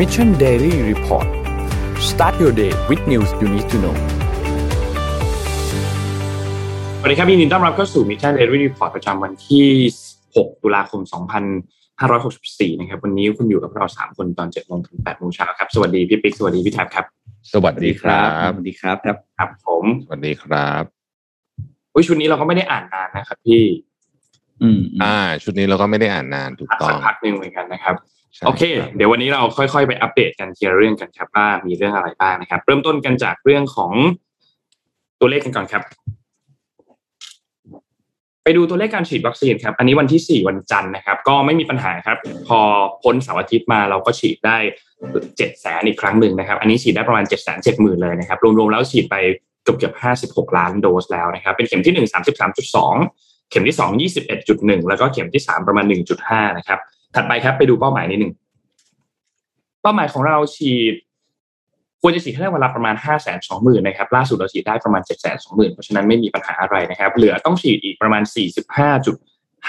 Mission Daily Report start your day with news you need to know สวัสดีครับยินดีต้อนรับเข้าสู่ Mission Daily Report ประจำวันที่ 6 ตุลาคม 2564 นะครับ วันนี้คุณอยู่กับเรา 3 คนตอน7โมงถึง8โมงเช้าครับ สวัสดีพี่ปิ๊ก สวัสดีพี่แท็บครับ สวัสดีครับ สวัสดีครับครับครับผม สวัสดีครับอุ้ยชุดนี้เราก็ไม่ได้อ่านนานนะครับพี่ อืม อ่า ชุดนี้เราก็ไม่ได้อ่านนานถูกพักต้อสังกพักหนึ่งเหมือนกันนะครับใช่ โอเครับเดี๋ยววันนี้เราค่อยๆ ไปอัปเดตกันทีละเรื่องกันครับว่ามีเรื่องอะไรบ้างนะครับ เริ่มต้นกันจากเรื่องของตัวเลขกันก่อนครับ ไปดูตัวเลขการฉีดวัคซีนครับ อันนี้วันที่ 4 วันจันทร์นะครับ ก็ไม่มีปัญหาครับ พอพ้นเสาร์อาทิตย์มาเราก็ฉีดได้7 0 0แสนอีกครั้งหนึ่งนะครับ อันนี้ฉีดได้ประมาณ7 7 0 0 0 0เลยนะครับ รวมๆแล้วฉีดไปเกือบเกือบ56ล้านโดสแล้วนะครับ เป็นเข็มที่1 33.2เข็มที่2 21.1แล้วก็เข็มที่3ประมาณ1.5นะครับ ถัดไปครับไปดูเป้าหมายนิดหนึ่งเป้าหมายของเราฉีด ควรจะฉีดให้ได้วันละประมาณห้าแสนสองหมื่นนะครับล่าสุดเราฉีดได้ประมาณเจ็ดแสนสองหมื่นเพราะฉะนั้นไม่มีปัญหาอะไรนะครับ เหลือต้องฉีดอีกประมาณสี่สิบห้าจุด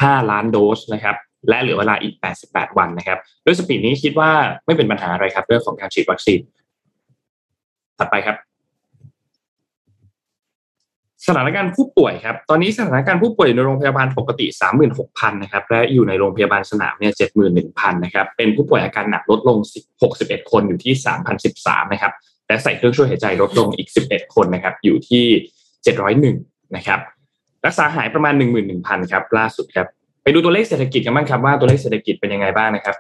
ห้าล้านโดสนะครับและเหลือเวลาอีกแปดสิบแปดวันนะครับด้วยสปีดนี้คิดว่าไม่เป็นปัญหาอะไรครับเรื่องของการฉีดวัคซีนถัดไปครับ สถานการณ์ผู้ป่วยครับ ตอนนี้สถานการณ์ผู้ป่วยในโรงพยาบาลปกติ 36,000 นะครับ และอยู่ในโรงพยาบาลสนามเนี่ย71,000 นะครับ เป็นผู้ป่วยอาการหนักลดลง 61 คนอยู่ที่ 3,013 นะครับ และใส่เครื่องช่วยหายใจลดลงอีก 11 คนนะครับ อยู่ที่ 701 นะครับ รักษาหายประมาณ 11,000 ครับ ล่าสุดครับ ไปดูตัวเลขเศรษฐกิจกันบ้างครับว่าตัวเลขเศรษฐกิจเป็นยังไงบ้างนะครับ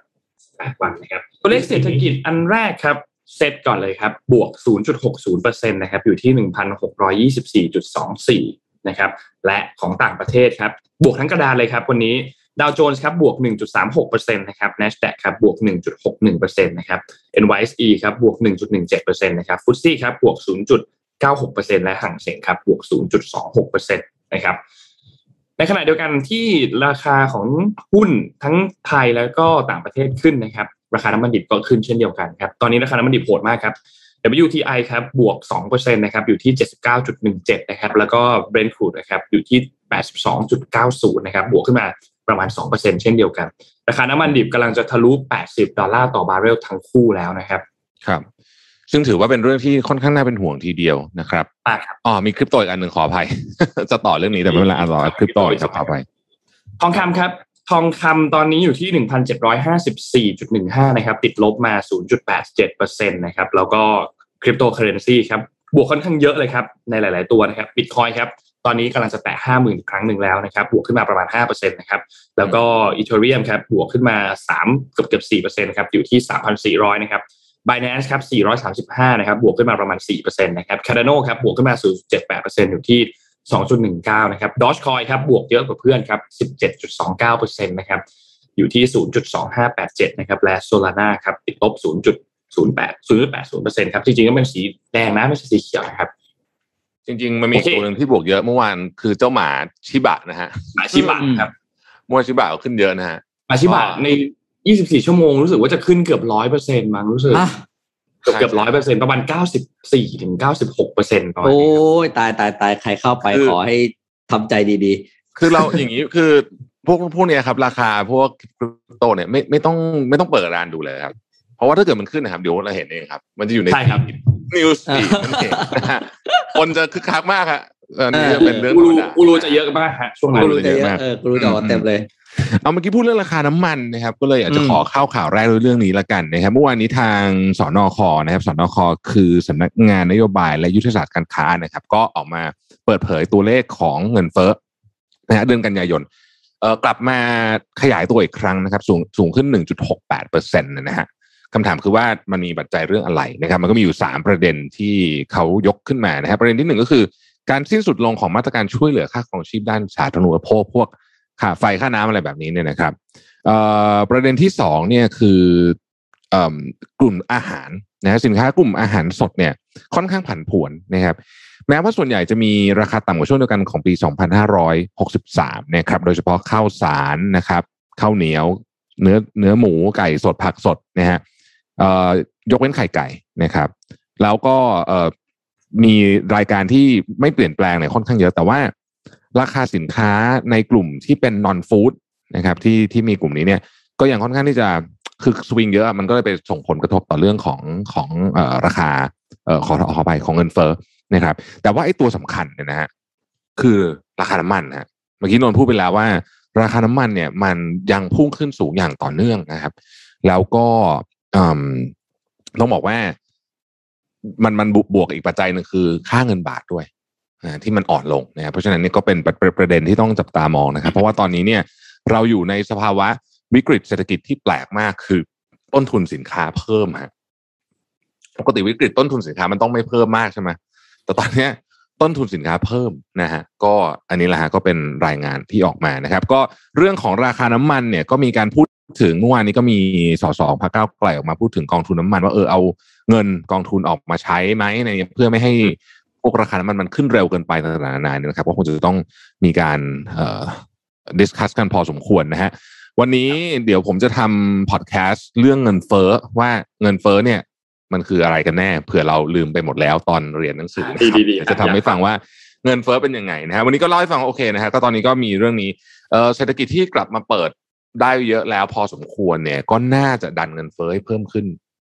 วันนะครับ ตัวเลขเศรษฐกิจอันแรกครับ เซตก่อนเลยครับ บวก 0.60%นะครับอยู่ที่ 1,624.24 นะครับ และของต่างประเทศครับ บวกทั้งกระดานเลยครับ วันนี้ดาวโจนส์ครับบวก 1.36%นะครับ NASDAQ ครับบวก 1.61%นะครับ NYSE ครับบวก 1.17%นะครับฟุตซี่ครับบวก 0.96%และห่างเสียงครับบวก 0.26%นะครับในขณะเดียวกันที่ราคาของหุ้นทั้งไทยแล้วก็ต่างประเทศขึ้นนะครับ ราคาน้ำมันดิบก็ขึ้นเช่นเดียวกันครับ ตอนนี้ราคาน้ำมันดิบโหดมากครับ WTI ครับบวก2%นะครับอยู่ที่ 79.17นะครับแล้วก็ Brent crude นะครับอยู่ที่ 82.90นะครับบวกขึ้นมาประมาณ 2%เช่นเดียวกัน ราคาน้ำมันดิบกำลังจะทะลุ 80 ดอลลาร์ต่อบาร์เรลทั้งคู่แล้วนะครับครับซึ่งถือว่าเป็นเรื่องที่ค่อนข้างน่าเป็นห่วงทีเดียวนะครับมากครับอ๋อมีคริปโตอีกอันหนึ่งขออภัย จะต่อเรื่องนี้แต่ไม่เป็นไรอะต่อคริปโตอีกครับขออภัยทองคำครับ ทองคำตอนนี้อยู่ที่ 1,754.15 นะครับ ติดลบมา 0.87%นะครับ แล้วก็คริปโตเคอเรนซีครับ บวกค่อนข้างเยอะเลยครับ ในหลาย ๆ ตัวนะครับบิตคอยครับ ตอนนี้กำลังจะแตะ 50,000 ครั้งหนึ่งแล้วนะครับ บวกขึ้นมาประมาณ 5%นะครับ แล้วก็ Ethereum ครับ บวกขึ้นมา 3 เกือบเกือบ4%ครับ อยู่ที่ 3,400 นะครับ Binance ครับ 435 นะครับ บวกขึ้นมาประมาณ 4%นะครับ Cardano ครับ บวกขึ้นมา 0.78%อยู่ที่ 2.19 นะครับ Dogecoin ครับบวกเยอะกว่าเพื่อนครับ 17.29%นะครับอยู่ที่ 0.2587 นะครับและ Solana ครับติดลบ 0.08 0.80%ครับจริงๆก็เป็นสีแดงนะไม่ใช่สีเขียวนะครับจริงๆ มันมีโอเคตัวหนึ่งที่บวกเยอะเมื่อวานคือเจ้าหมาชิบะนะฮะมาชิบะครับเมื่อวานชิบะก็ขึ้นเยอะนะฮะมาชิบะใน 24 ชั่วโมงรู้สึกว่าจะขึ้นเกือบ100%มั้งรู้สึก อะเกือบเกือบ100%ประมาณ94ถึง96%ประมาณโอ้นี้ครับยตายตายตายใครเข้าไปคือขอให้ทำใจดีคือเราอย่างนี้คือพวกพวกเนี้ยครับ ราคาพวกคริปโตเนี่ยไม่ไม่ต้องไม่ต้องเปิดร้านดูเลยครับ เพราะว่าถ้าเกิดมันขึ้นนะครับ เดี๋ยวเราเห็นเองครับ มันจะอยู่ในใช่ครับนิวส์ฟีดนั่นเองนะฮะคนจะคึกคักมากฮะอันนี้จะเป็นเรื่องกูธรรรูมดากูรูจะเยอะมากฮะช่วงๆนั้นกูรู้จะเยเยอะอะมากเออกูรู้จะออกเต็มเลย เอาเมื่อกี้พูดเรื่องราคาน้ำมันนะครับ ก็เลยอยากจะอืมขอเข้าข่าวแรกด้วยเรื่องนี้ละกันนะครับ เมื่อวานนี้ทางสอนอคนะครับสอนอคคือสำนักงานนโยบายและยุทธศาสตร์การค้านะครับ ก็ออกมาเปิดเผยตัวเลขของเงินเฟ้อนะฮะเดือนกันยายนเอ่อกลับมาขยายตัวอีกครั้งนะครับ สูงสูงขึ้น 1.68เปอร์เซ็นต์นะฮะคำถามคือว่ามันมีปัจจัยเรื่องอะไรนะครับ มันก็มีอยู่ 3 ประเด็นที่เขายกขึ้นมานะครับ ประเด็นที่หนึ่งก็คือ การสิ้นสุดลงของมาตรการช่วยเหลือค่าครองชีพด้านสาธารณูปโภคพวก ค่าไฟค่าน้ำอะไรแบบนี้เนี่ยนะครับประเด็นที่สองเนี่ยคืออกลุ่มอาหารนะฮะสินค้ากลุ่มอาหารสดเนี่ยค่อนข้างผันผวนนะครับแม้ว่าส่วนใหญ่จะมีราคาต่ำกว่าช่วงเดียวกันของปี 2563นะครับโดยเฉพาะข้าวสารนะครับข้าวเหนียวเนื้อเนื้อหมูไก่สดผักสดนะฮะยกเว้นไข่ไก่นะครับ แล้วก็มีรายการที่ไม่เปลี่ยนแปลงเนี่ยค่อนข้างเยอะแต่ว่า ราคาสินค้าในกลุ่มที่เป็น non food นะครับที่ที่มีกลุ่มนี้เนี่ยก็ยังค่อนข้างที่จะคือสวิงเยอะมันก็เลยไปส่งผลกระทบต่อเรื่องของของออราคาออขอขอไปของเงินเฟ้อนะครับ แต่ว่าไอ้ตัวสำคัญเนี่ยนะฮะคือราคาน้ำมันนะฮะเมื่อกี้นนท์พูดไปแล้วว่า ราคาน้ำมันเนี่ยมันยังพุ่งขึ้นสูงอย่างต่อเนื่องนะครับ แล้วก็อืมต้องบอกว่ามันมันบวกอีกปัจจัยหนึ่งคือค่าเงินบาทด้วย ที่มันอ่อนลงนะครับเพราะฉะนั้นนี่ก็เป็นประประเด็นที่ต้องจับตามองนะครับ เพราะว่าตอนนี้เนี่ยเราอยู่ในสภาวะวิกฤตเศรษฐกิจที่แปลกมากคือต้นทุนสินค้าเพิ่มฮะปกติวิกฤตต้นทุนสินค้ามันต้องไม่เพิ่มมากใช่ไหมแต่ตอนนี้ต้นทุนสินค้าเพิ่มนะฮะก็อันนี้แหละฮะก็เป็นรายงานที่ออกมานะครับ ก็เรื่องของราคาน้ำมันเนี่ยก็มีการพูดถึงเมื่อวานนี้ก็มีสสอพรรคก้าไกลออกมาพูดถึงกองทุนน้ำมัน ว่าเออเอาเงินกองทุนออกมาใช้ไหมในเพื่อไม่ให้ พวกราคาน้ำมันมันขึ้นเร็วเกินไปต่างๆนานาเนี่ยนะครับก็คงจะต้องมีการเอ่อ discuss กันพอสมควรนะฮะวันนี้เดี๋ยวผมจะทำพอดแคสต์เรื่องเงินเฟ้อว่าเงินเฟ้อเนี่ย มันคืออะไรกันแน่เผื่อเราลืมไปหมดแล้วตอนเรียนหนังสือนะครับดีๆเดี๋ยวจะทำให้ฟังว่าเงินเฟ้อเป็นยังไงนะฮะวันนี้ก็เล่าให้ฟังว่าโอเคนะฮะก็ตอนนี้ก็มีเรื่องนี้เออเศรษฐกิจที่กลับมาเปิดได้เยอะแล้วพอสมควรเนี่ย ก็น่าจะดันเงินเฟ้อให้เพิ่มขึ้น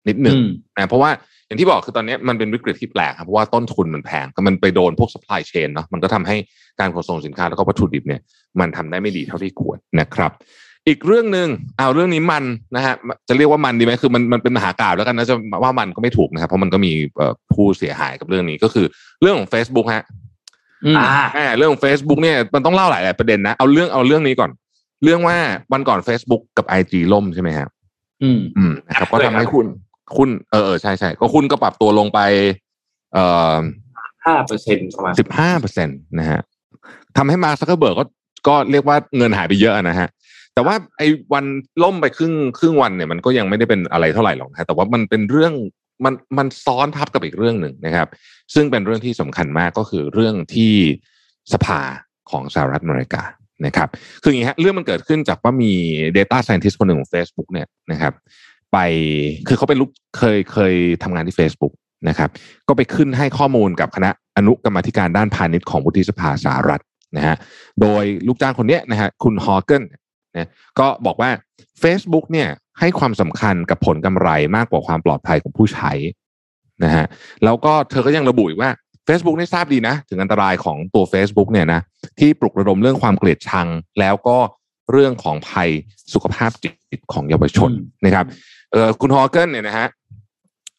นิดหนึ่งอืมนะเพราะว่าอย่างที่บอกคือตอนนี้มันเป็นวิกฤตที่แปลกครับเพราะว่าต้นทุนมันแพงก็มันไปโดนพวก supply chain เนาะมันก็ทำให้การขนส่งสินค้าแล้วก็วัตถุดิบเนี่ย มันทำได้ไม่ดีเท่าที่ควรนะครับ อีกเรื่องหนึ่งเอาเรื่องนี้มันนะฮะจะเรียกว่ามันดีไหมคือมันมันเป็นมหากราบแล้วกันนะจะว่ามันก็ไม่ถูกนะครับ เพราะมันก็มีเอ่อผู้เสียหายกับเรื่องนี้ก็คือเรื่องของ Facebook ฮะอืมอ่าอ่าเรื่องของ Facebook เนี่ยมันต้องเล่าหลายหลายประเด็นนะเอาเรื่องเอาเรื่องนี้ก่อน เรื่องว่าวันก่อน Facebook กับ IG ล่มใช่ไหมครับอืมอืมนะครับก็เลยทำให้ครับหุ้น หุ้นเออเออใช่ใช่ก็หุ้นก็ปรับตัวลงไป เอ่อห้าเปอร์เซ็นต์ประมาณสิบห้าเปอร์เซ็นต์นะฮะทำให้มาร์คซักเคอร์เบิร์กก็ก็เรียกว่าเงินหายไปเยอะนะฮะ แต่ว่าไอ้วันล่มไปครึ่งครึ่งวันเนี่ยมันก็ยังไม่ได้เป็นอะไรเท่าไหร่หรอกนะฮะแต่ว่ามันเป็นเรื่องมันมันซ้อนทับกับอีกเรื่องหนึ่งนะครับ ซึ่งเป็นเรื่องที่สำคัญมากก็คือเรื่องที่สภาของสหรัฐอเมริกานะครับ คืออย่างนี้ฮะเรื่องมันเกิดขึ้นจากว่ามี Data Scientist คนหนึ่งของ Facebook เนี่ยนะครับ ไปคือเขาเป็นลูกเคยเคยทำงานที่ Facebook นะครับ ก็ไปขึ้นให้ข้อมูลกับคณะอนุกรรมาธิการด้านพาณิชย์ของวุฒิสภาสหรัฐนะฮะโดยลูกจ้างคนเนี้ยนะฮะคุณฮอเกนนะก็บอกว่า Facebook เนี่ยให้ความสำคัญกับผลกำไรมากกว่าความปลอดภัยของผู้ใช้นะฮะแล้วก็เธอก็ยังระบุอีกว่า Facebook นี่ทราบดีนะ ถึงอันตรายของตัว Facebook เนี่ยนะที่ปลุกระดมเรื่องความเกลียดชัง แล้วก็เรื่องของภัยสุขภาพจิตของเยาวชนอืมนะครับ เออคุณฮอเกนเนี่ยนะฮะ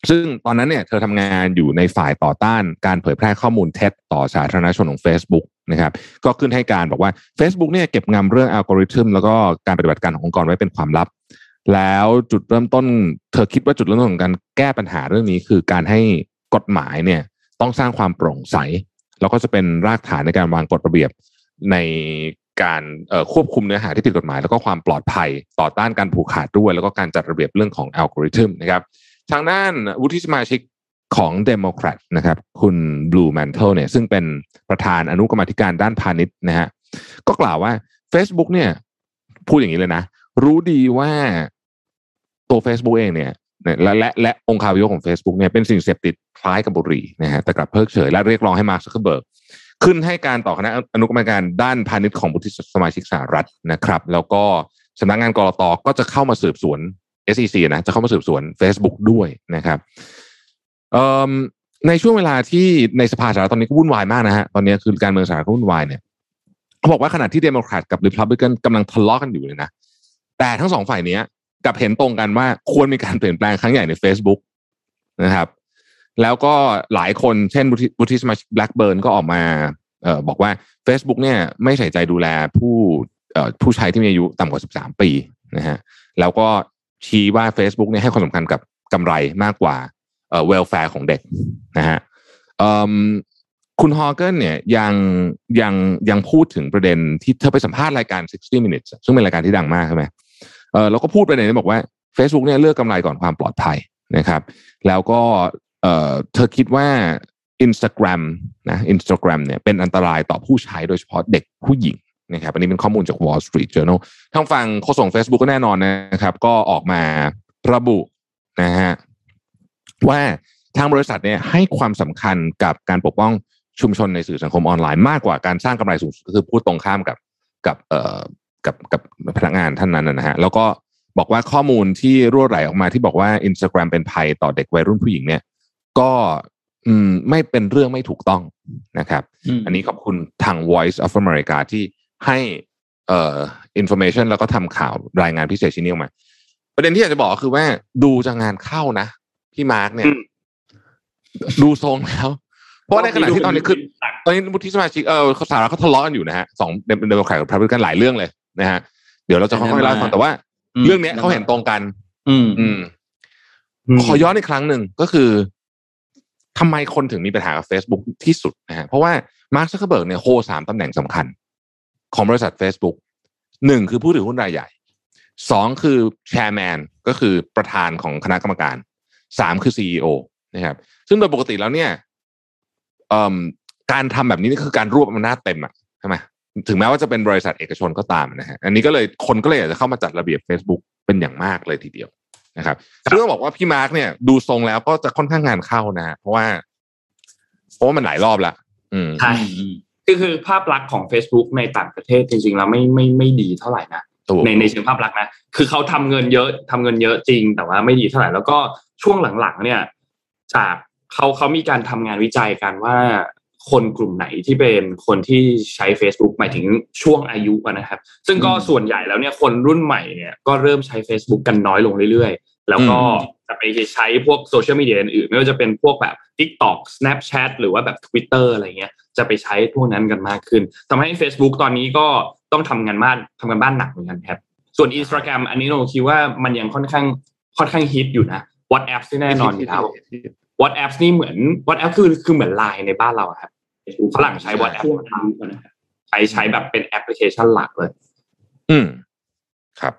ซึ่งตอนนั้นเนี่ยเธอทำงานอยู่ในฝ่ายต่อต้านการเผยแพร่ข้อมูลเท็จต่อสาธารณชนของ Facebook นะครับ ก็ขึ้นให้การบอกว่า Facebook เนี่ยเก็บงำเรื่องอัลกอริทึมแล้วก็การปฏิบัติการขององค์กรไว้เป็นความลับ แล้วจุดเริ่มต้น เธอคิดว่าจุดเริ่มต้นของการแก้ปัญหาเรื่องนี้ คือการให้กฎหมายเนี่ยต้องสร้างความโปร่งใส แล้วก็จะเป็นรากฐานในการวางกฎระเบียบใน การควบคุมเนื้อหาที่ผิดกฎหมาย แล้วก็ความปลอดภัยต่อต้านการผูกขาดด้วย แล้วก็การจัดระเบียบเรื่องของอัลกอริทึมนะครับทางด้านวุฒิสมาชิกของเดโมแครตนะครับคุณบลูเมนธัลเนี่ยซึ่งเป็นประธานอนุกรรมาธิการด้านพาณิชย์นะฮะก็กล่าวว่า Facebook เนี่ยพูดอย่างนี้เลยนะ รู้ดีว่าตัว Facebook เองเนี่ยและและและองค์คาพยพของ Facebook เนี่ยเป็นสิ่งเสพติดคล้ายกับบุหรี่นะฮะแต่กลับเพิกเฉยและเรียกร้องให้มาร์คซักเคอร์เบิร์ก ขึ้นให้การต่อคณะอนุกรรมการด้านพาณิชย์ของวุฒิสมาชิกสหรัฐนะครับ แล้วก็สำนักงานกลตก็จะเข้ามาสืบสวน SEC นะจะเข้ามาสืบสวน Facebook ด้วยนะครับในช่วงเวลาที่ในสภาสหรัฐตอนนี้ก็วุ่นวายมากนะฮะตอนนี้คือการเมืองสหรัฐก็วุ่นวายเนี่ยเขาบอกว่าขณะที่เดโมแครตกับริพับลิกันกำลังทะเลาะกันอยู่เลยนะแต่ทั้งสองฝ่ายเนี้ยกับเห็นตรงกันว่าควรมีการเปลี่ยนแปลงครั้งใหญ่ใน Facebook นะครับ แล้วก็หลายคนเช่นวุฒิสมาชิก Blackburn ก็ออกมาออบอกว่า Facebook เนี่ยไม่ใส่ใจดูแลผู้ผู้ใช้ที่มีอายุต่ำกว่า 13 ปีนะฮะแล้วก็ชี้ว่า Facebook เนี่ยให้ความสำคัญกับกำไรมากกว่าเอ่อ welfare ของเด็กนะฮะเออคุณฮอเกนเนี่ยยังยังยังพูดถึงประเด็นที่เธอไปสัมภาษณ์รายการ 60 minutes ซึ่งเป็นรายการที่ดังมากใช่ไหมเออแล้วก็พูดประเด็นนี้บอกว่า Facebook เนี่ยเลือกกำไรก่อนความปลอดภัยนะครับ แล้วก็ เธอคิดว่า Instagram นะ Instagram เนี่ยเป็นอันตรายต่อผู้ใช้โดยเฉพาะเด็กผู้หญิงนะครับอันนี้เป็นข้อมูลจาก Wall Street Journal ทางฝั่งโฆษก Facebook ก็แน่นอนนะครับ ก็ออกมาระบุนะฮะว่าทางบริษัทเนี่ยให้ความสำคัญกับการปกป้องชุมชนในสื่อสังคมออนไลน์มากกว่าการสร้างกำไรสูงคือพูดตรงข้ามกับกับเอ่อกับกับพนักงานท่านนั้นนะฮะแล้วก็บอกว่าข้อมูลที่รั่วไหลออกมาที่บอกว่า Instagram เป็นภัยต่อเด็กวัยรุ่นผู้หญิงเนี่ย ก็อืมไม่เป็นเรื่องไม่ถูกต้องนะครับอืมอันนี้ขอบคุณทาง Voice of America ที่ให้เอ่อ information แล้วก็ทำข่าวรายงานพิเศษชิ้นนี้ออกมา ประเด็นที่อยากจะบอกก็คือว่าดูจะงานเข้านะพี่มาร์กเนี่ยอืมดูทรงแล้ว เพราะว่าในขณะที่ตอนนี้คือตอนนี้วุฒิสมาชิกเออสหรัฐเขาทะเลาะกันอยู่นะฮะสองเดมเดโมแครตกับริพับลิกันหลายเรื่องเลยนะฮะเดี๋ยวเราจะค่อยๆเล่าให้ฟังแต่ว่า เรื่องเนี้ยเขาเห็นตรงกัน อืม อืมขอย้อนอีกครั้งหนึ่งก็คือ ทำไมคนถึงมีปัญหากับ Facebook ที่สุดนะฮะเพราะว่ามาร์คซักเคอร์เบิร์กเนี่ย hold สามตำแหน่งสำคัญ ของบริษัท Facebook หนึ่งคือผู้ถือหุ้นรายใหญ่สองคือ chairman ก็คือประธานของคณะกรรมการสามคือ CEO นะครับซึ่งโดยปกติแล้วเนี่ยการทำแบบนี้นี่คือการรวบอำนาจเต็มอะใช่ไหมถึงแม้ว่าจะเป็นบริษัทเอกชนก็ตามนะฮะอันนี้ก็เลยคนก็เลยอยากจะเข้ามาจัดระเบียบ Facebook เป็นอย่างมากเลยทีเดียว นะครับซึ่งต้องบอกว่าพี่มาร์กเนี่ย ดูทรงแล้วก็จะค่อนข้างงานเข้านะฮะเพราะว่าเพราะว่ามันหลายรอบละอืมใช่อืมคือคือภาพลักษณ์ของ Facebook ในต่างประเทศจริงๆแล้วไม่ไม่ไม่ดีเท่าไหร่นะถูกในในเชิงภาพลักษณ์นะคือเขาทำเงินเยอะทำเงินเยอะจริง แต่ว่าไม่ดีเท่าไหร่แล้วก็ช่วงหลังๆ เนี่ย จากเขาเขามีการทำงานวิจัยกันว่า คนกลุ่มไหนที่เป็นคนที่ใช้ Facebook หมายถึงช่วงอายุอะนะครับ ซึ่งก็อืมส่วนใหญ่แล้วเนี่ยคนรุ่นใหม่เนี่ยก็เริ่มใช้ Facebook กันน้อยลงเรื่อยๆ แล้วก็จะไปใช้พวกโซเชียลมีเดียอื่นๆไม่ว่าจะเป็นพวกแบบ TikTok Snapchat หรือว่าแบบ Twitter อะไรเงี้ยจะไปใช้พวกนั้นกันมากขึ้นทำให้ Facebook ตอนนี้ก็ต้องทำงานบ้านทำงานบ้านหนักเหมือนกันครับ ส่วน Instagram อันนี้เราคิดว่ามันยังค่อนข้างค่อนข้างฮิตอยู่นะ WhatsApp ที่แน่นอนอยู่แล้ว WhatsApp นี่เหมือน WhatsApp คือคือเหมือนไลน์ในบ้านเราอะครับ ฝรั่งใช้ WhatsApp ใช้ใช้แบบเป็นแอปพลิเคชันหลักเลย อืมครับ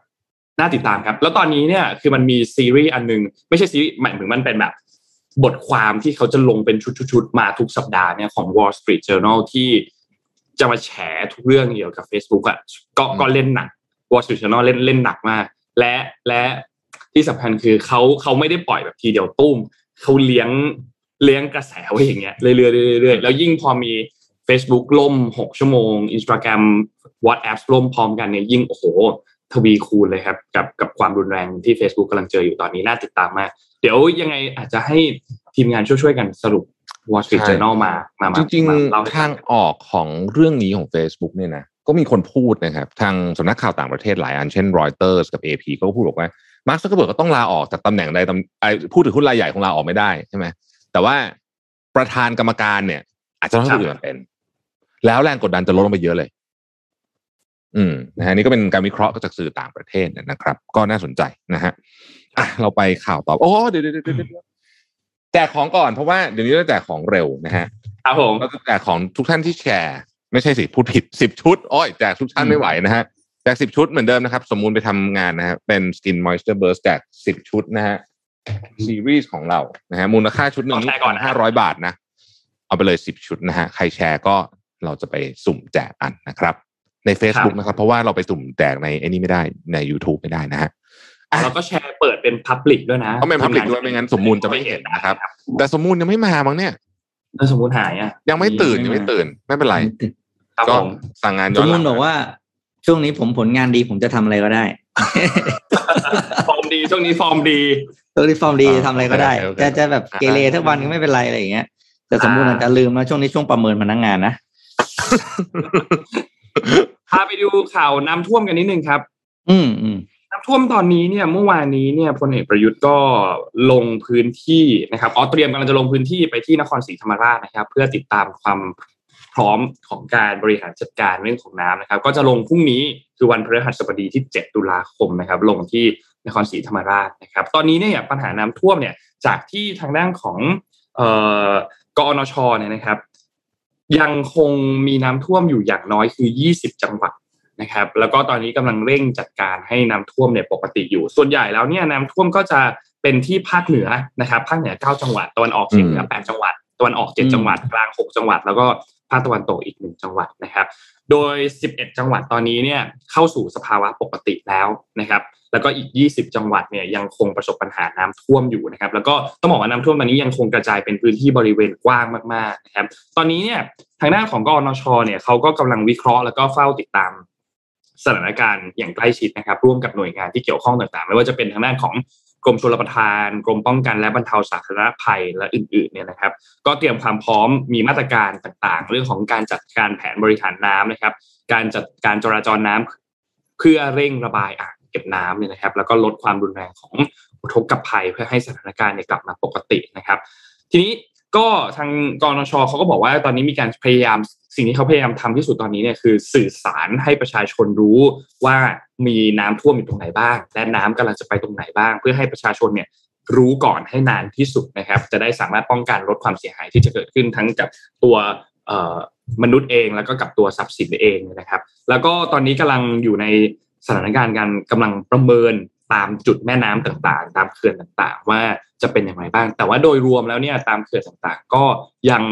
น่าติดตามครับ แล้วตอนนี้เนี่ยคือมันมีซีรีส์อันหนึง ไม่ใช่ซีรีส์หมายถึงมันเป็นแบบ บทความที่เขาจะลงเป็นชุดๆๆมาทุกสัปดาห์เนี่ยของ Wall Street Journal ที่จะมาแฉทุกเรื่องเกี่ยวกับ Facebook อะก็อืมก็เล่นหนัก Wall Street Journal เล่นเล่นหนักมาก และและที่สำคัญคือเขาเขาไม่ได้ปล่อยแบบทีเดียวตุ้มเขาเลี้ยง เลี้ยงกระแสไว้อย่างเงี้ยเรื่อยๆเรื่อยๆแล้วยิ่งพอมี Facebook ล่มหกชั่วโมง Instagram WhatsApp ล่มพร้อมกันเนี่ยยิ่งโอ้โหทวีคูณเลยครับกับกับความรุนแรงที่ Facebook กำลังเจออยู่ตอนนี้น่าติดตามมาก เดี๋ยวยังไงอาจจะให้ทีมงานช่วยๆกันสรุป Wall Street ใช่ Journal มามามาจริงมาเล่าให้ๆทางออกของเรื่องนี้ของ Facebook เนี่ยนะก็มีคนพูดนะครับทางสำนักข่าวต่างประเทศหลายอันเช่น Reuters กับ AP ก็พูดบอกว่ามาร์คซักเกอร์เบิร์กก็ต้องลาออกจากตำแหน่งใดตำไอ้ผู้ถือหุ้นรายใหญ่ของลาออกไม่ได้ใช่ไหม แต่ว่าประธานกรรมการเนี่ย อาจจะต้องให้คนอื่นมาเป็น แล้วแรงกดดันจะลดลงไปเยอะเลย อืมนะฮะนี่ก็เป็นการวิเคราะห์จากสื่อต่างประเทศนะครับ ก็น่าสนใจนะฮะอะเราไปข่าวต่อโอ้เดี๋ยวเดี๋ยวเดี๋ยวเดี๋ยวแจกของก่อนเพราะว่าเดี๋ยวนี้เราแจกของเร็วนะฮะครับผมเราจะแจกของทุกท่านที่แชร์ ไม่ใช่สิพูดผิดสิบชุดโอ้ยแจกทุกท่านไม่ไหวนะฮะแจกสิบชุดเหมือนเดิมนะครับ สมมูลไปทำงานนะฮะเป็น Skin Moisture Burst แจกสิบชุดนะฮะ ซีรีส์ของเรานะฮะมูลค่าชุดหนึ่งขอแชร์ก่อนนะห้าร้อยบาทนะ เอาไปเลยสิบชุดนะฮะใครแชร์ก็เราจะไปสุ่มแจกอันนะครับ ใน Facebook นะครับ เพราะว่าเราไปสุ่มแจกในไอ้นี่ไม่ได้ใน YouTube ไม่ได้นะฮะอะเราก็แชร์เปิดเป็น Public ด้วยนะต้องเป็น Public ด้วยไม่งั้นสมมูลจะไม่เห็นนะครับ แต่สมมูลยังไม่มามั้งเนี่ยถ้าสมมติหายอะ ยังไม่ตื่นยังไม่ตื่นไม่เป็นไรครับก็ผมสั่งงานสย้อมนหมุลัติงบอกว่าช่วงนี้ผมผลงานดีผมจะทำอะไรก็ได้ฟอร์ มดีช่วงนี้ฟอร์มดีตัวรีฟอร์มดีทำอะไรก็ได้โอเคจะจะแบบเกเรทุกวันก็ไม่เป็นไรอะไรอย่างเงี้ยแต่สมมุติอาจจะลืมนะช่วงนี้ช่วงประเมินพนักงานนะพาไปดูข่าวน้ำท่วมกันนิดนึงครับ อืมอืมน้ำท่วมตอนนี้เนี่ยเมื่อวานนี้เนี่ยพลเอกประยุทธ์ก็ลงพื้นที่นะครับอ๋อเตรียมกำลังจะลงพื้นที่ไปที่นครศรีธรรมราชนะครับ เพื่อติดตามความพร้อมของการบริหารจัดการเรื่องของน้ำนะครับ ก็จะลงพรุ่งนี้คือวันพฤหัสบดีที่ 7 ตุลาคมนะครับ ลงที่ นครศรีธรรมราชนะครับ ตอนนี้เนี่ยปัญหาน้ำท่วมเนี่ยจากที่ทางด้านของเอ่อกอนชเนี่ยนะครับ ยังคงมีน้ำท่วมอยู่อย่างน้อยคือ 20 จังหวัดนะครับ แล้วก็ตอนนี้กำลังเร่งจัดการให้น้ำท่วมเนี่ยปกติอยู่ ส่วนใหญ่แล้วเนี่ยน้ำท่วมก็จะเป็นที่ภาคเหนือนะครับ ภาคเหนือ 9 จังหวัดตะวันออกเฉียงเหนือ 8 จังหวัดตะวันออก 7 จังหวัดกลาง 6 จังหวัด แล้วก็ภาคตะวันตกอีกหนึ่งจังหวัดนะครับ โดย 11 จังหวัดตอนนี้เนี่ยเข้าสู่สภาวะปกติแล้วนะครับ แล้วก็อีก 20 จังหวัดเนี่ยยังคงประสบปัญหาน้ำท่วมอยู่นะครับ แล้วก็ต้องบอกว่าน้ำท่วมตอนนี้ยังคงกระจายเป็นพื้นที่บริเวณกว้างมากๆนะครับ ตอนนี้เนี่ยทางด้านของกอนชเนี่ยเขาก็กำลังวิเคราะห์แล้วก็เฝ้าติดตามสถานการณ์อย่างใกล้ชิดนะครับ ร่วมกับหน่วยงานที่เกี่ยวข้องต่างๆ ไม่ว่าจะเป็นทางด้านของกรมชลประทาน กรมป้องกันและบรรเทาสาธารณภัยและอื่นๆเนี่ยนะครับ ก็เตรียมความพร้อมมีมาตรการต่างๆ เรื่องของการจัดการแผนบริหารน้ำนะครับ การจัดการจราจรน้ำเพื่อเร่งระบายอ่าง ก็บน้ำเนี่ยนะครับ แล้วก็ลดความรุนแรงของอุทกภัยเพื่อให้สถานการณ์เนี่ยกลับมาปกตินะครับ ทีนี้ก็ทางกรนชเขาก็บอกว่าตอนนี้มีการพยายามสิ่งที่เขาพยายามทำที่สุดตอนนี้เนี่ยคือสื่อสารให้ประชาชนรู้ว่ามีน้ำท่วมอยู่ตรงไหนบ้าง และน้ำกำลังจะไปตรงไหนบ้าง เพื่อให้ประชาชนเนี่ยรู้ก่อนให้นานที่สุดนะครับ จะได้สามารถป้องกันลดความเสียหายที่จะเกิดขึ้นทั้งกับตัวมนุษย์เองแล้วก็กับตัวทรัพย์สินเองนะครับ แล้วก็ตอนนี้กำลังอยู่ใน สถานการณ์การกำลังประเมินตามจุดแม่น้ำต่างๆ ตามเขื่อนต่างๆ ว่าจะเป็นอย่างไรบ้าง แต่ว่าโดยรวมแล้วเนี่ยตามเขื่อนต่างๆ ก็ยัง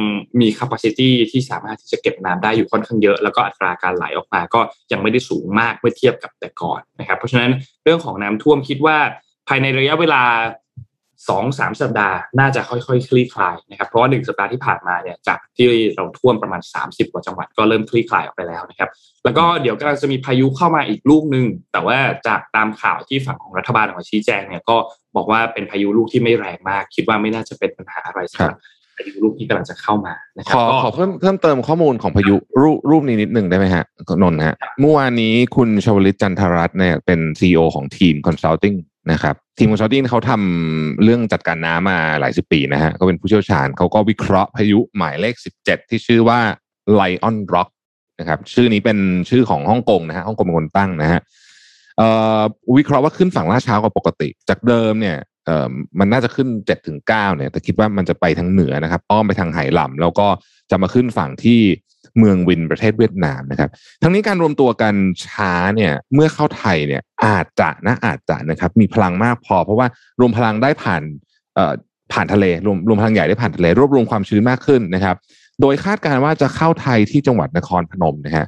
มีแคปซิตี้ที่สามารถที่จะเก็บน้ำได้อยู่ค่อนข้างเยอะ แล้วก็อัตราการไหลออกมาก็ยังไม่ได้สูงมากเมื่อเทียบกับแต่ก่อนนะครับ เพราะฉะนั้นเรื่องของน้ำท่วมคิดว่าภายในระยะเวลา สองสามสัปดาห์น่าจะค่อยๆคคลี่คลายนะครับเพราะว่าหนึ่งสัปดาห์ที่ผ่านมาเนี่ยจากที่เราท่วมประมาณ 30 กว่าจังหวัดก็เริ่มคลี่คลายออกไปแล้วนะครับ แล้วก็เดี๋ยวก็จะมีพายุเข้ามาอีกลูกหนึ่งแต่ว่าจากตามข่าวที่ฝั่งของรัฐบาลออกมาชี้แจงเนี่ยก็บอกว่าเป็นพายุลูกที่ไม่แรงมาก คิดว่าไม่น่าจะเป็นปัญหาอะไรสำหรับพายุลูกที่กำลังจะเข้ามานะครับขอขอเพิ่มเพิ่มเติมข้อมูลของพายุรูปรูปนี้นิดหนึ่งได้ไหมฮะนนท์ฮะเมื่อวานนี้คุณชวลิตจันทรัตน์เนี่ยเป็นซีอของทีมคอ นะครับทีมคอนซัลทิงเขาทำเรื่องจัดการน้ำมาหลายสิบปีนะฮะก็เป็นผู้เชี่ยวชาญเขาก็วิเคราะห์พายุหมายเลขสิบเจ็ดที่ชื่อว่า Lion Rock นะครับชื่อนี้เป็นชื่อของฮ่องกงนะฮะฮ่องกงเป็นคนตั้งนะฮะวิเคราะห์ว่าขึ้นฝั่งล่าช้ากว่าปกติ จากเดิมเนี่ยมันน่าจะขึ้นเจ็ดถึงเก้าเนี่ย แต่คิดว่ามันจะไปทางเหนือนะครับอ้อมไปทางไหหลำแล้วก็จะมาขึ้นฝั่งที่ เมืองวินประเทศเวียดนามนะครับ ทั้งนี้การรวมตัวกันช้าเนี่ยเมื่อเข้าไทยเนี่ยอาจจะนะอาจจะนะครับมีพลังมากพอ เพราะว่ารวมพลังได้ผ่านเอ่อผ่านทะเลรวมรวมพลังใหญ่ได้ผ่านทะเล รวบรวมความชื้นมากขึ้นนะครับ โดยคาดการณ์ว่าจะเข้าไทยที่จังหวัดนครพนมนะฮะ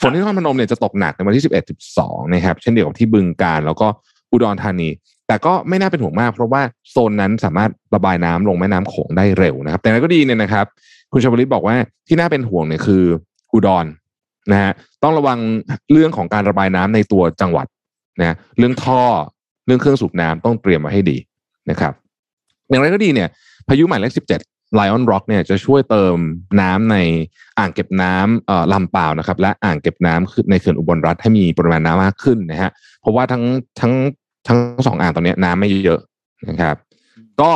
ฝนที่นครพนมเนี่ยจะตกหนักในวันที่สิบเอ็ดสิบสองนะครับ เช่นเดียวกับที่บึงการแล้วก็อุดรธานี แต่ก็ไม่น่าเป็นห่วงมาก เพราะว่าโซนนั้นสามารถระบายน้ำลงแม่น้ำโขงได้เร็วนะครับ แต่นั้นก็ดีเนี่ยนะครับ คุณชวลิตบอกว่าที่น่าเป็นห่วงเนี่ยคืออุดรนะฮะต้องระวังเรื่องของการระบายน้ำในตัวจังหวัดนะเรื่องท่อเรื่องเครื่องสูบน้ำต้องเตรียมมาให้ดีนะครับ อย่างไรก็ดีเนี่ยพายุหมายเลขสิบเจ็ดไลออนร็อกเนี่ยจะช่วยเติมน้ำในอ่างเก็บน้ำลำเปล่านะครับ และอ่างเก็บน้ำในเขื่อนอุบลรัตน์ให้มีปริมาณน้ำมากขึ้นนะฮะเพราะว่าทั้งทั้งทั้งสองอ่างตอนนี้น้ำไม่เยอะนะครับ ก็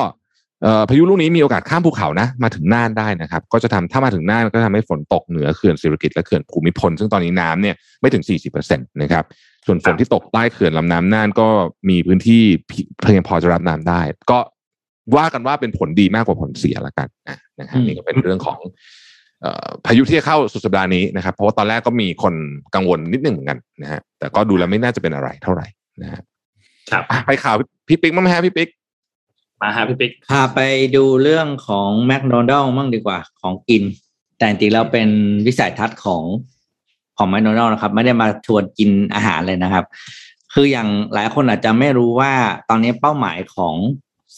พายุลูกนี้มีโอกาสข้ามภูเขานะ มาถึงน่านได้นะครับ ก็จะทำถ้ามาถึงน่านก็ทำให้ฝนตกเหนือเขื่อนสิริกิตและเขื่อนภูมิพล ซึ่งตอนนี้น้ำเนี่ยไม่ถึง 40%นะครับ ส่วนฝนที่ตกใต้เขื่อนลำน้ำน่านก็มีพื้นที่เพียงพอจะรับน้ำได้ ก็ว่ากันว่าเป็นผลดีมากกว่าผลเสียละกันนะครับนี่ก็เป็นเรื่องของพายุที่จะเข้าสุดสัปดาห์นี้นะครับ เพราะว่าตอนแรกก็มีคนกังวลนิดนึงเหมือนกันนะฮะแต่ก็ดูแล้วไม่น่าจะเป็นอะไรเท่าไหร่นะฮะไปข่าวพี่ปิ๊กมั้งไหมฮะพี่ปิ๊ก มาฮะพี่ปิ๊กพาไปดูเรื่องของแมคโดนัลล์มั่งดีกว่าของกิน แต่จริงแล้วเป็นวิสัยทัศน์ของของแมคโดนัลล์นะครับ ไม่ได้มาชวนกินอาหารเลยนะครับ คืออย่างหลายคนอาจจะไม่รู้ว่าตอนนี้เป้าหมายของ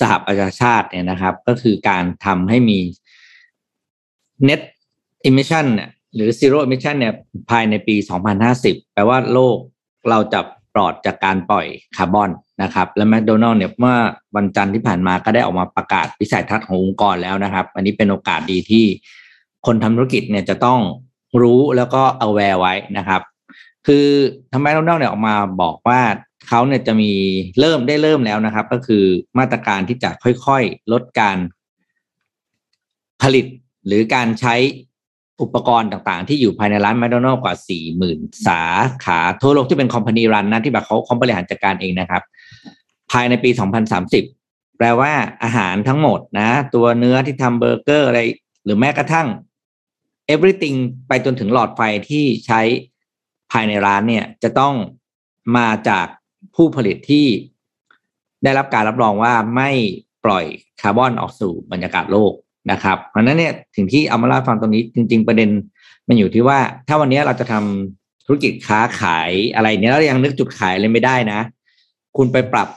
สหประชาชาติเนี่ยนะครับ ก็คือการทำให้มี net emission เนี่ยหรือ zero emission เนี่ยภายในปี 2050 แปลว่าโลกเราจะ ปลอดจากการปล่อยคาร์บอนนะครับ และแมคโดนัลล์เนี่ยเมื่อวันจันทร์ที่ผ่านมาก็ได้ออกมาประกาศวิสัยทัศน์ขององค์กรแล้วนะครับ อันนี้เป็นโอกาสดีที่คนทำธุรกิจเนี่ยจะต้องรู้แล้วก็เอาแวร์ไว้นะครับ คือทำไมแมคโดนัลล์เนี่ยออกมาบอกว่าเขาเนี่ยจะมีเริ่มได้เริ่มแล้วนะครับ ก็คือมาตรการที่จะค่อยๆลดการผลิตหรือการใช้ อุปกรณ์ต่างๆ ที่อยู่ภายในร้านแมคโดนัลล์กว่าสี่หมื่นสาขาทั่วโลกที่เป็นคอมพานีรันนะที่แบบเขาคอมบริหารจัดการเองนะครับ ภายในปี 2030 แปลว่าอาหารทั้งหมดนะ ตัวเนื้อที่ทำเบอร์เกอร์อะไร หรือแม้กระทั่ง everything ไปจนถึงหลอดไฟที่ใช้ภายในร้านเนี่ย จะต้องมาจากผู้ผลิตที่ได้รับการรับรองว่าไม่ปล่อยคาร์บอนออกสู่บรรยากาศโลก นะครับ เพราะนั้นเนี่ยถึงที่เอามาเล่าฟังตรงนี้จริง ๆ ประเด็นมันอยู่ที่ว่า ถ้าวันนี้เราจะทำธุรกิจค้าขายอะไรเนี้ยแล้วยังนึกจุดขายเลยไม่ได้นะ คุณไปปรับ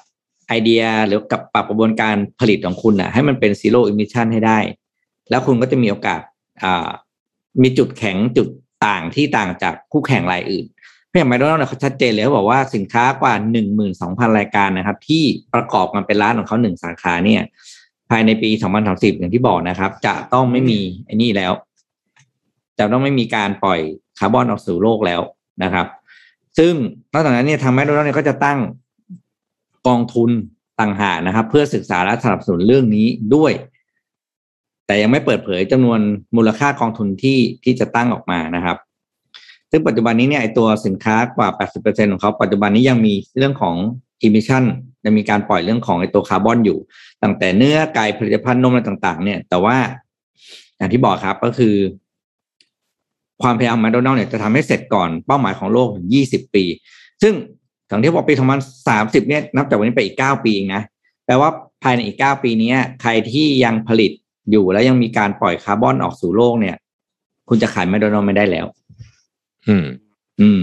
ไอเดียหรือกับปรับกระบวนการผลิตของคุณนะให้มันเป็น zero emission ให้ได้ แล้วคุณก็จะมีโอกาสมีจุดแข็งจุดต่างที่ต่างจากคู่แข่งรายอื่นราะอย่างแมโดนัลด์เนี่ยเขาชัดเจนเลยเขาบอกว่าสินค้ากว่าหนึ่งหมื่นสองพันรายการนะครับ ที่ประกอบกันเป็นร้านของเขาหนึ่งสาขาเนี่ย ภายในปีสองพันสามสิบอย่างที่บอกนะครับ จะต้องไม่มีไอ้นี่แล้ว จะต้องไม่มีการปล่อยคาร์บอนออกสู่โลกแล้วนะครับ ซึ่งนอกจากนั้นเนี่ยทางแมคโดนัลด์เนี่ยก็จะตั้งกองทุนต่างหากนะครับ เพื่อศึกษาและสนับสนุนเรื่องนี้ด้วย แต่ยังไม่เปิดเผยจำนวนมูลค่ากองทุนที่ที่จะตั้งออกมานะครับ ซึ่งปัจจุบันนี้เนี่ยไอตัวสินค้ากว่า 80%ของเขาปัจจุบันนี้ยังมีเรื่องของ emission ยังมีการปล่อยเรื่องของไอตัวคาร์บอนอยู่ ตั้งแต่เนื้อไก่ผลิตภัณฑ์นมอะไรต่าง ๆ เนี่ย แต่ว่าอย่างที่บอกครับก็คือ ความพยายามแมคโดนัลด์เนี่ยจะทำให้เสร็จก่อนเป้าหมายของโลกถึง 20 ปี ซึ่งอย่างที่บอกปี2030เนี่ยนับจากวันนี้ไปอีก 9 ปีเองนะแปลว่าภายในอีก 9 ปีนี้ใครที่ยังผลิตอยู่แล้วยังมีการปล่อยคาร์บอนออกสู่โลกเนี่ย คุณจะขายแมคโดนัลด์ไม่ได้แล้ว อืม อืม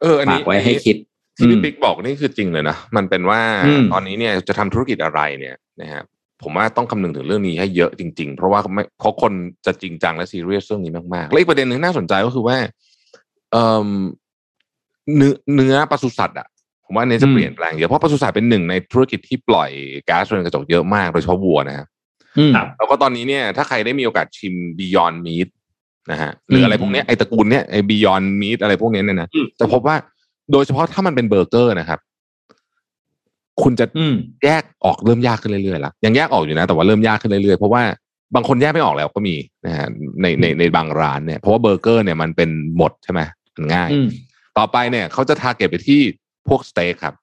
เอออันฝานี้กไว้ให้คิด ที่พี่อืมปิ๊กบอกนี่คือจริงเลยนะมันเป็นว่าอืมตอนนี้เนี่ยจะทำธุรกิจอะไรเนี่ยนะฮะผมว่าต้องคำนึงถึงเรื่องนี้ให้เยอะจริง ๆ เพราะว่าไม่เพราะคนจะจริงจังและซีเรียสเรื่องนี้มากๆและอีกประเด็นหนึ่งน่าสนใจก็คือว่าเอ่อเนื้อเนื้อปศุสัตว์อะผมว่าอันนี้จะอืมเปลี่ยนแปลงเยอะเพราะปศุสัตว์เป็นหนึ่งในธุรกิจที่ปล่อยก๊าซเรือนกระจกเยอะมากโดยเฉพาะวัวนะฮะอืมครับแล้วก็ตอนนี้เนี่ย ถ้าใครได้มีโอกาสชิม Beyond Meat นะฮะหรืออะไรพวกเนี้ยไอตระกูลเนี้ยไอ Beyond Meat อะไรพวกเนี้ยเนี่ยนะอืมจะพบว่า โดยเฉพาะถ้ามันเป็นเบอร์เกอร์นะครับ คุณจะอืมแยกออกเริ่มยากขึ้นเรื่อยๆแล้วยังแยกออกอยู่นะ แต่ว่าเริ่มยากขึ้นเรื่อยๆเพราะว่าบางคนแยกไม่ออกแล้วก็มีนะฮะในในในบางร้านเนี่ยเพราะว่าเบอร์เกอร์เนี่ยมันเป็นบดใช่ไหมมันง่ายอืมต่อไปเนี่ยเขาจะ target ไปที่พวกสเต็กครับ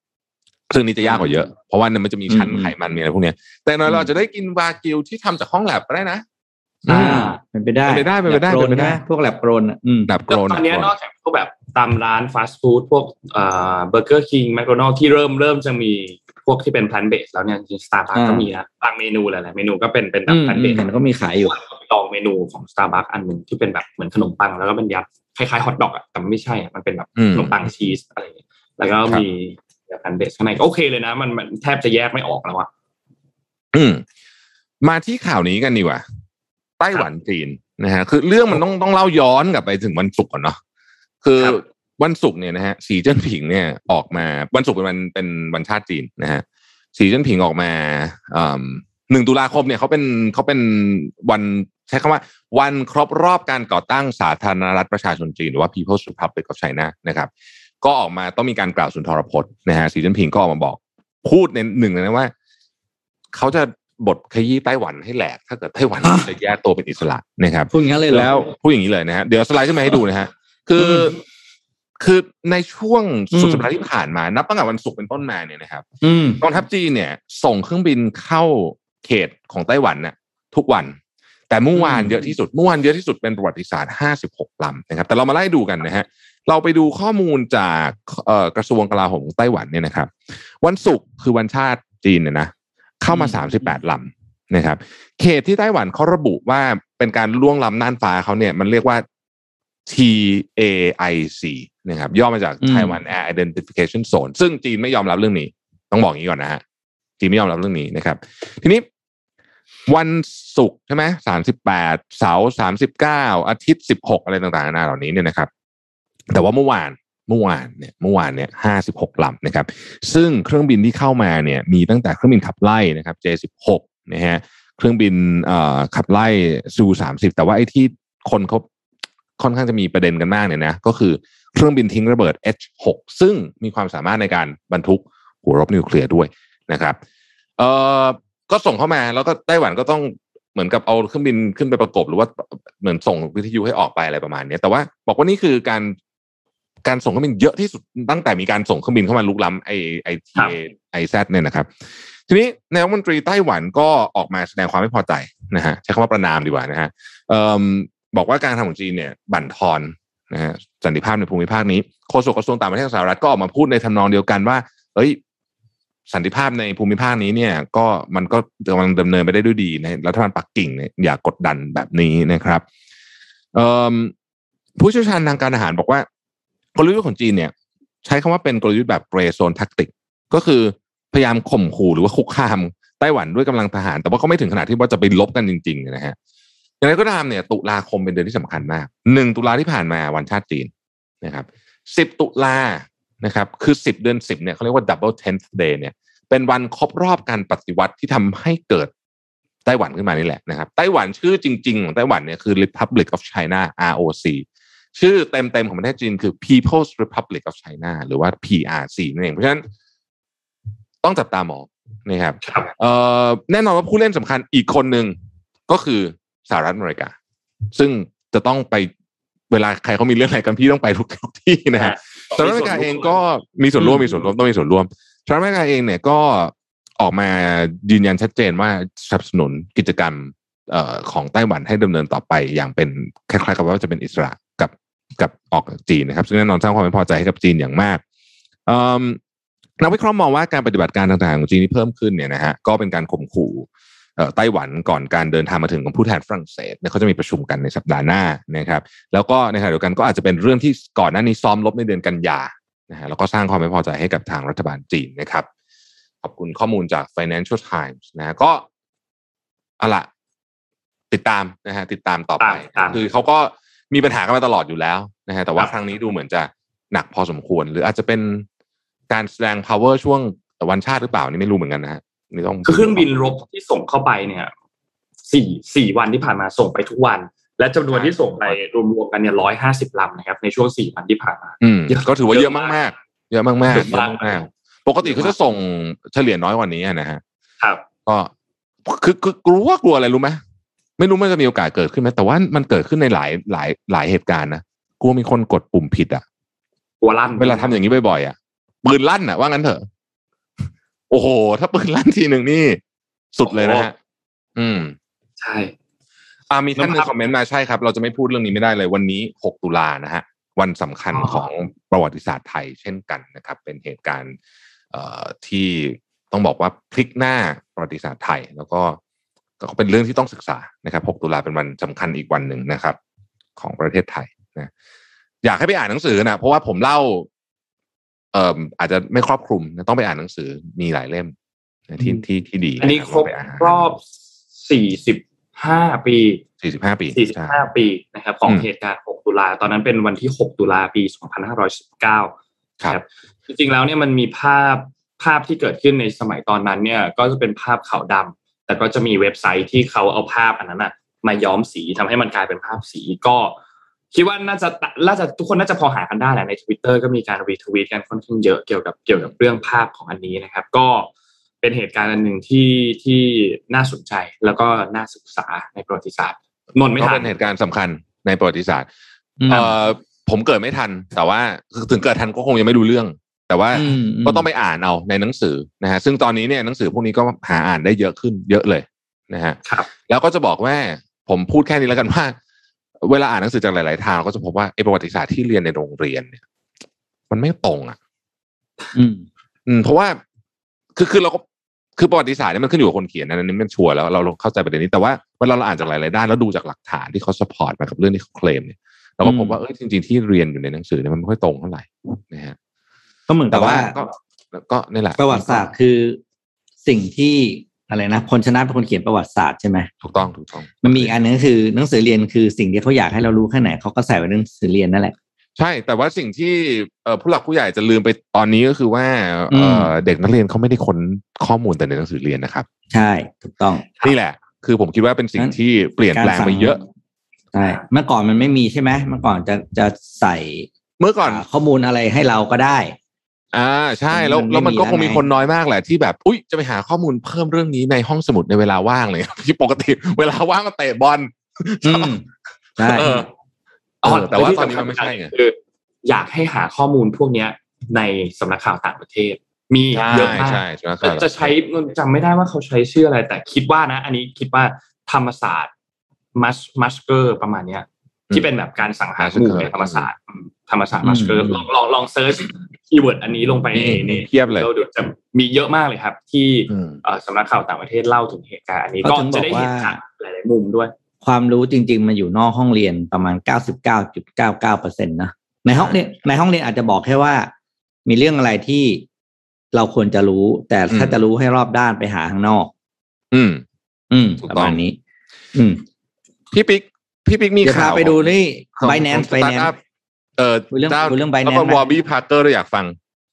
ซึ่งนี้จะยากกว่าเยอะ เพราะว่ามันจะมีชั้นอืมไขมันมีอะไรพวกเนี้ย แต่เราอืมเราจะได้กินวากิวที่ทำจากห้องแล็บก็ได้นะอ่าเป็นไปได้เป็นไปได้เป็นไปได้ lab grown เป็นไปได้นะพวก lab grown อะอืมแบบ grown แล้วตอนเนี้ย grown นอกจากพวกแบบ ตามร้านฟาสต์ฟู้ดพวกเอ่อ Burger King McDonald's ที่เริ่มเริ่มจะมีพวกที่เป็น plant based แล้วเนี่ยจริงสตาร์บัคอ่าก็มีนะบางเมนูหลายๆเมนูก็เป็นเป็นแบบอืม plant อืม based เห็นก็มีขายอยู่ลองเมนูของ Starbucks อันหนึ่งที่เป็นแบบเหมือนขนมปังแล้วก็เป็นยัดคล้ายๆฮอทดอกอะแต่มันไม่ใช่อะมันเป็นแบบอืมขนมปังชีสอะไรอย่างเงี้ยแล้วก็มีแบบพันเบสข้างในก็โอเคเลยนะ มันมันแทบจะแยกไม่ออกแล้วอะอืมมาที่ข่าวนี้กันดีกว่าไต้หวันจีนนะฮะคือเรื่องมันต้องต้องเล่าย้อนกลับไปถึงวันศุกร์ก่อนเนาะ คือวันศุกร์เนี่ยนะฮะสีเจิ้นผิงเนี่ยออกมาวันศุกร์เป็นวันเป็นวันชาติจีนนะฮะสีเจิ้นผิงออกมาหนึ่งตุลาคมเนี่ยเขาเป็นเขาเป็นวันใช้คำว่า วันครบรอบการก่อตั้งสาธารณรัฐประชาชนจีน หรือว่า People's Republic of China นะครับ ก็ออกมาต้องมีการกล่าวสุนทรพจน์นะฮะสีจิ้นผิงก็ออกมาบอก พูดในหนึ่งเลยนะว่า เขาจะบทขยี้ไต้หวันให้แหลก ถ้าเกิดไต้หวันอะจะแยกตัวเป็นอิสระนะครับพูดงั้นเลยเหรอแล้วพูดอย่างนี้เลยนะฮะเดี๋ยวสไลด์ขึ้นมาให้ดูนะฮะ คืออมคือในช่วงสุดอืมสัปดาห์ที่ผ่านมา นับตั้งแต่วันศุกร์เป็นต้นมาเนี่ยนะครับอืมกองทัพจีนเนี่ย ส่งเครื่องบินเข้าเขตของไต้หวันเนี่ยทุกวัน แต่เมื่อวานอืมเยอะที่สุดเมื่อวานเยอะที่สุดเป็นประวัติศาสตร์ 56 ลำนะครับ แต่เรามาไล่ดูกันนะฮะเราไปดูข้อมูลจากเอ่อกระทรวงกลาโหมของไต้หวันเนี่ยนะครับ วันศุกร์คือวันชาติจีนเนี่ยนะเข้ามา 38 ลำนะครับ เขตที่ไต้หวันเขาระบุว่าเป็นการล่วงล้ำน่านฟ้าเขาเนี่ยมันเรียกว่า TAIC นะครับย่อมาจากอืม Taiwan Air Identification Zone ซึ่งจีนไม่ยอมรับเรื่องนี้ ต้องบอกอย่างนี้ก่อนนะฮะจีนไม่ยอมรับเรื่องนี้นะครับ ทีนี้วันศุกร์ใช่ไหมสามสิบแปดเสาร์สามสิบเก้าอาทิตย์สิบหกอะไรต่างๆนานาเหล่านี้เนี่ยนะครับ แต่ว่าเมื่อวานเมื่อวานเนี่ยเมื่อวานเนี่ยห้าสิบหกลำนะครับ ซึ่งเครื่องบินที่เข้ามาเนี่ย มีตั้งแต่เครื่องบินขับไล่นะครับ J16 นะฮะเครื่องบินเอ่อขับไล่ซูสามสิบแต่ว่าไอ้ที่คนเขา ค่อนข้างจะมีประเด็นกันมากเนี่ยนะก็คือเครื่องบินทิ้งระเบิด H6 ซึ่งมีความสามารถในการบรรทุกหัวรบนิวเคลียร์ด้วยนะครับเอ่อก็ส่งเข้ามาแล้วก็ไต้หวันก็ต้องเหมือนกับเอาเครื่องบินขึ้นไปประกบ หรือว่าเหมือนส่งวิทยุให้ออกไปอะไรประมาณเนี้ยแต่ว่าบอกว่านี่คือการการส่งเครื่องบินเยอะที่สุดตั้งแต่มีการส่งเครื่องบินเข้ามาลุกล้ำไอไอทีครับไอแซเนี่ยนะครับ ทีนี้นายกรัฐมนตรีไต้หวันก็ออกมาแสดงความไม่พอใจนะฮะใช้คำว่าประนามดีกว่านะฮะเอิ่ม บอกว่าการทำของจีนเนี่ยบั่นทอนนะฮะสันติภาพในภูมิภาคนี้โฆษกกระทรวงต่างประเทศสหรัฐก็ออกมาพูดในทำนองเดียวกันว่า เอ้ย สันติภาพในภูมิภาคนี้เนี่ย ก็มันก็กำลังดำเนินไปได้ด้วยดีนะรัฐบาลปักกิ่งเนี่ยอย่ากกดดันแบบนี้นะครับผู้เชี่ยวชาญทางการอาหารบอกว่ากลยุทธ์ของจีนเนี่ย ใช้คำว่าเป็นกลยุทธ์แบบเกรโซนแท็กติก ก็คือพยายามข่มขู่หรือว่าคุกคามไต้หวันด้วยกำลังทหาร แต่ว่าก็ไม่ถึงขนาดที่ว่าจะไปลบกันจริงๆนะฮะ อย่างไรก็ตามเนี่ย ตุลาคมเป็นเดือนที่สำคัญมากหนึ่งตุลาที่ผ่านมาวันชาติจีนนะครับสิบตุลานะครับ คือสิบเดือนสิบเนี่ยเขาเรียกว่า double tenth day เนี่ย เป็นวันครบรอบการปฏิวัติที่ทำให้เกิดไต้หวันขึ้นมานี่แหละนะครับไต้หวันชื่อจริง ๆ ของไต้หวันเนี่ยคือ Republic of China ROC ชื่อเต็มๆของประเทศจีนคือ People's Republic of China หรือว่า PRC นั่นเองเพราะฉะนั้นต้องจับตามองนะครับครับเอ่อแน่นอนว่าผู้เล่นสำคัญอีกคนหนึ่งก็คือ สหรัฐอเมริกา ซึ่งจะต้องไปเวลาใครเขามีเรื่องอะไรกันพี่ต้องไปทุกทุกที่นะฮะสหรัฐอเมริกาเองก็มีส่วนร่วมมีส่วนร่วมต้องมีส่วนร่วมสหรัฐอเมริกาเองเนี่ยก็ออกมายืนยันชัดเจนว่าสนับสนุนกิจกรรมเอ่อของไต้หวันให้ดำเนินต่อไปอย่างเป็นคล้ายๆกับว่าจะเป็นอิสระกับกับออกจากจีนนะครับ ซึ่งแน่นอนสร้างความไม่พอใจให้กับจีนอย่างมากเอิ่มนักวิเคราะห์มองว่าการปฏิบัติการต่างๆของจีนที่เพิ่มขึ้นเนี่ยนะฮะก็เป็นการข่มขู่เอ่อ ไต้หวันก่อนการเดินทางมาถึงของผู้แทนฝรั่งเศสเนี่ยเขาจะมีประชุมกันในสัปดาห์หน้านะครับ แล้วก็ในขณะเดียวกันก็อาจจะเป็นเรื่องที่ก่อนหน้านี้ซ้อมลบในเดือนกันยานะฮะแล้วก็สร้างความไม่พอใจให้กับทางรัฐบาลจีนนะครับ ขอบคุณข้อมูลจาก Financial Times นะฮะก็เอาละติดตามนะฮะติดตามต่อไปตามคือเขาก็มีปัญหากันมาตลอดอยู่แล้วนะฮะแต่ว่าครับครั้งนี้ดูเหมือนจะหนักพอสมควร หรืออาจจะเป็นการแสดง power ช่วงวันชาติหรือเปล่านี่ไม่รู้เหมือนกันนะฮะนี่ ต้องคือเครื่องบินรบที่ส่งเข้าไปเนี่ยสี่สี่วันที่ผ่านมาส่งไปทุกวัน และจำนวนที่ส่งไปรวมๆกันเนี่ยร้อยห้าสิบลำนะครับ ในช่วงสี่วันที่ผ่านมาอืมเยอะก็ถือว่าเยอะเยอะมากมากๆเยอะมากๆเยเยอะอะมากมากๆปกติเขาจะส่งเฉลี่ยน้อยกว่านี้นะฮะครับก็คือคือกลัวกลัวอะไรรู้ไหมไม่รู้มันจะมีโอกาสเกิดขึ้นไหมแต่ว่ามันเกิดขึ้นในหลายหลายหลายเหตุการณ์นะกลัวมีคนกดปุ่มผิดอะหัวลั่นเวลาทำอย่างนี้บ่อยๆอะปืนลั่นอะว่างั้นเถอะ โอ้โห ถ้าปืนลั่นทีหนึ่งนี่ สุดเลยนะฮะอืม ใช่อ่ามีท่านหนึ่ครังบคอมเมนต์มาใช่ครับ เราจะไม่พูดเรื่องนี้ไม่ได้เลย วันนี้ 6 ตุลานะฮะ วันสำคัญอ๋อของประวัติศาสตร์ไทยเช่นกันนะครับ เป็นเหตุการณ์เอ่อที่ต้องบอกว่าพลิกหน้าประวัติศาสตร์ไทย แล้วก็ก็เป็นเรื่องที่ต้องศึกษานะครับ 6 ตุลาเป็นวันสำคัญอีกวันหนึ่งนะครับ ของประเทศไทยนะอยากให้ไปอ่านหนังสือนะเพราะว่าผมเล่าเอ่ออาจจะไม่ครอบคลุมนะต้องไปอ่านหนังสือมีหลายเล่มนะที่ที่ที่ดี อันนี้ะครบไปานรอบสี่สิบห้าปีสี่สิบห้าปีสี่สิบใช่ห้าปีนะครับของอืมเหตุการณ์6ตุลาตอนนั้นเป็นวันที่6ตุลาปี2519ครับจริงๆแล้วเนี่ยมันมีภาพภาพที่เกิดขึ้นในสมัยตอนนั้นเนี่ย ก็จะเป็นภาพขาวดำแต่ก็จะมีเว็บไซต์ที่เขาเอาภาพอันนั้นอะมาย้อมสีทำให้มันกลายเป็นภาพสีก็ คิดว่าน่าจะน่าจะทุกคนน่าจะพอหากันได้แหละใน Twitter ก็มีการรีทวีตกันค่อนข้างเยอะเกี่ยวกับเกี่ยวกับเรื่องภาพของอันนี้นะครับ ก็เป็นเหตุการณ์อันหนึ่งที่ที่น่าสนใจแล้วก็น่าศึกษาในประวัติศาสตร์นนท์ไม่ก็ทัเป็นนเหตุการณ์สำคัญในประวัติศาสตร์อืมเอ่อผมเกิดไม่ทัน แต่ว่าคือถึงเกิดทันก็คงยังไม่รู้เรื่อง แต่ว่าอืมก็ต้องไปอ่านเอาในหนังสือนะฮะซึ่งตอนนี้เนี่ยหนังสือพวกนี้ก็หาอ่านได้เยอะขึ้นเยอะเลยนะฮะครับแล้วก็จะบอกว่าผมพูดแค่นี้แล้วกันว่า เวลาอ่านหนังสือจากหลาย ๆ ทางเราก็จะพบว่าไอ้ประวัติศาสตร์ที่เรียนในโรงเรียนเนี่ย มันไม่ตรงอะ อืม อืม เพราะว่าคือคือเราก็คือประวัติศาสตร์เนี่ยมันขึ้นอยู่กับคนเขียนนะอันนี้มันชัวร์แล้วเราเข้าใจประเด็นนี้แต่ว่าเวลาเราอ่านจากหลาย ๆ ด้านแล้วดูจากหลักฐานที่เขาสปอร์ตมากับเรื่องที่เขาเคลมเนี่ยเราก็พบว่าเออจริง ๆ ที่เรียนอยู่ในหนังสือเนี่ยมันไม่ค่อยตรงเท่าไหร่นะฮะก็เหมือนแต่กับว่าว่าก็ก็นี่แหละประวัติศาสตร์คือสิ่งที่ อะไรนะพลชนะเป็นคนเขียนประวัติศาสตร์ใช่ไหมถูกต้องถูกต้อง มันมีอีกอันหนึงก็คือหนังสือเรียนคือสิ่งที่เขาอยากให้เรารู้แค่ไหนเขาก็ใส่ไว้ในหนังสือเรียนนั่นแหละใช่ แต่ว่าสิ่งที่เอ่อผู้หลักผู้ใหญ่จะลืมไปตอนนี้ก็คือว่าอืเอ่มอเด็กนักเรียนเขาไม่ได้ค้นข้อมูลแต่ในหนังสือเรียนนะครับ ใช่ถูกต้องนี่แหละ คือผมคิดว่าเป็นสิ่งงั้นที่เปลี่ยนแปลงไปเยอะใช่เมื่อก่อนมันไม่มีใช่ไหมเมื่อก่อนจะจะใส่เมื่อก่อนอ่าข้อมูลอะไรให้เราก็ได้ อ่าใช่แล้วมันไม่แล้วมันก็มีคงมีแล้วไงคนน้อยมากแหละที่แบบอุ้ยจะไปหาข้อมูลเพิ่มเรื่องนี้ในห้องสมุดในเวลาว่างเลยที่ปกติเวลาว่างก็เตะบอลอืมใช่เออเออแต่ว่าตอนนี้มันไม่ใช่ไงคืออยากให้หาข้อมูลพวกเนี้ยในสำนักข่าวต่างประเทศ มีใช่เยอะมากใช่ใช่จะจะใช้จำไม่ได้ว่าเขาใช้ชื่ออะไร แต่คิดว่านะ อันนี้คิดว่า Thammasat mas massacre ประมาณเนี้ย ที่เป็นแบบการสั่งหาข้อมูลในธรรมศาสตร์อืม Thammasat massacre อืมลองลองลอง search keyword อันนี้ลงไปในนี่ในเทียบเลยเราเดี๋ยวจะมีเยอะมากเลยครับ ที่อืมเอ่อสำนักข่าวต่างประเทศเล่าถึงเหตุการณ์อันนี้ก็ก็ถึงบอกจะได้เห็นว่าจากหลาย ๆ มุมด้วย ความรู้จริง ๆ มันอยู่นอกห้องเรียนประมาณเก้าสิบเก้าจุดเก้าเก้าเปอร์เซ็นต์นะในห้องเรียนในห้องเรียนอาจจะบอกแค่ว่า มีเรื่องอะไรที่เราควรจะรู้ แต่ถ้าอืมจะรู้ให้รอบด้านไปหาข้างนอก อืม อืมถูกต้องประมาณนี้ อืมพี่ปิ๊ก พี่ปิ๊กมีเดี๋ยวพาข่าวไปดูนี่ของ Binance ของ Finance startup เออคุยเรื่องเจ้าคุยเรื่องแล้ว Binance ก็ไหม Warby Parker เราอยากฟัง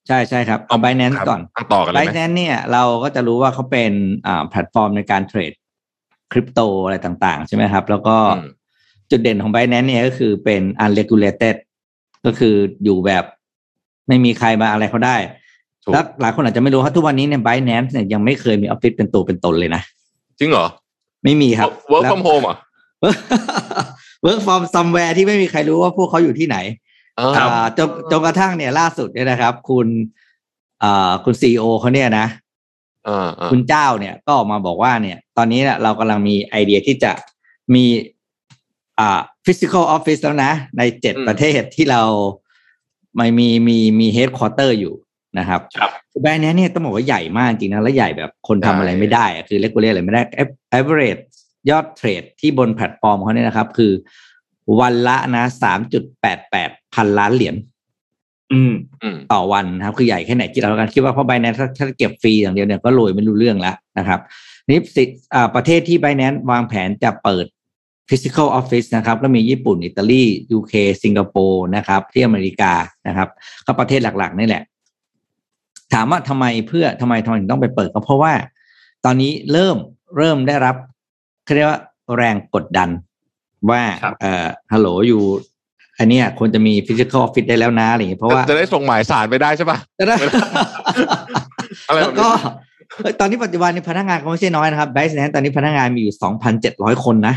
ใช่ใช่ครับเอา Binance ครับก่อนะต่อกันเลยไหม Binance เนี่ยเราก็จะรู้ว่าเขาเป็นอ่าแพลตฟอร์มในการเทรดคริปโตอะไรต่าง ๆ ใช่ไหมครับ แล้วก็อืมจุดเด่นของ Binance เนี่ยก็คือเป็น unregulated ก็คืออยู่แบบไม่มีใครมาอะไรเขาได้ถูกแล้วหลายคนอาจจะไม่รู้ว่าทุกวันนี้เนี่ย Binance เนี่ยยังไม่เคยมีออฟฟิศเป็นตัวเป็นตนเลยนะ จริงเหรอ ไม่มีครับ work from home อะ work from somewhere ที่ไม่มีใครรู้ว่าพวกเขาอยู่ที่ไหนอ่าอ่าจนจนกระทั่งเนี่ยล่าสุดเนี่ยนะครับ คุณอ่าคุณซีอเขาเนี่ยนะอ่าอ่าคุณเจ้าเนี่ยก็ออกมาบอกว่าเนี่ย ตอนนี้เนี่ยเรากำลังมีไอเดียที่จะมีอ่า physical office แล้วนะ ในเจ็ดประเทศที่เราไม่มีมีมี headquarter อยู่นะครับครับแบรนด์เนี้ยเนี่ยต้องบอกว่าใหญ่มากจริงนะ และใหญ่แบบคนทำอะไรไม่ได้อะคือเล็กเล่อะไรไม่ได้ average ยอดเทรดที่บนแพลตฟอร์มเขาเนี่ยนะครับ คือ วันละนะสามจุดแปดแปดพันล้านเหรียญอืมอืมต่อวันนะครับ คือใหญ่แค่ไหนคิดเอาแล้วกันคิดว่าเพราะ Binance ถ้าถ้าเก็บฟรีอย่างเดียวเนี่ยก็รวยไม่รู้เรื่องแล้วนะครับนี่สิอ่าประเทศที่ Binance วางแผนจะเปิด physical office นะครับ ก็มีญี่ปุ่น อิตาลี UK สิงคโปร์นะครับ ที่อเมริกานะครับ ก็ประเทศหลัก ๆ นี่แหละ ถามว่าทำไมเพื่อทำไมทำไมถึงต้องไปเปิดก็เพราะว่า ตอนนี้เริ่มเริ่มได้รับ เขาเรียกว่าแรงกดดัน ว่าครับเอ่อฮัลโหลอยู่อันเนี้ยควรจะมี physical office ได้แล้วนะอะไรอย่างเงี้ยเพราะว่าจะได้ส่งหมายสารไปได้ใช่ป่ะจะได้อะไรแล้วก็เฮ้ยตอนนี้ปัจจุบันนี้พนักงานเขาไม่ใช่น้อยนะครับไบส์แนนตอนนี้พนักงานมีอยู่2,700คนนะ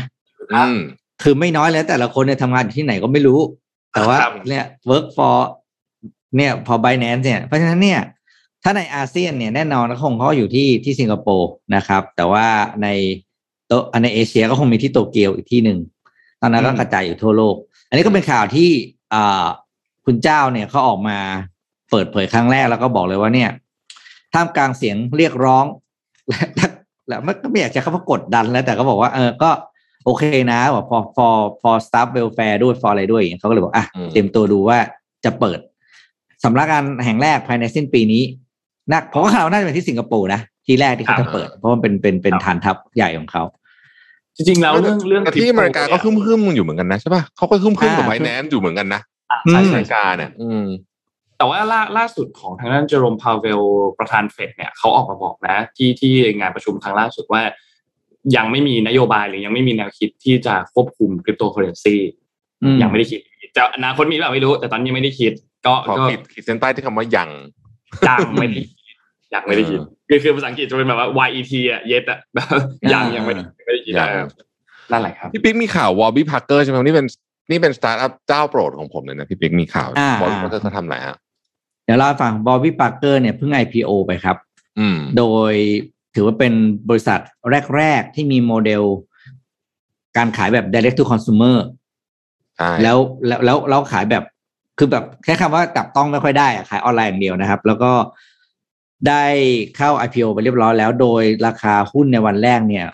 อืมคือไม่น้อยแล้วแต่ละคนเนี่ยทำงานอยู่ที่ไหนก็ไม่รู้ แต่ว่าครับเนี่ย work for เนี่ยพอ Binance เนี่ยเพราะฉะนั้นเนี่ยถ้าในอาเซียนเนี่ยแน่นอนก็คงเขาอยู่ที่ที่สิงคโปร์นะครับ แต่ว่าใน โตในเอเชียก็คงมีที่โตเกียวอีกที่หนึ่งตอนนั้นก็อืมกระจายอยู่ทั่วโลก อันนี้ก็เป็นข่าวที่อ่าคุณเจ้าเนี่ยเขาออกมาเปิดเผยครั้งแรกแล้วก็บอกเลยว่าเนี่ย ท่ามกลางเสียงเรียกร้องและและและไม่ก็ไม่อยากจะคำว่ากดดันแล้ว แต่ก็บอกว่าเออก็โอเคนะบอก for for for staff welfare ด้วย for อะไรด้วยอย่างเงี้ยเขาก็เลยบอกอะอืมเตรียมตัวดูว่าจะเปิดสำนักงานแห่งแรกภายในสิ้นปีนี้นะผมว่าข่าวน่าจะเป็นที่สิงคโปร์นะทีแรกที่เขาจะเปิด เพราะมันเป็นเป็นเป็นครับฐานทัพใหญ่ของเขา จริงๆแล้วเรื่องเรื่องแต่ที่อเมริกาก็คริปโตคึ่มๆอยู่เหมือนกันนะใช่ป่ะเขาก็คึ่มๆกับอ่า Binanceอยู่เหมือนกันนะอะอืมใช่ใช่อเมริกาเนี่ยอืมแต่ว่าล่าล่าสุดของทางด้านเจอโรมพาเวลประธานเฟดเนี่ยเขาออกมาบอกนะที่ที่งานประชุมครั้งล่าสุดว่า ยังไม่มีนโยบายหรือยังไม่มีแนวคิดที่จะควบคุมคริปโตเคอเรนซีอืมยังไม่ได้คิดจะอนาคตมีหรือเปล่าไม่รู้ แต่ตอนนี้ยังไม่ได้คิด ก็ขอก็ขีดขีดเส้นใต้ที่คำว่ายังยังไม่ได้คิด ยังไม่ได้คิดคือคือภาษาอังกฤษจะเป็นแบบว่า yet อะ yet อะแบบยังยังไม่ได้ไม่ได้คิดยังเออนั่นแหละครับพี่ปิ๊กมีข่าว Warby Parker ใช่ไหมนี่เป็นนี่เป็นสตาร์ทอัพเจ้าโปรดของผมเลยนะพี่ปิ๊กมีข่าวอ่าวอร์บี้พาร์เกอร์เขาทำอะไรฮะเดี๋ยวเราให้ฟัง Warby Parker เนี่ยเพิ่ง IPO ไปครับอืมโดยถือว่าเป็นบริษัทแรก ๆ ที่มีโมเดล การขายแบบ direct to consumer ใช่แล้วแล้วแล้วแล้วขายแบบคือแบบแค่คำว่าจับต้องไม่ค่อยได้อะขายออนไลน์อย่างเดียวนะครับ แล้วก็ ได้เข้า IPO ไปเรียบร้อยแล้ว โดยราคาหุ้นในวันแรกเนี่ย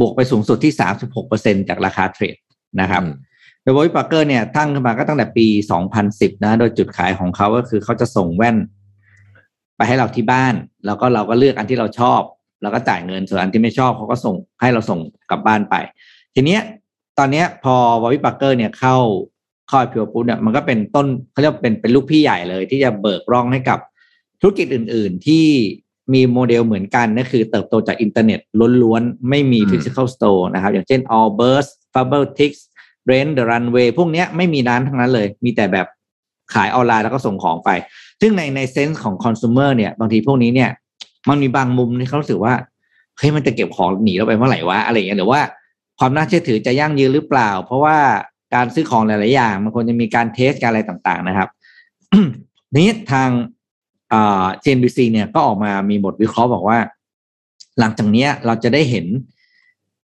บวกไปสูงสุดที่ 36%จากราคาเทรดนะครับอืมโดยบริปาร์เกอร์เนี่ยตั้งขึ้นมาก็ตั้งแต่ปี 2010 นะ โดยจุดขายของเขาก็คือเขาจะส่งแว่น ไปให้เราที่บ้าน แล้วก็เราก็เลือกอันที่เราชอบ แล้วก็จ่ายเงินส่วนอันที่ไม่ชอบเขาก็ส่งให้เราส่งกลับบ้านไป ทีเนี้ยตอนเนี้ยพอ Warby Parker เนี่ยเข้าเข้า IPO ปุ๊บเนี่ยมันก็เป็นต้นเขาเรียกว่าเป็นเป็นลูกพี่ใหญ่เลย ที่จะเบิกร่องให้กับ ธุรกิจอื่น ๆ ที่มีโมเดลเหมือนกันนั่นคือเติบโตจากอินเทอร์เน็ตล้วนๆ ไม่มีอืม physical store นะครับ อย่างเช่น Allbirds Fabletics Rent the Runway พวกเนี้ยไม่มีร้านทั้งนั้นเลย มีแต่แบบขายออนไลน์แล้วก็ส่งของไป ซึ่งในใน sense ของคอน sumer เนี่ย บางทีพวกนี้เนี่ย มันมีบางมุมที่เขารู้สึกว่า เฮ้ย มันจะเก็บของหนีเราไปเมื่อไหร่วะ อะไรอย่างเงี้ย หรือว่าความน่าเชื่อถือจะยั่งยืนหรือเปล่า เพราะว่าการซื้อของหลาย ๆ อย่าง มันควรจะมีการเทสการอะไรต่าง ๆ นะครับ นี้ทาง อ่า CNBC เนี่ยก็ออกมามีบทวิเคราะห์บอกว่า หลังจากเนี้ยเราจะได้เห็น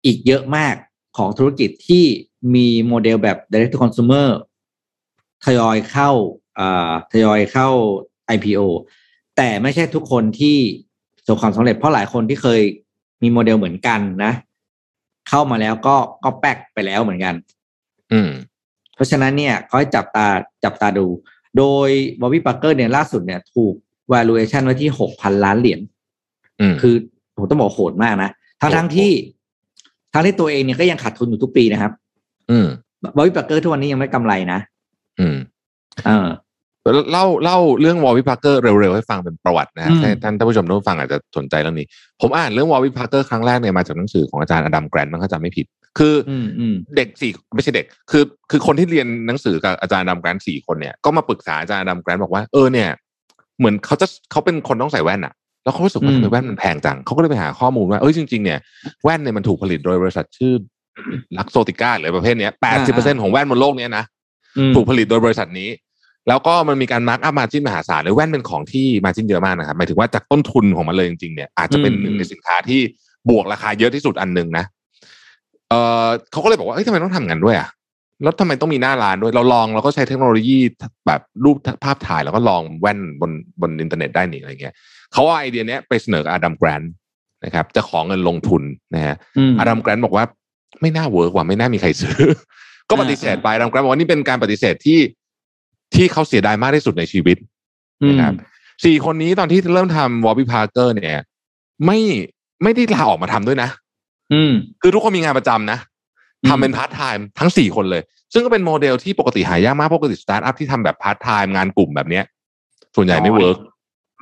อีกเยอะมากของธุรกิจที่มีโมเดลแบบ direct to consumer ทยอยเข้าอ่าทยอยเข้า IPO แต่ไม่ใช่ทุกคนที่ประสบความสำเร็จเพราะหลายคนที่เคยมีโมเดลเหมือนกันนะ เข้ามาแล้วก็ก็แป๊กไปแล้วเหมือนกัน อืม เพราะฉะนั้นเนี่ยเขาให้จับตาจับตาดู โดยบอบบี้ปาร์เกอร์เนี่ยล่าสุดเนี่ย ถูก valuation ไว้ที่หกพันล้านเหรียญอืมคือผมต้องบอกโหดมากนะทั้งทั้งที่ทั้งที่ตัวเองเนี่ยก็ยังขาดทุนอยู่ทุกปีนะครับ อืม Warby Parker ทุกวันนี้ยังไม่กำไรนะ อืมเออเล่าเล่าเรื่อง Warby Parker เร็วๆให้ฟังเป็นประวัตินะฮะอืมให้ท่านท่านผู้ชมท่านผู้ฟังอาจจะสนใจเรื่องนี้ ผมอ่านเรื่อง Warby Parker ครั้งแรกเนี่ยมาจากหนังสือของอาจารย์อดัมแกรนต์มั้งถ้าจำไม่ผิด คืออืมอืมเด็กสี่ไม่ใช่เด็ก คือ คือคนที่เรียนหนังสือกับอาจารย์อดัมแกรนต์สี่คนเนี่ยก็มาปรึกษาอาจารย์อดัมแกรนต์บอกว่าเออเนี่ย เหมือนเขาจะเขาเป็นคนต้องใส่แว่นอะแล้วเขารู้สึกว่าอืมทำไมแว่นมันแพงจังเขาก็เลยไปหาข้อมูลว่าเอ้ยจริงๆเนี่ยแว่นเนี่ยมันถูกผลิตโดยบริษัทชื่อ Luxottica หรือประเภทเนี้ยแปดสิบเปอร์เซ็นของแว่นบนโลกเนี้ยนะอืมถูกผลิตโดยบริษัทนี้ แล้วก็มันมีการ mark up margin มหาศาลเลยแว่นเป็นของที่ margin เยอะมากนะครับหมายถึงว่าจากต้นทุนของมันเลยจริงๆเนี่ยอาจจะเป็นอืมหนึ่งในสินค้าที่บวกราคาเยอะที่สุดอันหนึ่งนะเออเขาก็เลยบอกว่าเอ้ยทำไมต้องทำงานด้วยอะ แล้วทำไมต้องมีหน้าร้านด้วย เราลองเราก็ใช้เทคโนโลยีแบบรูปภาพถ่ายแล้วก็ลองแว่นบนบนอินเทอร์เน็ตได้นี่อะไรเงี้ยเขาเอาไอเดียเนี้ยไปเสนออาดัมแกรนต์นะครับจะขอเงินลงทุนนะฮะอืมอาดัมแกรนต์บอกว่าไม่น่า work ว่าไม่น่ามีใครซื้อ ก็ปฏิเสธไปอาดัมแกรนต์บอกว่านี่เป็นการปฏิเสธที่ที่เขาเสียดายมากที่สุดในชีวิตอืมนะครับสี่คนนี้ตอนที่เริ่มทำวอล p ีพาร์เกอร์เนี่ย ไม่ไม่ได้ลาออกมาทำด้วยนะ อืมคือทุกคนมีงานประจำนะอืม ทำเป็นพาร์ทไทม์ทั้งสี่คนเลย ซึ่งก็เป็นโมเดลที่ปกติหายากมากปกติสตาร์ทอัพที่ทำแบบพาร์ทไทม์งานกลุ่มแบบเนี้ย ส่วนใหญ่ไม่ work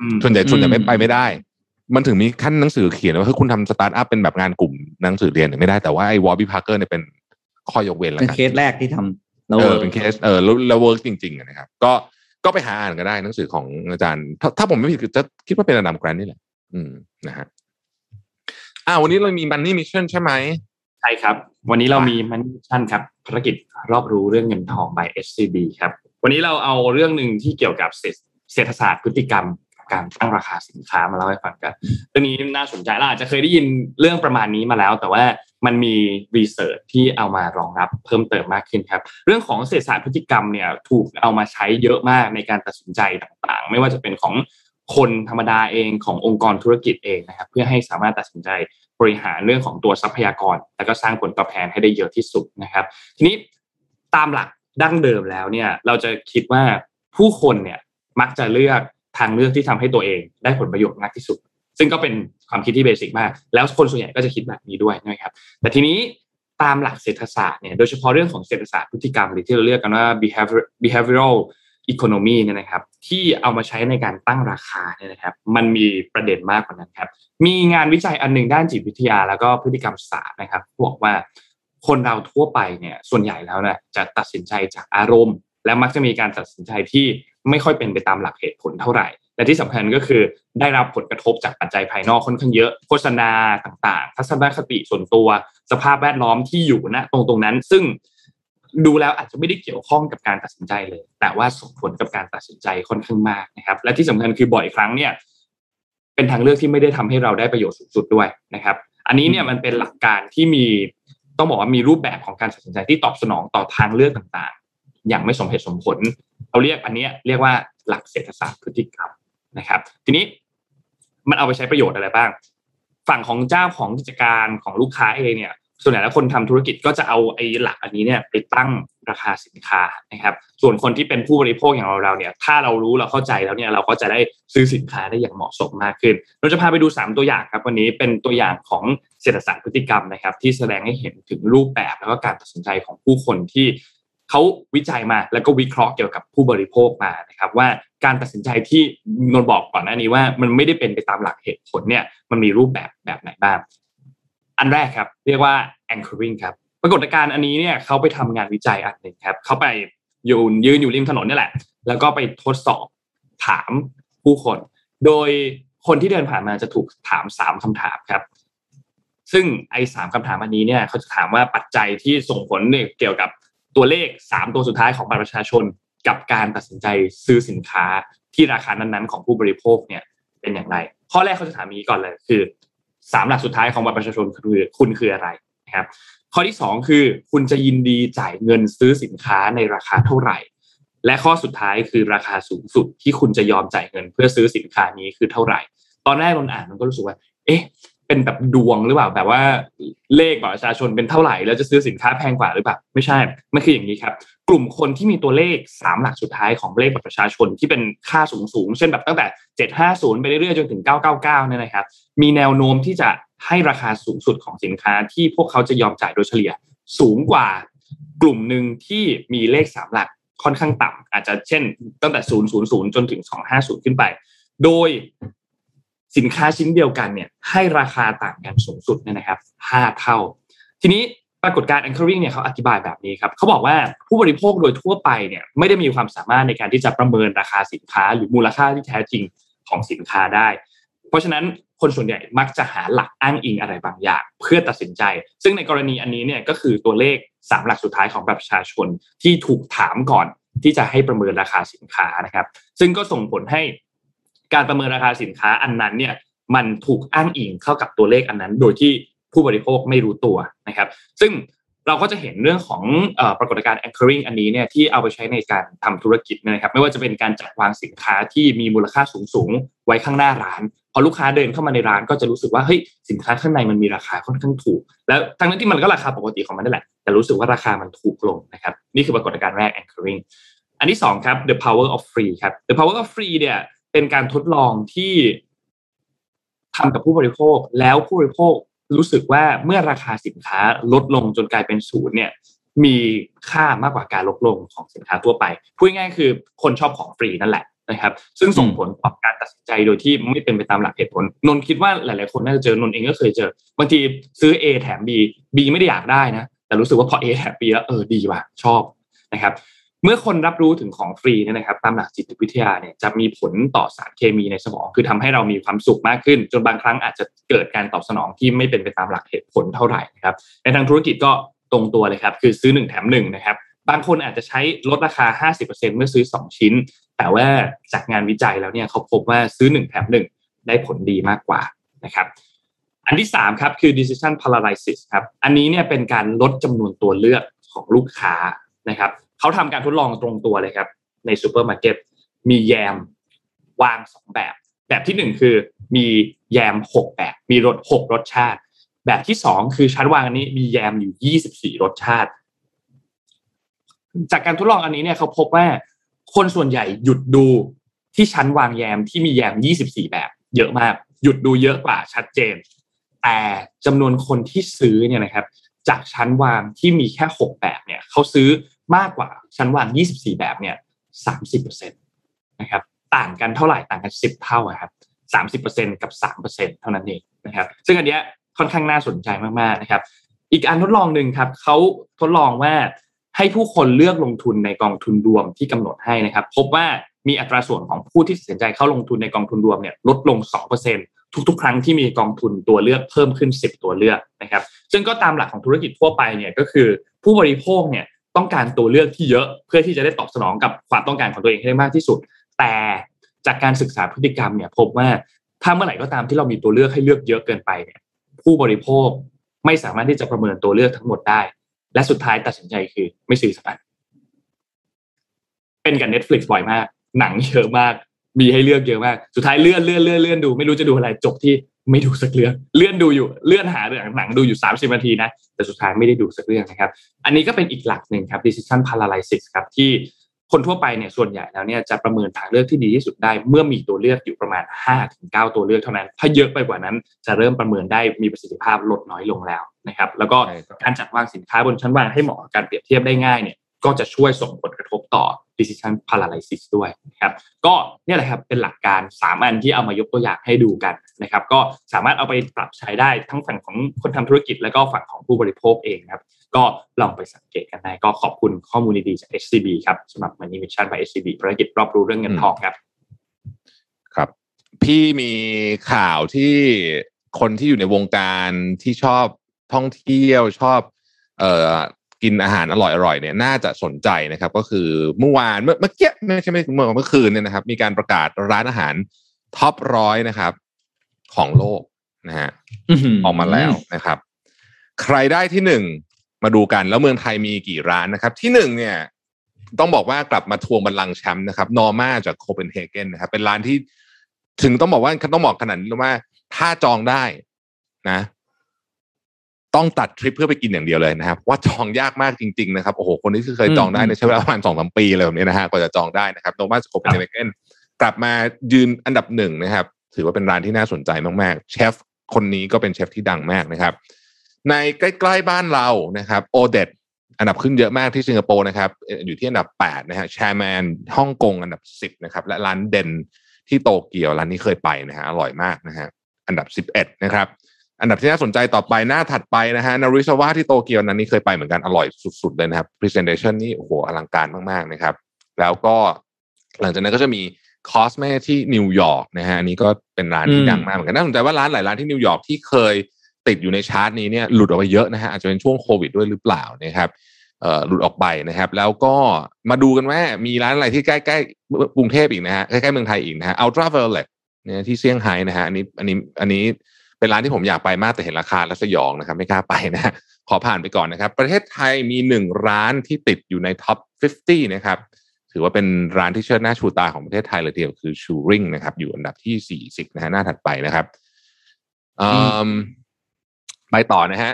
อืมส่วนใหญ่ส่วนใหญ่ไม่อืมไปไม่ได้ มันถึงมีขั้นหนังสือเขียนว่าคือคุณทำสตาร์ทอัพเป็นแบบงานกลุ่มหนังสือเรียนเนี่ยไม่ได้แต่ว่าไอ้วอล p ีพาร์เกอร์เนี่ยเป็นข้อยกเว้นแล้วเป็นกันเคสแรกที่ทำแล้วเออเป็นเคสเออแล้วแล้ว work จริงๆอะนะครับ ก็ก็ไปหาอ่านก็ได้หนังสือของอาจารย์ ถ้าถ้าผมไม่ผิดคือจะคิดว่าเป็นอดัมแกรนต์นี่แหละ อืมนะฮะอ่าวันนี้เรามี Money Mission ใช่ไหมใช่ครับ วันนี้เรามี Money Mission ครับภารกิจรอบรู้เรื่องเงินทอง by SCB ครับ วันนี้เราเอาเรื่องหนึ่งที่เกี่ยวกับเศรษฐเศรษฐศาสตร์พฤติกรรมกับการตั้งราคาสินค้ามาเล่าให้ฟังกันเรื่องนี้น่าสนใจเราอาจจะเคยได้ยินเรื่องประมาณนี้มาแล้ว แต่ว่ามันมีรีเสิร์ชที่เอามารองรับเพิ่มเติมมากขึ้นครับ เรื่องของเศรษฐศาสตร์พฤติกรรมเนี่ยถูกเอามาใช้เยอะมากในการตัดสินใจต่างๆ ไม่ว่าจะเป็นของคนธรรมดาเองขององค์กรธุรกิจเองนะครับ เพื่อให้สามารถตัดสินใจ บริหารเรื่องของตัวทรัพยากร แล้วก็สร้างผลตอบแทนให้ได้เยอะที่สุดนะครับ ทีนี้ตามหลักดั้งเดิมแล้วเนี่ยเราจะคิดว่าผู้คนเนี่ยมักจะเลือกทางเลือกที่ทำให้ตัวเองได้ผลประโยชน์มากที่สุด ซึ่งก็เป็นความคิดที่เบสิกมาก แล้วคนส่วนใหญ่ก็จะคิดแบบนี้ด้วยนะครับ แต่ทีนี้ตามหลักเศรษฐศาสตร์เนี่ยโดยเฉพาะเรื่องของเศรษฐศาสตร์พฤติกรรมหรือที่เราเรียกกันว่า behavior behavioral economy เนี่ยนะครับที่เอามาใช้ในการตั้งราคาเนี่ยนะครับมันมีประเด็นมากกว่านั้นครับมีงานวิจัยอันหนึ่งด้านจิตวิทยาแล้วก็พฤติกรรมศาสตร์นะครับบอกว่าคนเราทั่วไปเนี่ยส่วนใหญ่แล้วนี่ยจะตัดสินใจจากอารมณ์ และมักจะมีการตัดสินใจที่ไม่ค่อยเป็นไปตามหลักเหตุผลเท่าไหร่ และที่สำคัญก็คือได้รับผลกระทบจากปัจจัยภายนอกค่อนข้างเยอะ โฆษณาต่างๆ ทัศนคติส่วนตัว สภาพแวดล้อมที่อยู่ณตรงตรงนั้น ซึ่ง ดูแล้วอาจจะไม่ได้เกี่ยวข้องกับการตัดสินใจเลย แต่ว่าส่งผลกับการตัดสินใจค่อนข้างมากนะครับ และที่สำคัญคือบ่อยครั้งเนี่ย เป็นทางเลือกที่ไม่ได้ทำให้เราได้ประโยชน์สูงสุดด้วยนะครับ อันนี้เนี่ยมันเป็นหลักการที่มีต้องบอกว่ามีรูปแบบของการตัดสินใจที่ตอบสนองต่อทางเลือกต่างๆ อย่างไม่สมเหตุสมผลเราเรียกอันเนี้ยเรียกว่าหลักเศรษฐศาสตร์พฤติกรรมนะครับ ทีนี้มันเอาไปใช้ประโยชน์อะไรบ้าง ฝั่งของเจ้าของกิจการของลูกค้าเองเนี่ย ส่วนใหญ่แล้วคนทำธุรกิจก็จะเอาไอ้หลักอันนี้เนี่ยไปตั้งราคาสินค้านะครับ ส่วนคนที่เป็นผู้บริโภคอย่างเราเราเนี่ยถ้าเรารู้เราเข้าใจแล้วเนี่ยเราก็จะได้ซื้อสินค้าได้อย่างเหมาะสมมากขึ้น เราจะพาไปดู 3 ตัวอย่างครับวันนี้เป็นตัวอย่างของเศรษฐศาสตร์พฤติกรรมนะครับ ที่แสดงให้เห็นถึงรูปแบบแล้วก็การตัดสินใจของผู้คนที่เขาวิจัยมาแล้วก็วิเคราะห์เกี่ยวกับผู้บริโภคมานะครับ ว่าการตัดสินใจที่นนบอกก่อนหน้านี้ว่ามันไม่ได้เป็นไปตามหลักเหตุผลเนี่ยมันมีรูปแบบแบบไหนบ้าง อันแรกครับ เรียกว่า anchoring ครับปรากฏการณ์อันนี้เนี่ยเขาไปทำงานวิจัยอันหนึ่งครับเขาไปยืนยืนอยู่ริมถนนนี่แหละ แล้วก็ไปทดสอบถามผู้คน โดยคนที่เดินผ่านมาจะถูกถามสามคำถามครับ ซึ่งไอ้สามคำถามอันนี้เนี่ยเขาจะถามว่าปัจจัยที่ส่งผลเนี่ยเกี่ยวกับตัวเลขสามตัวสุดท้ายของบัตรประชาชน กับการตัดสินใจซื้อสินค้าที่ราคานั้นๆ ของผู้บริโภคเนี่ยเป็นอย่างไร ข้อแรกเขาจะถามนี้ก่อนเลยคือ สามหลักสุดท้ายของบัตรประชาชนคือคุณคืออะไรนะครับข้อที่สองคือ คุณจะยินดีจ่ายเงินซื้อสินค้าในราคาเท่าไหร่ และข้อสุดท้ายคือราคาสูงสุดที่คุณจะยอมจ่ายเงินเพื่อซื้อสินค้านี้คือเท่าไหร่ ตอนแรกนนอ่านมันก็รู้สึกว่า เอ๊ะ เป็นแบบดวงหรือเปล่าแบบว่าเลขบัตรประชาชนเป็นเท่าไหร่แล้วจะซื้อสินค้าแพงกว่าหรือเปล่าไม่ใช่มันคืออย่างนี้ครับ กลุ่มคนที่มีตัวเลขสามหลักสุดท้ายของเลขบัตรประชาชนที่เป็นค่าสูงสูงๆเช่นแบบตั้งแต่ 750 ไปเรื่อยๆจนถึง 999เนี่ยนะครับ มีแนวโน้มที่จะให้ราคาสูงสุดของสินค้าที่พวกเขาจะยอมจ่ายโดยเฉลี่ยสูงกว่ากลุ่มหนึ่งที่มีเลขสามหลักค่อนข้างต่ำอาจจะเช่น ตั้งแต่ 000 จนถึง 250 ขึ้นไป โดย สินค้าชิ้นเดียวกันเนี่ยให้ราคาต่างกันสูงสุดเนี่ยนะครับ5เท่า ทีนี้ปรากฏการณ์ anchoring เนี่ยเขาอธิบายแบบนี้ครับเขาบอกว่าผู้บริโภคโดยทั่วไปเนี่ยไม่ได้มีความสามารถในการที่จะประเมินราคาสินค้า หรือมูลค่าที่แท้จริงของสินค้าได้ เพราะฉะนั้นคนส่วนใหญ่มักจะหาหลักอ้างอิงอะไรบางอย่าง เพื่อตัดสินใจ ซึ่งในกรณีอันนี้เนี่ยก็คือตัวเลขสามหลักสุดท้ายของแบบประชาชนที่ถูกถามก่อนที่จะให้ประเมินราคาสินค้านะครับ ซึ่งก็ส่งผลให้ การประเมินราคาสินค้าอันนั้นเนี่ยมันถูกอ้างอิงเข้ากับตัวเลขอันนั้น โดยที่ผู้บริโภคไม่รู้ตัวนะครับ ซึ่งเราก็จะเห็นเรื่องของปรากฏการณ์ anchoring อันนี้เนี่ยที่เอาไปใช้ในการทำธุรกิจนะครับ ไม่ว่าจะเป็นการจัดวางสินค้าที่มีมูลค่าสูงสูงไว้ข้างหน้าร้าน พอลูกค้าเดินเข้ามาในร้านก็จะรู้สึกว่าเฮ้ยสินค้าข้างในมันมีราคาค่อนข้างถูก แล้วทั้งนั้นที่มันก็ราคาปกติของมันนั่นแหละ แต่รู้สึกว่าราคามันถูกลงนะครับนี่คือปรากฏการณ์แรก anchoring อันที่สองครับ the power of free ครับ the power of free เนี่ย เป็นการทดลองที่ทำกับผู้บริโภค แล้วผู้บริโภครู้สึกว่าเมื่อราคาสินค้าลดลงจนกลายเป็นศูนย์เนี่ยมีค่ามากกว่าการลดลงของสินค้าทั่วไปพูดง่ายๆคือคนชอบของฟรีนั่นแหละนะครับ ซึ่งส่งผลต่อการตัดสินใจโดยที่ไม่เป็นไปตามหลักเหตุผลนนคิดว่าหลาย ๆ คนน่าจะเจอนนเองก็เคยเจอบางทีซื้อ A แถม B B ไม่ได้อยากได้นะแต่รู้สึกว่าพอ A แถม B แล้วเออดีว่ะชอบนะครับ เมื่อคนรับรู้ถึงของฟรีเนี่ยนะครับ ตามหลักจิตวิทยาเนี่ยจะมีผลต่อสารเคมีในสมอง คือทำให้เรามีความสุขมากขึ้น จนบางครั้งอาจจะเกิดการตอบสนองที่ไม่เป็นไปตามหลักเหตุผลเท่าไหร่นะครับ ในทางธุรกิจก็ตรงตัวเลยครับ คือซื้อ 1 แถม1นะครับ บางคนอาจจะใช้ลดราคา 50%เมื่อซื้อ 2 ชิ้น แต่ว่าจากงานวิจัยแล้วเนี่ยเขาพบว่าซื้อ 1 แถม 1 ได้ผลดีมากกว่านะครับอันที่3ครับคือ decision paralysis ครับ อันนี้เนี่ยเป็นการลดจำนวนตัวเลือกของลูกค้านะครับ เขาทำการทดลองตรงตัวเลยครับ ในซูเปอร์มาร์เก็ตมีแยมวางสองแบบ แบบที่หนึ่งคือมีแยมหกแบบ มีรสหกรสชาติ แบบที่สองคือชั้นวางอันนี้มีแยมอยู่ยี่สิบสี่รสชาติ จากการทดลองอันนี้เนี่ยเขาพบว่าคนส่วนใหญ่หยุดดูที่ชั้นวางแยมที่มีแยมยี่สิบสี่แบบ เยอะมาก หยุดดูเยอะกว่าชัดเจน แต่จำนวนคนที่ซื้อเนี่ยนะครับ จากชั้นวางที่มีแค่หกแบบเนี่ยเขาซื้อ มากกว่าชั้นวาง24 แบบเนี่ย30%นะครับต่างกันเท่าไหร่ต่างกัน 10 เท่าครับ30%กับ 3%เท่านั้นเองนะครับซึ่งอันเนี้ยค่อนข้างน่าสนใจมากๆนะครับ อีกอันทดลองหนึ่งครับเขาทดลองว่าให้ผู้คนเลือกลงทุนในกองทุนรวมที่กำหนดให้นะครับ พบว่ามีอัตราส่วนของผู้ที่ตัดสินใจเข้าลงทุนในกองทุนรวมเนี่ยลดลง 2%ทุกๆ ครั้งที่มีกองทุนตัวเลือกเพิ่มขึ้น 10 ตัวเลือกนะครับ ซึ่งก็ตามหลักของธุรกิจทั่วไปเนี่ยก็คือผู้บริโภคเนี่ย ต้องการตัวเลือกที่เยอะเพื่อที่จะได้ตอบสนองกับความต้องการของตัวเองให้ได้มากที่สุด แต่จากการศึกษาพฤติกรรมเนี่ยพบว่าถ้าเมื่อไหร่ก็ตามที่เรามีตัวเลือกให้เลือกเยอะเกินไปเนี่ยผู้บริโภคไม่สามารถที่จะประเมินตัวเลือกทั้งหมดได้ และสุดท้ายตัดสินใจคือไม่ซื้อสักอันเป็นกับ Netflix บ่อยมาก หนังเยอะมาก มีให้เลือกเยอะมาก สุดท้ายเลื่อนเลื่อนเลื่อนเลื่อนดู ไม่รู้จะดูอะไรจบที่ ไม่ดูสักเรื่องเลื่อนดูอยู่เลื่อนหาเรื่องหนังดูอยู่สามสิบนาทีนะแต่สุดท้ายไม่ได้ดูสักเรื่องนะครับ อันนี้ก็เป็นอีกหลักหนึ่งครับ decision paralysis ครับที่คนทั่วไปเนี่ยส่วนใหญ่แล้วเนี่ยจะประเมินทางเลือกที่ดีที่สุดได้ เมื่อมีตัวเลือกอยู่ประมาณ 5-9ถึงตัวเลือกเท่านั้น ถ้าเยอะไปกว่านั้นจะเริ่มประเมินได้มีประสิทธิภาพลดน้อยลงแล้วนะครับ แล้วก็การจัดวางสินค้าบนชั้นวางให้เหมาะกับการเปรียบเทียบได้ง่ายเนี่ยก็จะช่วยส่งผลกระทบต่อ decision paralysis ด้วยนะครับก็เนี่ยแหละครับเป็นหลักการ3อันที่เอามายกตัวอย่างให้ดูกันนะครับก็สามารถเอาไปปรับใช้ได้ทั้งฝั่งของคนทำธุรกิจ แล้วก็ฝั่งของผู้บริโภคเองครับก็ลองไปสังเกตกันได้ก็ขอบคุณข้อมูลดีๆจาก SCB ครับสำหรับ Money Mission by SCB ภารกิจรอบรู้เรื่องเงินทองครับครับ พี่มีข่าวที่คนที่อยู่ในวงการที่ชอบท่องเที่ยวชอบเอ่อ กินอาหารอร่อยๆเนี่ยน่าจะสนใจนะครับ ก็คือเมื่อวานเมื่อเมื่อกี้ไม่ใช่เมื่อเมื่อคืนเนี่ยนะครับ มีการประกาศร้านอาหารท็อปร้อยนะครับ ของโลกนะฮะออกมาแล้วนะครับ ใครได้ที่หนึ่งมาดูกันแล้วเมืองไทยมีกี่ร้านนะครับ ที่หนึ่งเนี่ยต้องบอกว่ากลับมาทวงบัลลังก์แชมป์นะครับนอร์มาจากโคเปนเฮเกนนะครับ เป็นร้านที่ถึงต้องบอกว่าต้องบอกขนาดนี้ว่าถ้าจองได้นะ ต้องตัดทริปเพื่อไปกินอย่างเดียวเลยนะครับว่าจองยากมากจริงๆนะครับโอ้โหคนที่เคยจองได้ใช้เวลาประมาณสองสามปีเลยแบบนี้นะฮะกว่าจะจองได้นะครับโนมาสโคเปนเฮเกนกลับมายืนอันดับหนึ่งนะครับ ถือว่าเป็นร้านที่น่าสนใจมากๆ เชฟคนนี้ก็เป็นเชฟที่ดังมากนะครับ ในใกล้ๆบ้านเรานะครับโอเดตอันดับขึ้นเยอะมากที่สิงคโปร์นะครับเอ่ออยู่ที่อันดับ8นะฮะแชร์แมนฮ่องกงอันดับ 10นะครับและร้านเด่นที่โตเกียวร้านนี้เคยไปนะฮะอร่อยมากนะฮะอันดับ 11นะครับ อันดับที่น่าสนใจต่อไปหน้าถัดไปนะฮะนาริซาวะที่โตเกียวนั้นนี้เคยไปเหมือนกันอร่อยสุดๆเลยนะครับ Presentation นี่โอ้โหอลังการมากๆนะครับ แล้วก็หลังจากนั้นก็จะมี Cosme ที่นิวยอร์กนะฮะอันนี้ก็เป็นร้านที่อืมดังมากเหมือนกันน่าสนใจว่าร้านหลายร้านที่นิวยอร์กที่เคยติดอยู่ในชาร์ตนี้เนี่ยหลุดออกไปเยอะนะฮะอาจจะเป็นช่วงโควิดด้วยหรือเปล่านะครับเอ่อหลุดออกไปนะครับ แล้วก็มาดูกันว่ามีร้านอะไรที่ใกล้ๆกรุงเทพอีกนะฮะใกล้ๆเมืองไทยอีกนะฮะ Ultra Violet เนี่ยที่เซี่ยงไฮ้นะฮะอันนี้อันนี้อันนี้ เป็นร้านที่ผมอยากไปมากแต่เห็นราคาแล้วสยองนะครับ ไม่กล้าไปนะขอผ่านไปก่อนนะครับ ประเทศไทยมีหนึ่งร้านที่ติดอยู่ใน top 50 นะครับ ถือว่าเป็นร้านที่เชิดหน้าชูตาของประเทศไทยเลยทีเดียวคือชูริงนะครับ อยู่อันดับที่ 40 นะฮะหน้าถัดไปนะครับไปต่อนะฮะ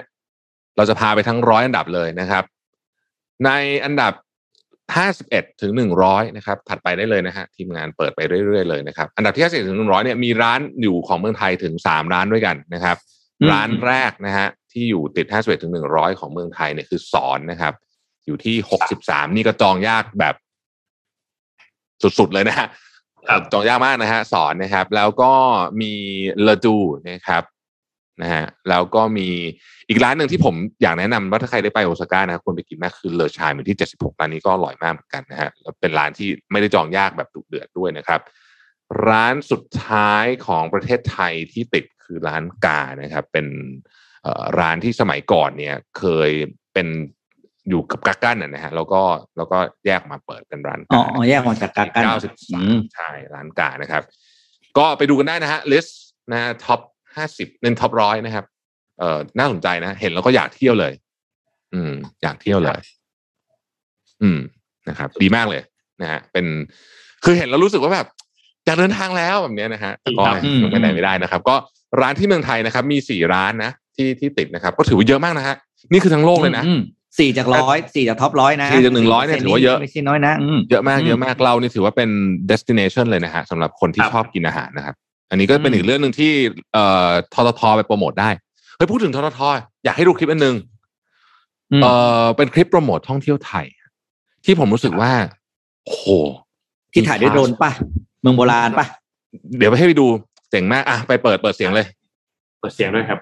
เราจะพาไปทั้งร้อยอันดับเลยนะครับ ในอันดับ 51 ถึง 100 นะครับ ถัดไปได้เลยนะฮะ ทีมงานเปิดไปเรื่อยๆเลยนะครับ อันดับที่ 51 ถึง 100 เนี่ยมีร้านอยู่ของเมืองไทยถึง 3 ร้านด้วยกันนะครับอืมร้านแรกนะฮะที่อยู่ติด 51 ถึง 100 ของเมืองไทยเนี่ยคือสอนนะครับ อยู่ที่ 63 นี่ก็จองยากแบบ สุดๆเลยนะฮะครับจองยากมากนะฮะสอนนะครับ แล้วก็มีเลดูนะครับนะฮะแล้วก็มี อีกร้านหนึ่งที่ผมอยากแนะนำว่าถ้าใครได้ไปโอซาก้านะควรไปกินมากคือเลอชายอยู่ที่ 76ร้านนี้ก็อร่อยมากเหมือนกันนะฮะแล้วเป็นร้านที่ไม่ได้จองยากแบบดุเดือดด้วยนะครับ ร้านสุดท้ายของประเทศไทยที่ติดคือร้านกานะครับ เป็นเอ่อร้านที่สมัยก่อนเนี่ยเคยเป็นอยู่กับกักกันนะฮะแล้วก็แล้วก็แยกมาเปิดเป็นร้านอ๋อกาอ๋อแยกมาจากกากันเก้าสิบอืสามมใช่ร้านกานะครับ ก็ไปดูกันได้นะฮะลิสต์นะท็อปห้าสิบเน้นท็อปร้อยนะครับ เอ่อน่าสนใจนะเห็นแล้วก็อยากเที่ยวเลย อืม อยากเที่ยวเลย อืมนะครับ ดีมากเลยนะฮะเป็นคือเห็นแล้วรู้สึกว่าแบบอยากเดินทางแล้วแบบเนี้ยนะฮะแต่ก็อืมยังไปไหนไม่ได้นะครับ ก็ร้านที่เมืองไทยนะครับ มีสี่ร้านนะที่ที่ติดนะครับ ก็ถือว่าเยอะมากนะฮะนี่คือทั้งโลกเลยนะอืมสี่จากร้อยสี่จากท็อปร้อยนะสี่จาก100เนี่ยถือว่าเยอะไม่ใช่น้อยนะอืมเยอะมากอืมเยอะมากเรานี่ถือว่าเป็น destination เลยนะฮะสำหรับคนที่ครับชอบกินอาหารนะครับ อันนี้ก็เป็นอืมอีกเรื่องหนึ่งที่เอ่อทททไปโปรโมทได้ เฮ้ยพูดถึงทททอยากให้ดูคลิปอันหนึ่งอืมเอ่อเป็นคลิปโปรโมทท่องเที่ยวไทย ที่ผมรู้สึกว่าโอ้โหที่ถ่ายด้วยโดรนป่ะเมืองโบราณป่ะ เดี๋ยวไปให้ไปดูเจ๋งมากอะไปเปิดเปิดเสียงเลย เปิดเสียงด้วยครับ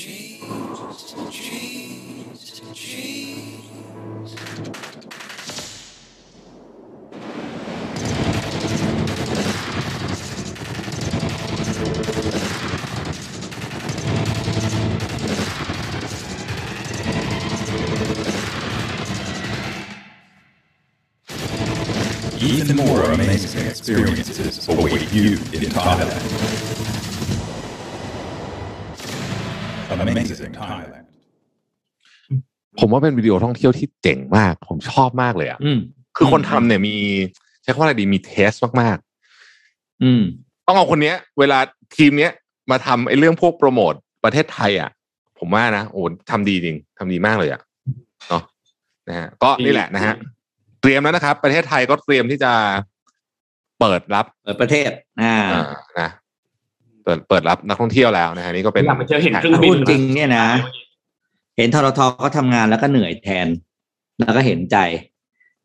Even more amazing experiences await you in Thailand. Amazing Thailand. ผมว่าเป็นวิดีโอท่องเที่ยวที่เจ๋งมาก ผมชอบมากเลยอะอืมคือคนทำเนี่ยมีใช้คำว่าอะไรดีมีเทสมากๆ อืม ต้องเอาคนเนี้ย เวลาทีมเนี้ยมาทำไอ้เรื่องพวกโปรโมทประเทศไทยอะ ผมว่านะโอ้ทำดีจริงทำดีมากเลยอะเนาะนะฮะก็นี่แหละนะฮะเตรียมแล้วนะครับ ประเทศไทยก็เตรียมที่จะเปิดรับเปิดประเทศ อ่าอ่านะเปิดเปิดรับนักท่องเที่ยวแล้วนะฮะนี่ก็เป็นอยากไปเที่ยวเห็นเครื่องบินพูดจริงเนี่ยนะ เห็นทรทเขาทำงานแล้วก็เหนื่อยแทน แล้วก็เห็นใจ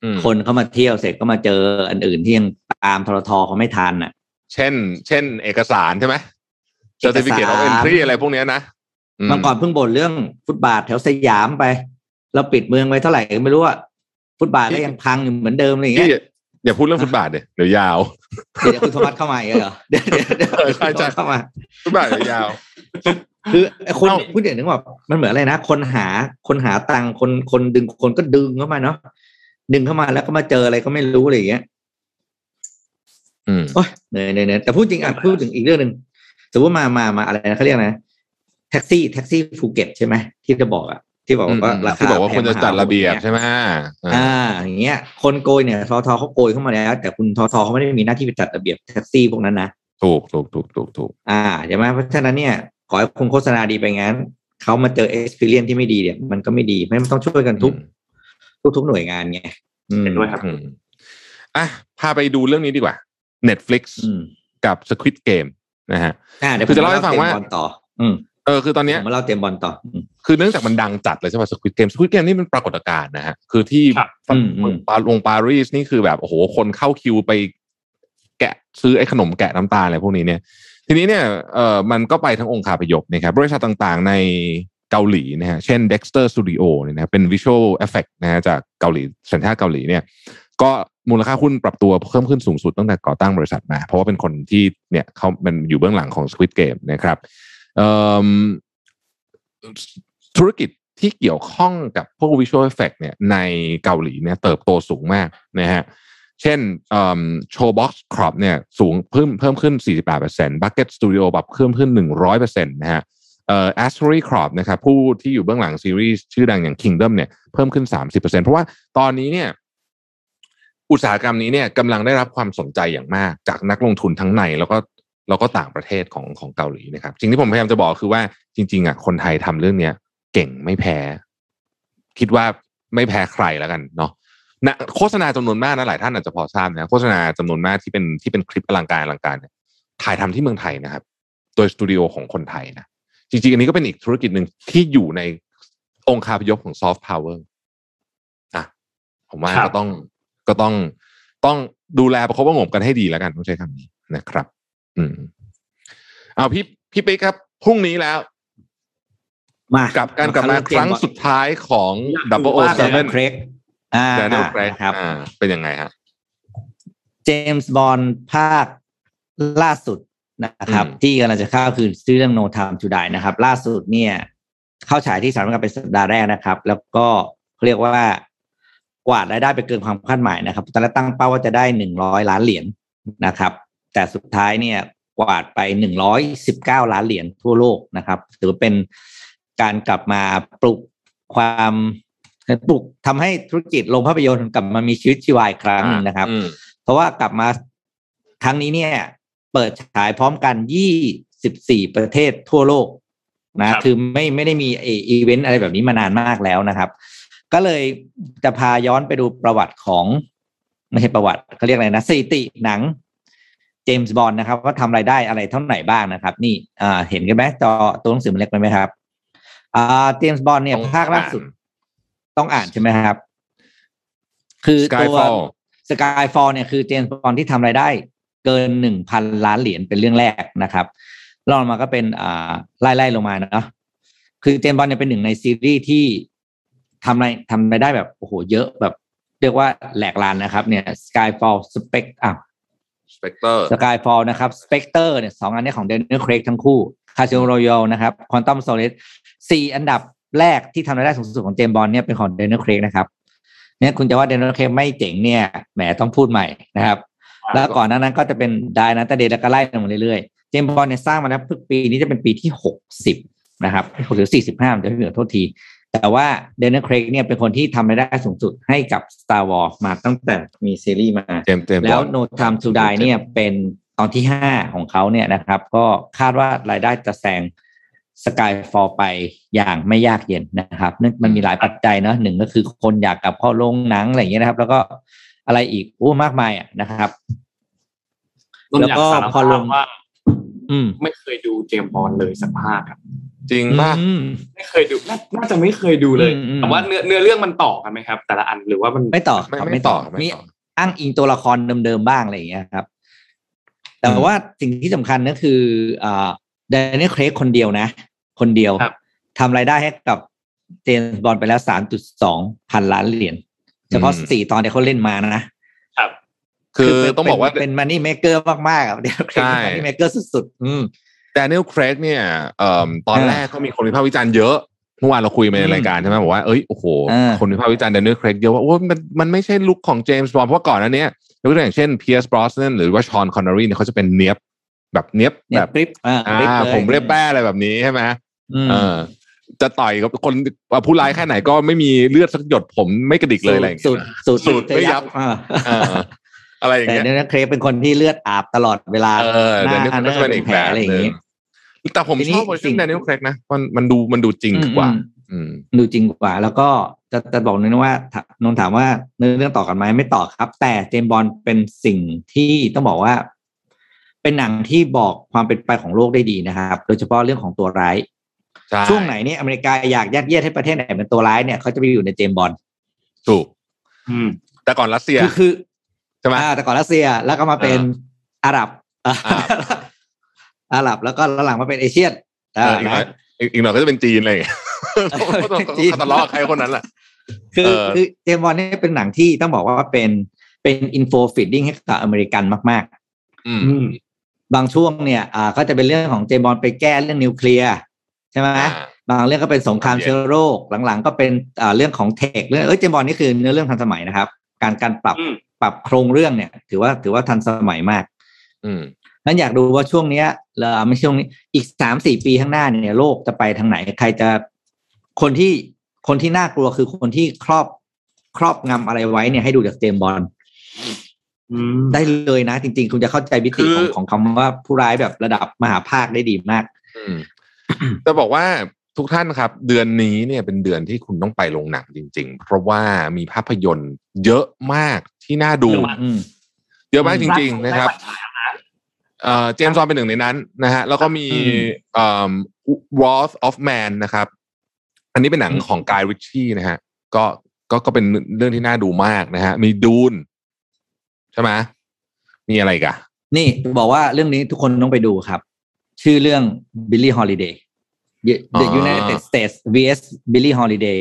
อืมคนเขามาเที่ยวเสร็จก็มาเจออันอื่นที่ยังตามทรทเขาไม่ทันอะ เช่น เช่น เอกสารใช่ไหมเอกสาร certificate of entry อะไรพวกเนี้ยนะอืมเมื่อก่อนเพิ่งบ่นเรื่องฟุตบาทแถวสยามไป เราปิดเมืองไปเท่าไหร่ก็ไม่รู้อะฟุตบาทก็ยังพังอยู่เหมือนเดิมอะไรอย่างพี่เงี้ย อย่าพูดเรื่องฟุตบาทเดี๋ยวเดี๋ยวยาว เดี๋ยวคุณโทมัสเข้ามาอีกเหรอเดี๋ยวเดี๋ยวเดี๋ยวเออใช่ใช่คุณโทมัสเข้ามาฟุตบาทเดี๋ยวยาว คือไอ้คนเอ้าพูดอย่างนึงว่ามันเหมือนอะไรนะ คนหาคนหาตังค์คนคนดึงคนก็ดึงเข้ามาเนาะดึงเข้ามาแล้วก็มาเจออะไรก็ไม่รู้อะไรอย่างเงี้ย อืมโอ้ยเหนื่อยเหนื่อยเหนื่อยแต่พูดจริงอะพูดถึงอีกเรื่องหนึ่งสมมติมามามาอะไรนะเขาเรียกอะไรนะแท็กซี่แท็กซี่ภูเก็ตใช่ไหมที่จะบอกอะ ที่บอกว่าราคาที่บอกว่าควรจะจัดระเบียบแพงมหาใช่ไหมอ่า อย่างเงี้ย คนโกยเนี่ยทอทอเขาโกยเข้ามาแล้ว แต่คุณทอทอเขาไม่ได้มีหน้าที่ไปจัดระเบียบแท็กซี่พวกนั้นนะถูกถูกถูกถูกถูกอ่าใช่ไหมเพราะฉะนั้นเนี่ยขอให้คุณโฆษณาดีไปงั้นเขามาเจอ experience ที่ไม่ดีเนี่ยมันก็ไม่ดีเพราะฉะนั้นมันต้องช่วยกันทุก ทุกทุกหน่วยงานไงอืมเห็นด้วยครับอืมอะพาไปดูเรื่องนี้ดีกว่า Netflix อืมกับ Squid Game นะฮะอ่าเดี๋ยวคือจะเล่าให้ฟังว่าผมมเตรียมบอลต่ออืมเออคือตอนเนี้ยผมมาเล่าเตรียมบอลต่ออืม คือเนื่องจากมันดังจัดเลยใช่ป่ะ Squid Game Squid Game นี่มันปรากฏการณ์นะฮะคือที่ครับอืมอืมปาลงปารีสนี่คือแบบโอ้โหคนเข้าคิวไป แกะซื้อไอ้ขนมแกะน้ำตาลอะไรพวกนี้เนี่ย ทีนี้เนี่ยเออมันก็ไปทั้งองค์คาพยพนะครับบริษัทต่างๆในเกาหลีนะฮะเช่น Dexter Studio เนี่ยนะเป็น Visual Effect นะฮะจากเกาหลีสัญชาติเกาหลีเนี่ย ก็มูลค่าหุ้นปรับตัวเพิ่มขึ้นสูงสุดตั้งแต่ก่อตั้งบริษัทมา เพราะว่าเป็นคนที่เนี่ยเขาเป็นอยู่เบื้องหลังของ Squid Game นะครับเอิ่ม ธุรกิจที่เกี่ยวข้องกับพวก Visual Effect เนี่ยในเกาหลีเนี่ยเติบโตสูงมากนะฮะเช่นโชว์บ็อกซ์ครอปเนี่ยสูงเพิ่มเพิ่มขึ้น 48% Bucket Studio ปรับเพิ่มขึ้น 100%นะฮะเอ่อ Astory Crop นะครับผู้ที่อยู่เบื้องหลังซีรีส์ชื่อดังอย่าง Kingdom เนี่ยเพิ่มขึ้น 30%เพราะว่าตอนนี้เนี่ยอุตสาหกรรมนี้เนี่ยกำลังได้รับความสนใจอย่างมากจากนักลงทุนทั้งใน แล้วก็แล้วก็ต่างประเทศของของเกาหลีนะครับสิ่งที่ผมพยายามจะบอกคือว่าจริงๆอะคนไทยทำเรื่องเนี้ย เก่งไม่แพ้ คิดว่าไม่แพ้ใครแล้วกันเนาะนะโฆษณาจำนวนมากนะหลายท่านอาจจะพอทราบนะโฆษณาจำนวนมากที่เป็นที่เป็นคลิปอลังการอลังการเนี่ยถ่ายทำที่เมืองไทยนะครับ โดยสตูดิโอของคนไทยนะจริงๆ อันนี้ก็เป็นอีกธุรกิจหนึ่งที่อยู่ในองค์คาพยพของซอฟต์พาวเวอร์อะผมว่าครับก็ต้องก็ต้องต้องดูแลประคบประหงมกันให้ดีแล้วกันต้องใช้คำนี้นะครับ อืมเอาพี่พี่ปิ๊กครับพรุ่งนี้แล้ว มากับการกลับมาครั้งสุดท้ายของอยาก Double ดู O มากเลย Seven เครกอ่า Daniel Craig ครับอ่าเป็นยังไงฮะเจมส์บอลภาคล่าสุดนะครับอืมที่กำลังจะเข้าคือชื่อเรื่อง No Time to Die นะครับ ล่าสุดเนี่ย เข้าฉายที่สหรัฐอเมริกาเป็นสัปดาห์แรกนะครับ แล้วก็เรียกว่ากวาดรายได้ไปเกินความคาดหมายนะครับตอนแรกตั้งเป้าว่าจะได้หนึ่งร้อยล้านเหรียญนะครับ แต่สุดท้ายเนี่ยกวาดไปหนึ่งร้อยสิบเก้าล้านเหรียญทั่วโลกนะครับ ถือว่าเป็น การกลับมาปลุกความปลุกทำให้ธุรกิจโรงภาพยนตร์กลับมามีชีวิตชีวาอีกครั้งหนึ่งนะครับอืมเพราะว่ากลับมาครั้งนี้เนี่ย เปิดฉายพร้อมกัน24ประเทศทั่วโลกนะครับคือไม่ไม่ได้มีเออีเวนต์อะไรแบบนี้มานานมากแล้วนะครับ ก็เลยจะพาย้อนไปดูประวัติของไม่ใช่ประวัติเขาเรียกอะไรนะสถิติหนังเจมส์บอลนะครับว่าทำรายได้อะไรเท่าไหร่บ้างนะครับ นี่อ่าเห็นกันไหมจอตัวหนังสือมันเล็กไปไหมครับ อ่าเจมส์บอลเนี่ยต้องภาคล่าสุด ต้องอ่านใช่ไหมครับ คือตัว Skyfall สกายฟอลเนี่ยคือเจมส์บอลที่ทำรายได้ เกินหนึ่งพันล้านเหรียญเป็นเรื่องแรกนะครับรองลงมาก็เป็นอ่าไล่ๆลงมาเนาะคือเจมส์บอลเนี่ยเป็นหนึ่งในซีรีส์ที่ทำรายทำรายได้แบบโอ้โหเยอะแบบ เรียกว่าแหลกลานนะครับเนี่ย Skyfall Spec อะ Spectre Skyfall นะครับ Spectre เนี่ยสองอันเนี้ของ Daniel Craig ทั้งคู่ Casino Royale นะครับ Quantum Solace สี่อันดับแรกที่ทำรายได้สูงสุดของเจมส์บอลเนี่ยเป็นของ Daniel Craig นะครับเนี่ยคุณจะว่า Daniel Craig ไม่เจ๋งเนี่ยแหมต้องพูดใหม่นะครับ แล้วก่อนหน้านั้นก็จะเป็นไดนาตาเดแล้วก็ไล่ลงมาเรื่อยๆ เจมส์บอลเนี่ยสร้างมาแล้วปีนี้จะเป็นปีที่หกสิบนะครับหกสิบสี่สิบห้าเดี๋ยวเหลือโทษทีแต่ว่าเดน n น l เครกเนี่ยเป็นคนที่ทำรายได้สูงสุดให้กับ Star Wars มาตั้งแต่มีซีรีส์มาเจมส์เจมส์แล้วบอล No Time to Die เนี่ยเป็น ตอนที่ห้าของเขาเนี่ยนะครับ ก็คาดว่ารายได้จะแซง Skyfall ไปอย่างไม่ยากเย็นนะครับนั่นมันมีหลายปัจจัยเนอะหนึ่งก็คือคนอยากกลับเข้าโรงหนังอะไรอย่างเงี้ยนะครับ แล้วก็อะไรอีกโอ้มากมายอะนะครับต้นอยากสารแล้วก็พอภาลพงว่าอืม ไม่เคยดูเจมส์บอลเลยสักภาคครับ จริงป่ะอืมไม่เคยดูน่าน่าจะไม่เคยดูเลยอืมอืมแต่ว่าเนื้อเนื้อเรื่องมันต่อกันไหมครับ แต่ละอันหรือว่ามันไม่ต่อไม่ครับไม่ต่อไม่มีต่ออ้างอิงตัวละครเดิมๆบ้างอะไรอย่างเงี้ยครับ แต่ว่าสิ่งที่สำคัญก็คืออ่าแดเนียลเครกคนเดียวนะ คนเดียวครับทำรายได้ให้กับเจมส์บอลไปแล้วสามจุดสองพันล้านเหรียญเฉพาะอืมสี่ตอนที่เขาเล่นมานะครับ คือเป็นต้องบอกว่าเป็นมันนี่เมเกอร์มากๆอะเดนเครกใช่มันนี่เมเกอร์สุดๆ อืมแดเนียลเครกเนี่ยเอ่อตอนอ่าแรกก็มีคนวิพากษ์วิจารณ์เยอะเมื่อวานเราคุยมาในอืมรายการใช่ไหมบอกว่าเอ้ยโอ้โหอ่าคนวิพากษ์วิจารณ์แดเนียลเครกเยอะว่าโอ้มันมันไม่ใช่ลุคของเจมส์บอนด์เพราะว่าก่อนหนั้านเนี้ย ยกตัวอย่างเช่นเพียร์สบรอสเนนหรือว่าชอนคอนเนอรีเนี่ยเขาจะเป็นเนี้ยบแบบเนี้ยบเนี่แบยบกริปอ่าอ่กริปาเลยผมเรียบแป้อะไรแบบนี้ใช่ไหมอืมเออจะต่อยกับคนผู้ร้ายแค่ไหนก็ไม่มีเลือดสักหยดผมไม่กระดิกเลยอะไรอย่างสูเงี้ตยรสูตรสูตรไม่ยับอ่าเอออะไรอย่างแต่เงี้ยเนี่ยเครปเป็นคนที่เลือดอาบตลอดเวลาเออหแดน้าเนียลอันก็นั้นจะเป็นอีกแผลแบบอะไรอย่างหนึงงี้แต่ผมทีนี้ชอบเวอร์ชัสิ่นงแดเนียลเครกนะมันมันดูมันดูจริงกว่าอืมดูจริงกว่า แล้วก็ จะจะบอกนึงว่าถ้านนท์ถามว่าเนื้อเรื่องต่อกันไหมไม่ต่อครับ แต่เจมส์บอลเป็นสิ่งที่ต้องบอกว่า เป็นหนังที่บอกความเป็นไปของโลกได้ดีนะครับ โดยเฉพาะเรื่องของตัวร้ายใช่ช่วงไหนเนี่ยอเมริกาอยากยัดเยียดให้ประเทศไหนเป็นตัวร้ายเนี่ยเขาจะไปอยู่ในเจมส์บอนด์ถูก อืม แต่ก่อนรัสเซียคือคือใช่ไหมอ่าแต่ก่อนรัสเซียแล้วก็มาเป็นอาหรับอ่าอ่าอาหรับแล้วก็หลังมาเป็น Asianเอออีกหน่อยอีกอีกหน่อยก็จะเป็นจีนอะไรอย่างเงี้ยจีนเขาทะเลาะกับใครคนนั้นแหละ คือเออคือเจมส์บอนด์นี่เป็นหนังที่ต้องบอกว่าเป็นเป็น info feeding ให้กับอเมริกันมากอืมอืมๆบางช่วงเนี่ยอ่าก็จะเป็นเรื่องของเจมส์บอลไปแก้เรื่องนิวเคลียร์ใช่ไหมอ่าบางเรื่องก็เป็นสงครามเชื้อโรคหลังๆ ก็เป็นอ่าเรื่องของเทคเรื่องเอ้ยเจมส์บอลนี่คือเนื้อเรื่องทันสมัยนะครับ การการปรับอืมปรับโครงเรื่องเนี่ย ถือว่าถือว่าทันสมัยมาก อืมนั้นอยากดูว่าช่วงเนี้ยเราไม่ใช่ช่วงนี้อีกสามสี่ปีข้างหน้าเนี่ยโลกจะไปทางไหน ใครจะคนที่ คนที่น่ากลัวคือคนที่ครอบครอบงำอะไรไว้เนี่ยให้ดูจากเจมส์บอลอืมได้เลยนะ จริง ๆ คุณจะเข้าใจวิธีของของคำว่าผู้ร้ายแบบระดับมหาภาคได้ดีมากอืมจะบอกว่าทุกท่านครับ เดือนนี้เนี่ยเป็นเดือนที่คุณต้องไปโรงหนังจริง ๆ เพราะว่ามีภาพยนตร์เยอะมากที่น่าดู เยอะมากอืมเยอะมากจริง ๆ นะครับเอ่อเจมส์ซอนเป็นหนึ่งในนั้นนะฮะแล้วก็มีอืมเอ่อ Wrath of Man นะครับ อันนี้เป็นหนังของกายริชชี่นะฮะ ก็ก็ก็เป็นเรื่องที่น่าดูมากนะฮะ มีดูน ใช่ไหมมีอะไรอีกอะนี่บอกว่าเรื่องนี้ทุกคนต้องไปดูครับ ชื่อเรื่อง Billy Holiday The United States vs Billy Holiday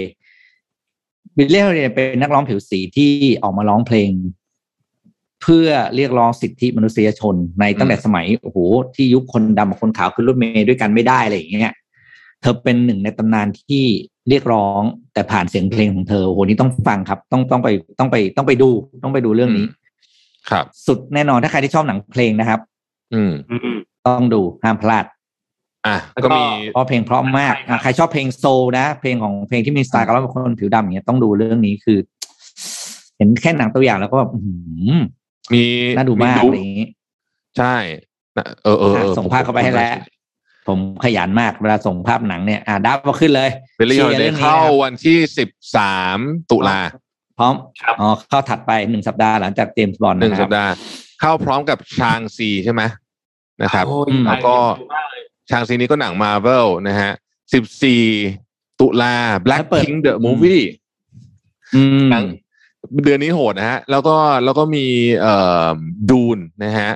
Billy Holiday เป็นนักร้องผิวสีที่ออกมาร้องเพลง เพื่อเรียกร้องสิทธิมนุษยชนในตั้งแต่สมัยโอ้โหที่ยุคคนดำกับคนขาวขึ้นรถเมล์ด้วยกันไม่ได้อะไรอย่างเงี้ย เธอเป็นหนึ่งในตำนานที่เรียกร้องแต่ผ่านเสียงเพลงของเธอโอ้โหนี่ต้องฟังครับ ต้องต้องไปต้องไปต้องไปดู ต้องไปดูเรื่องนี้ ครับ สุดแน่นอนถ้าใครที่ชอบหนังเพลงนะครับ อืมอืมต้องดูห้ามพลาด อะแล้วก็ก็มีเพราะเพลงเพราะมากอะใครชอบเพลงโซลนะ เพลงของเพลงที่มีสไตล์การร้องเป็นคนผิวดำอย่างเงี้ยต้องดูเรื่องนี้คือ เห็นแค่หนังตัวอย่างแล้วก็แบบอื้อหือมีน่าดูมากดูอะไรอย่างงี้ใช่นะเออเออเออส่งภาพเข้าไปให้แล้ว ผมขยันมากเวลาส่งภาพหนังเนี่ยอะดับมาขึ้นเลยเบลลี่ฮอลชียร์เดรื่ย์องนี้เข้านะครับวันที่สิบสามตุลาพร้อมครับอ๋อเข้าถัดไปหนึ่งสัปดาห์หลังจากเจมส์บอลหนึ่งนะคสัรับปดาห์ เข้าพร้อมกับชางซีใช่ไหมนะครับโอ้ยอืมแล้วก็ดูมากเลยชางซีนี้ก็หนังมาเวลนะฮะสิบสี่ตุลา Black แล้วเปิด King the Movie อืมหนังเดือนนี้โหดนะฮะ แล้วก็แล้วก็มีเอ่อดูนนะฮะ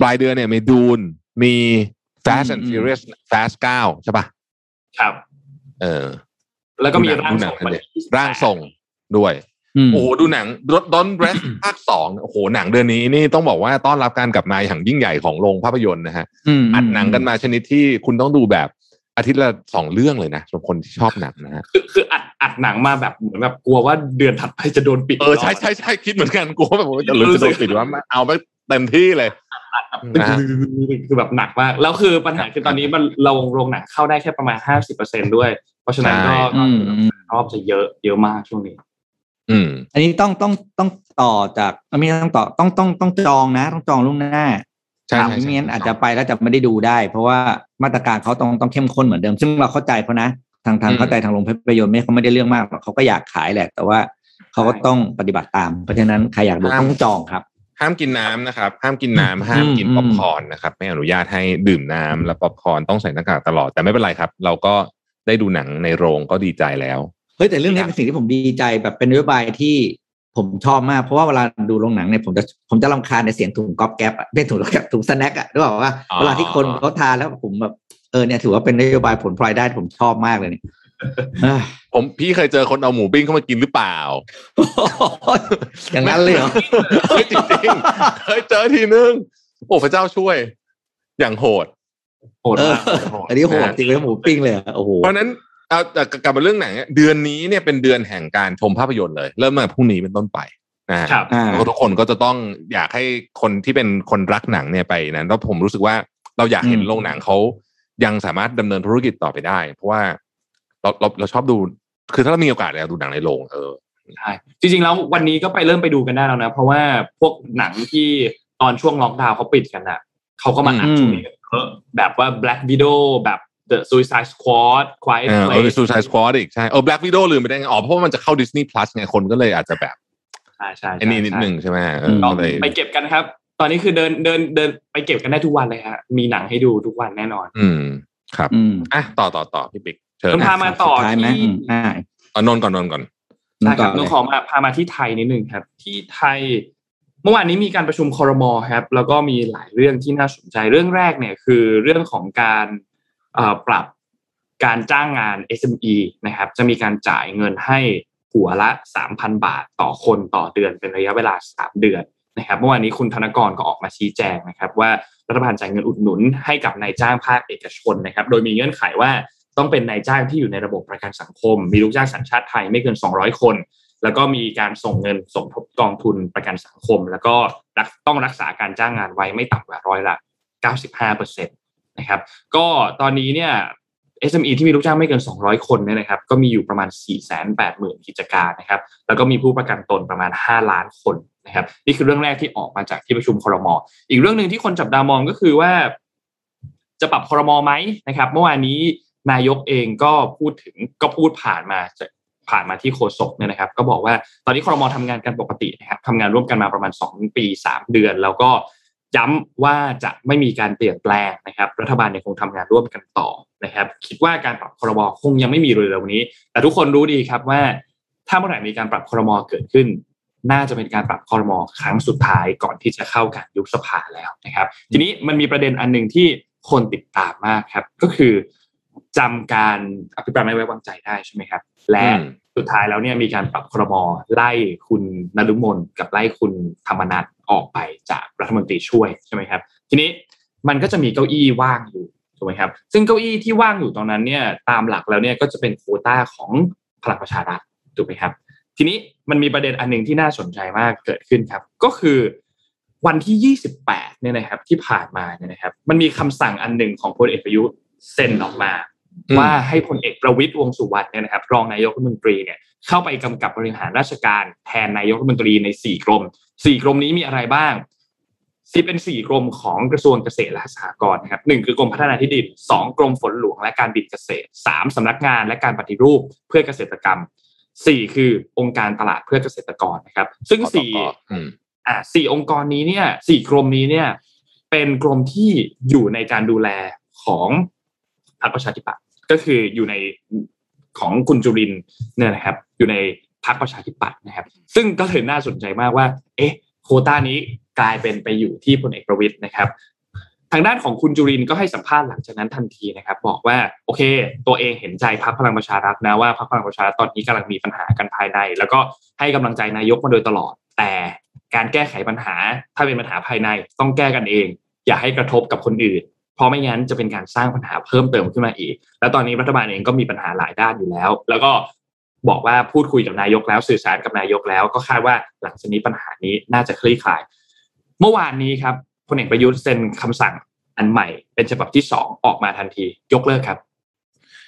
ปลายเดือนเนี่ยมีดูนมี Fast and อืม Furious Fast 9ใช่ปะครับ เออ แล้วก็มีดูหนัร่างดูหทนัรงวันเลยที่ร่างทรงด้วยอืมโอ้โห ดูหนังดอนเรสภาคสองโอ้โห หนังเดือนนี้นี่ต้องบอกว่าต้อนรับการกลับมาอย่างยิ่งใหญ่ของโรงภาพยนตร์นะฮะมอัดหนังกันมาชนิดที่คุณต้องดูแบบอาทิตย์ละสองเรื่องเลยนะสำหรับคนที่ชอบหนังนะฮะคือคืออัดอัดหนังมาแบบเหมือนแบบกลัวว่าเดือนถัดไปจะโดนปิด เออใช่ใช่ใช่คิดเหมือนกันกลัวแบบว่าจะหรือจะโดนปิดว่าเอาไปเต็มที่เลย นะฮะคือแบบหนักมาก แล้วคือปัญหาคือตอนนี้มันเราโรงหนังเข้าได้แค่ประมาณห้าสิบเปอร์เซ็นด้วย เพราะฉะนั้นก็ใช่อืมอืมรอบจะเยอะเยอะมากช่วงนี้ อืม อันนี้ต้องต้องต้องต่อจากไม่ใช่ต้องต่อต้องต้องต้องจองนะ ต้องจองล่วงหน้าใช่ตามใช่ไม่ใช่งั้นอาจจะไปแล้วจะไม่ได้ดูได้ เพราะว่ามาตรการเขาต้องต้องเข้มข้นเหมือนเดิม ซึ่งเราเข้าใจเขานะทางทางเข้าใจทางโรงภาพยนตร์ไม่เขาไม่ได้เรื่องมากหรอกเขาก็อยากขายแหละ แต่ว่าเขาก็ต้องปฏิบัติตาม เพราะฉะนั้นใครอยากดูต้องจองครับ ห้ามกินน้ำนะครับ ห้ามกินน้ำห้ามกินอืมป๊อปคอร์นนะครับ ไม่อนุญาตให้ดื่มน้ำและป๊อปคอร์นต้องใส่หน้ากากตลอดแต่ไม่เป็นไรครับ เราก็ได้ดูหนังในโรงก็ดีใจแล้วเฮ้ยแต่เรื่องนี้เป็นสิ่งที่ผมดีใจแบบเป็นนโยบายที่ผมชอบมากเพราะว่าเวลาดูโรงหนังเนี่ยผมจะผมจะรำคาญในเสียงถุงก๊อบแก๊บอะเป็นถุงก๊อบแก๊บถุง snack อะรู้เปล่าว่าอ๋อเวลาที่คนเขาทานแล้วผมแบบเออเนี่ยถือว่าเป็นนโยบายผลพลอยได้ผมชอบมากเลยเนี่ยเอ้ย ผมพี่เคยเจอคนเอาหมูปิ้งเข้ามากินหรือเปล่า อย่างนั้นเลยเหรอเฮ้ยจริงๆเคยเจอทีนึง โอ้พระเจ้าช่วย อย่างโหดโหดเออมากอันนี้โหดจริงเลยหมูปิ้งเลยอะโอ้โหเพราะฉะนั้นเอาแต่กลับมาเรื่องหนังเนี่ยเดือนนี้เนี่ยเป็นเดือนแห่งการชมภาพยนตร์เลย เริ่มตั้งแต่พรุ่งนี้เป็นต้นไปนะฮะครับอ่าแล้วก็ทุกคนก็จะต้องอยากให้คนที่เป็นคนรักหนังเนี่ยไปนั้นแล้วผมรู้สึกว่าเราอยากเห็นอืมโรงหนังเขายังสามารถดำเนินธุรกิจต่อไปได้ เพราะว่า เราเราเราชอบดู คือถ้าเรามีโอกาสเราดูหนังในโรงเออใช่จริงๆแล้ววันนี้ก็ไปเริ่มไปดูกันได้แล้วนะ เพราะว่าพวกหนังที่ตอนช่วงล็อกดาวน์เขาปิดกันอะเขาก็มาอัดอืมช่วงนี้กันเยอะแบบว่า Black Widow แบบ The Suicide Squad Quiet เออเออ Place ซูซายสควอดอีกใช่เออแบล็กวิดโอลืมไปได้ไงอ๋อเพราะว่ามันจะเข้า Disney Plus ไงคนก็เลยอาจจะแบบใช่ใช่ไอ้นี่นิดนึงใช่ไหมเออก็ก็เลยไปเก็บกันครับ ตอนนี้คือเดินเดินเดินไปเก็บกันได้ทุกวันเลยฮะมีหนังให้ดูทุกวันแน่นอน อืมครับ อืมอะต่อต่อต่อพี่ปิ๊ก เชิญต้องพามาต่อสุดท้ายไหมที่อืมอ่าเอานนท์ก่อนนนท์ก่อนใช่ครับก่ต้เลอยงขอมาพามาที่ไทยนิดนึงครับ ที่ไทย เมื่อวานนี้มีการประชุมคอรมอครับ แล้วก็มีหลายเรื่องที่น่าสนใจเรื่องแรกเนี่ยคือเรื่องของการเอ่อปรับการจ้างงาน SME นะครับ จะมีการจ่ายเงินให้หัวละ3,000 บาทต่อคนต่อเดือนเป็นระยะเวลา 3 เดือนนะครับเมื่อวานนี้คุณธนกรก็ออกมาชี้แจงนะครับ ว่ารัฐบาลจ่ายเงินอุดหนุนให้กับนายจ้างภาคเอกชนนะครับ โดยมีเงื่อนไขว่า ต้องเป็นนายจ้างที่อยู่ในระบบประกันสังคม มีลูกจ้างสัญชาติไทยไม่เกิน 200 คน แล้วก็มีการส่งเงินสมทบกองทุนประกันสังคม แล้วก็ต้องรักษาการจ้างงานไว้ไม่ต่ำกว่าร้อยละ 95เปอร์เซ็นะครับก็ตอนนี้เนี่ย SME ที่มีลูกจ้างไม่เกิน 200 คนเนี่ยนะครับก็มีอยู่ประมาณ 480,000 กิจการนะครับแล้วก็มีผู้ประกันตนประมาณ 5 ล้านคนนะครับนี่คือเรื่องแรกที่ออกมาจากที่ประชุมครมอีกเรื่องหนึ่งที่คนจับตามองก็คือว่า จะปรับครมอไหมนะครับ เมื่อวานนี้ นายกเองก็พูดถึงก็พูดผ่านมาจากผ่านมาที่โฆษกเนี่ยนะครับ ก็บอกว่าตอนนี้ครมทำงานกันปกตินะครับทำงานร่วมกันมาประมาณ 2 ปี 3 เดือน แล้วก็ย้ำว่าจะไม่มีการเปลี่ยนแปลงนะครับ รัฐบาลยังคงทำงานร่วมกันต่อนะครับ คิดว่าการปรับครมคงยังไม่มีเร็วๆนี้ แต่ทุกคนรู้ดีครับว่า ถ้าเมื่อไหร่มีการปรับครมเกิดขึ้น น่าจะเป็นการปรับครมครั้งสุดท้ายก่อนที่จะเข้าการยุบสภาแล้วนะครับ ทีนี้มันมีประเด็นอันหนึ่งที่คนติดตามมากครับ ก็คือ จำการอภิปรายไม่ไว้วางใจได้ใช่ไหมครับ และอืมสุดท้ายแล้วเนี่ยมีการปรับครมไล่คุณนฤมลกับไล่คุณธรรมนัฐออกไปจากรัฐมนตรีช่วยใช่ไหมครับ ทีนี้มันก็จะมีเก้าอี้ว่างอยู่ถูกไหมครับ ซึ่งเก้าอี้ที่ว่างอยู่ตรงนั้นเนี่ยตามหลักแล้วเนี่ยก็จะเป็นโควต้าของพลังประชารัฐถูกไหมครับ ทีนี้มันมีประเด็นอันหนึ่งที่น่าสนใจมากเกิดขึ้นครับ ก็คือวันที่ 28เนี่ยนะครับที่ผ่านมาเนี่ยนะครับ มันมีคำสั่งอันหนึ่งของพลเอกประยุทธ์ เซ็นออกมาอืมว่าให้พลเอกประวิตยวงษ์สุวรรณเนี่ยนะครับรองนายกรัฐมนตรีเนี่ยเข้าไปกำกับบริหารราชการแทนนายกรัฐมนตรีในสี่กรมสี่กรมนี้มีอะไรบ้างที่เป็นสี่กรมของกระทรวงเกษตรและสหกรณ์นะครับหนึ่งคือกรมพัฒนาที่ดินสองกรมฝนหลวงและการบินเกษตรสามสำนักงานและการปฏิรูปเพื่อเกษตรกรรมสี่คือองค์การตลาดเพื่อเกษตรกรนะครับ ซึ่งสี่อืมอ่าสี่องค์กรนี้เนี่ยสี่กรมนี้เนี่ย เป็นกรมที่อยู่ในการดูแลของ พรรคประชาธิปัตย์ก็คืออยู่ในของคุณจุรินเนี่ยนะครับ อยู่ในพรรคประชาธิปัตย์นะครับ ซึ่งก็เลยน่าสนใจมากว่า เอ๊ะโควต้านี้กลายเป็นไปอยู่ที่พลเอกประวิตยนะครับ ทางด้านของคุณจุรินก็ให้สัมภาษณ์หลังจากนั้นทันทีนะครับ บอกว่าโอเค ตัวเองเห็นใจพรรคพลังประชารัฐนะว่าพรรคพลังประชารัฐตอนนี้กำลังมีปัญหากันภายใน แล้วก็ให้กำลังใจนายกมาโดยตลอด แต่การแก้ไขปัญหาถ้าเป็นปัญหาภายในต้องแก้กันเอง อย่าให้กระทบกับคนอื่น เพราะไม่งั้นจะเป็นการสร้างปัญหาเพิ่มเติมขึ้นมาอีก แล้วตอนนี้รัฐบาลเองก็มีปัญหาหลายด้านอยู่แล้ว แล้วก็บอกว่าพูดคุยกับนายกแล้วสื่อสารกับนายกแล้ว ก็คาดว่าหลังจากนี้ปัญหานี้น่าจะคลี่คลาย เมื่อวานนี้ครับพลเอกประยุทธ์เซ็นคำสั่งอันใหม่ เป็นฉบับที่สองออกมาทันที ยกเลิกครับ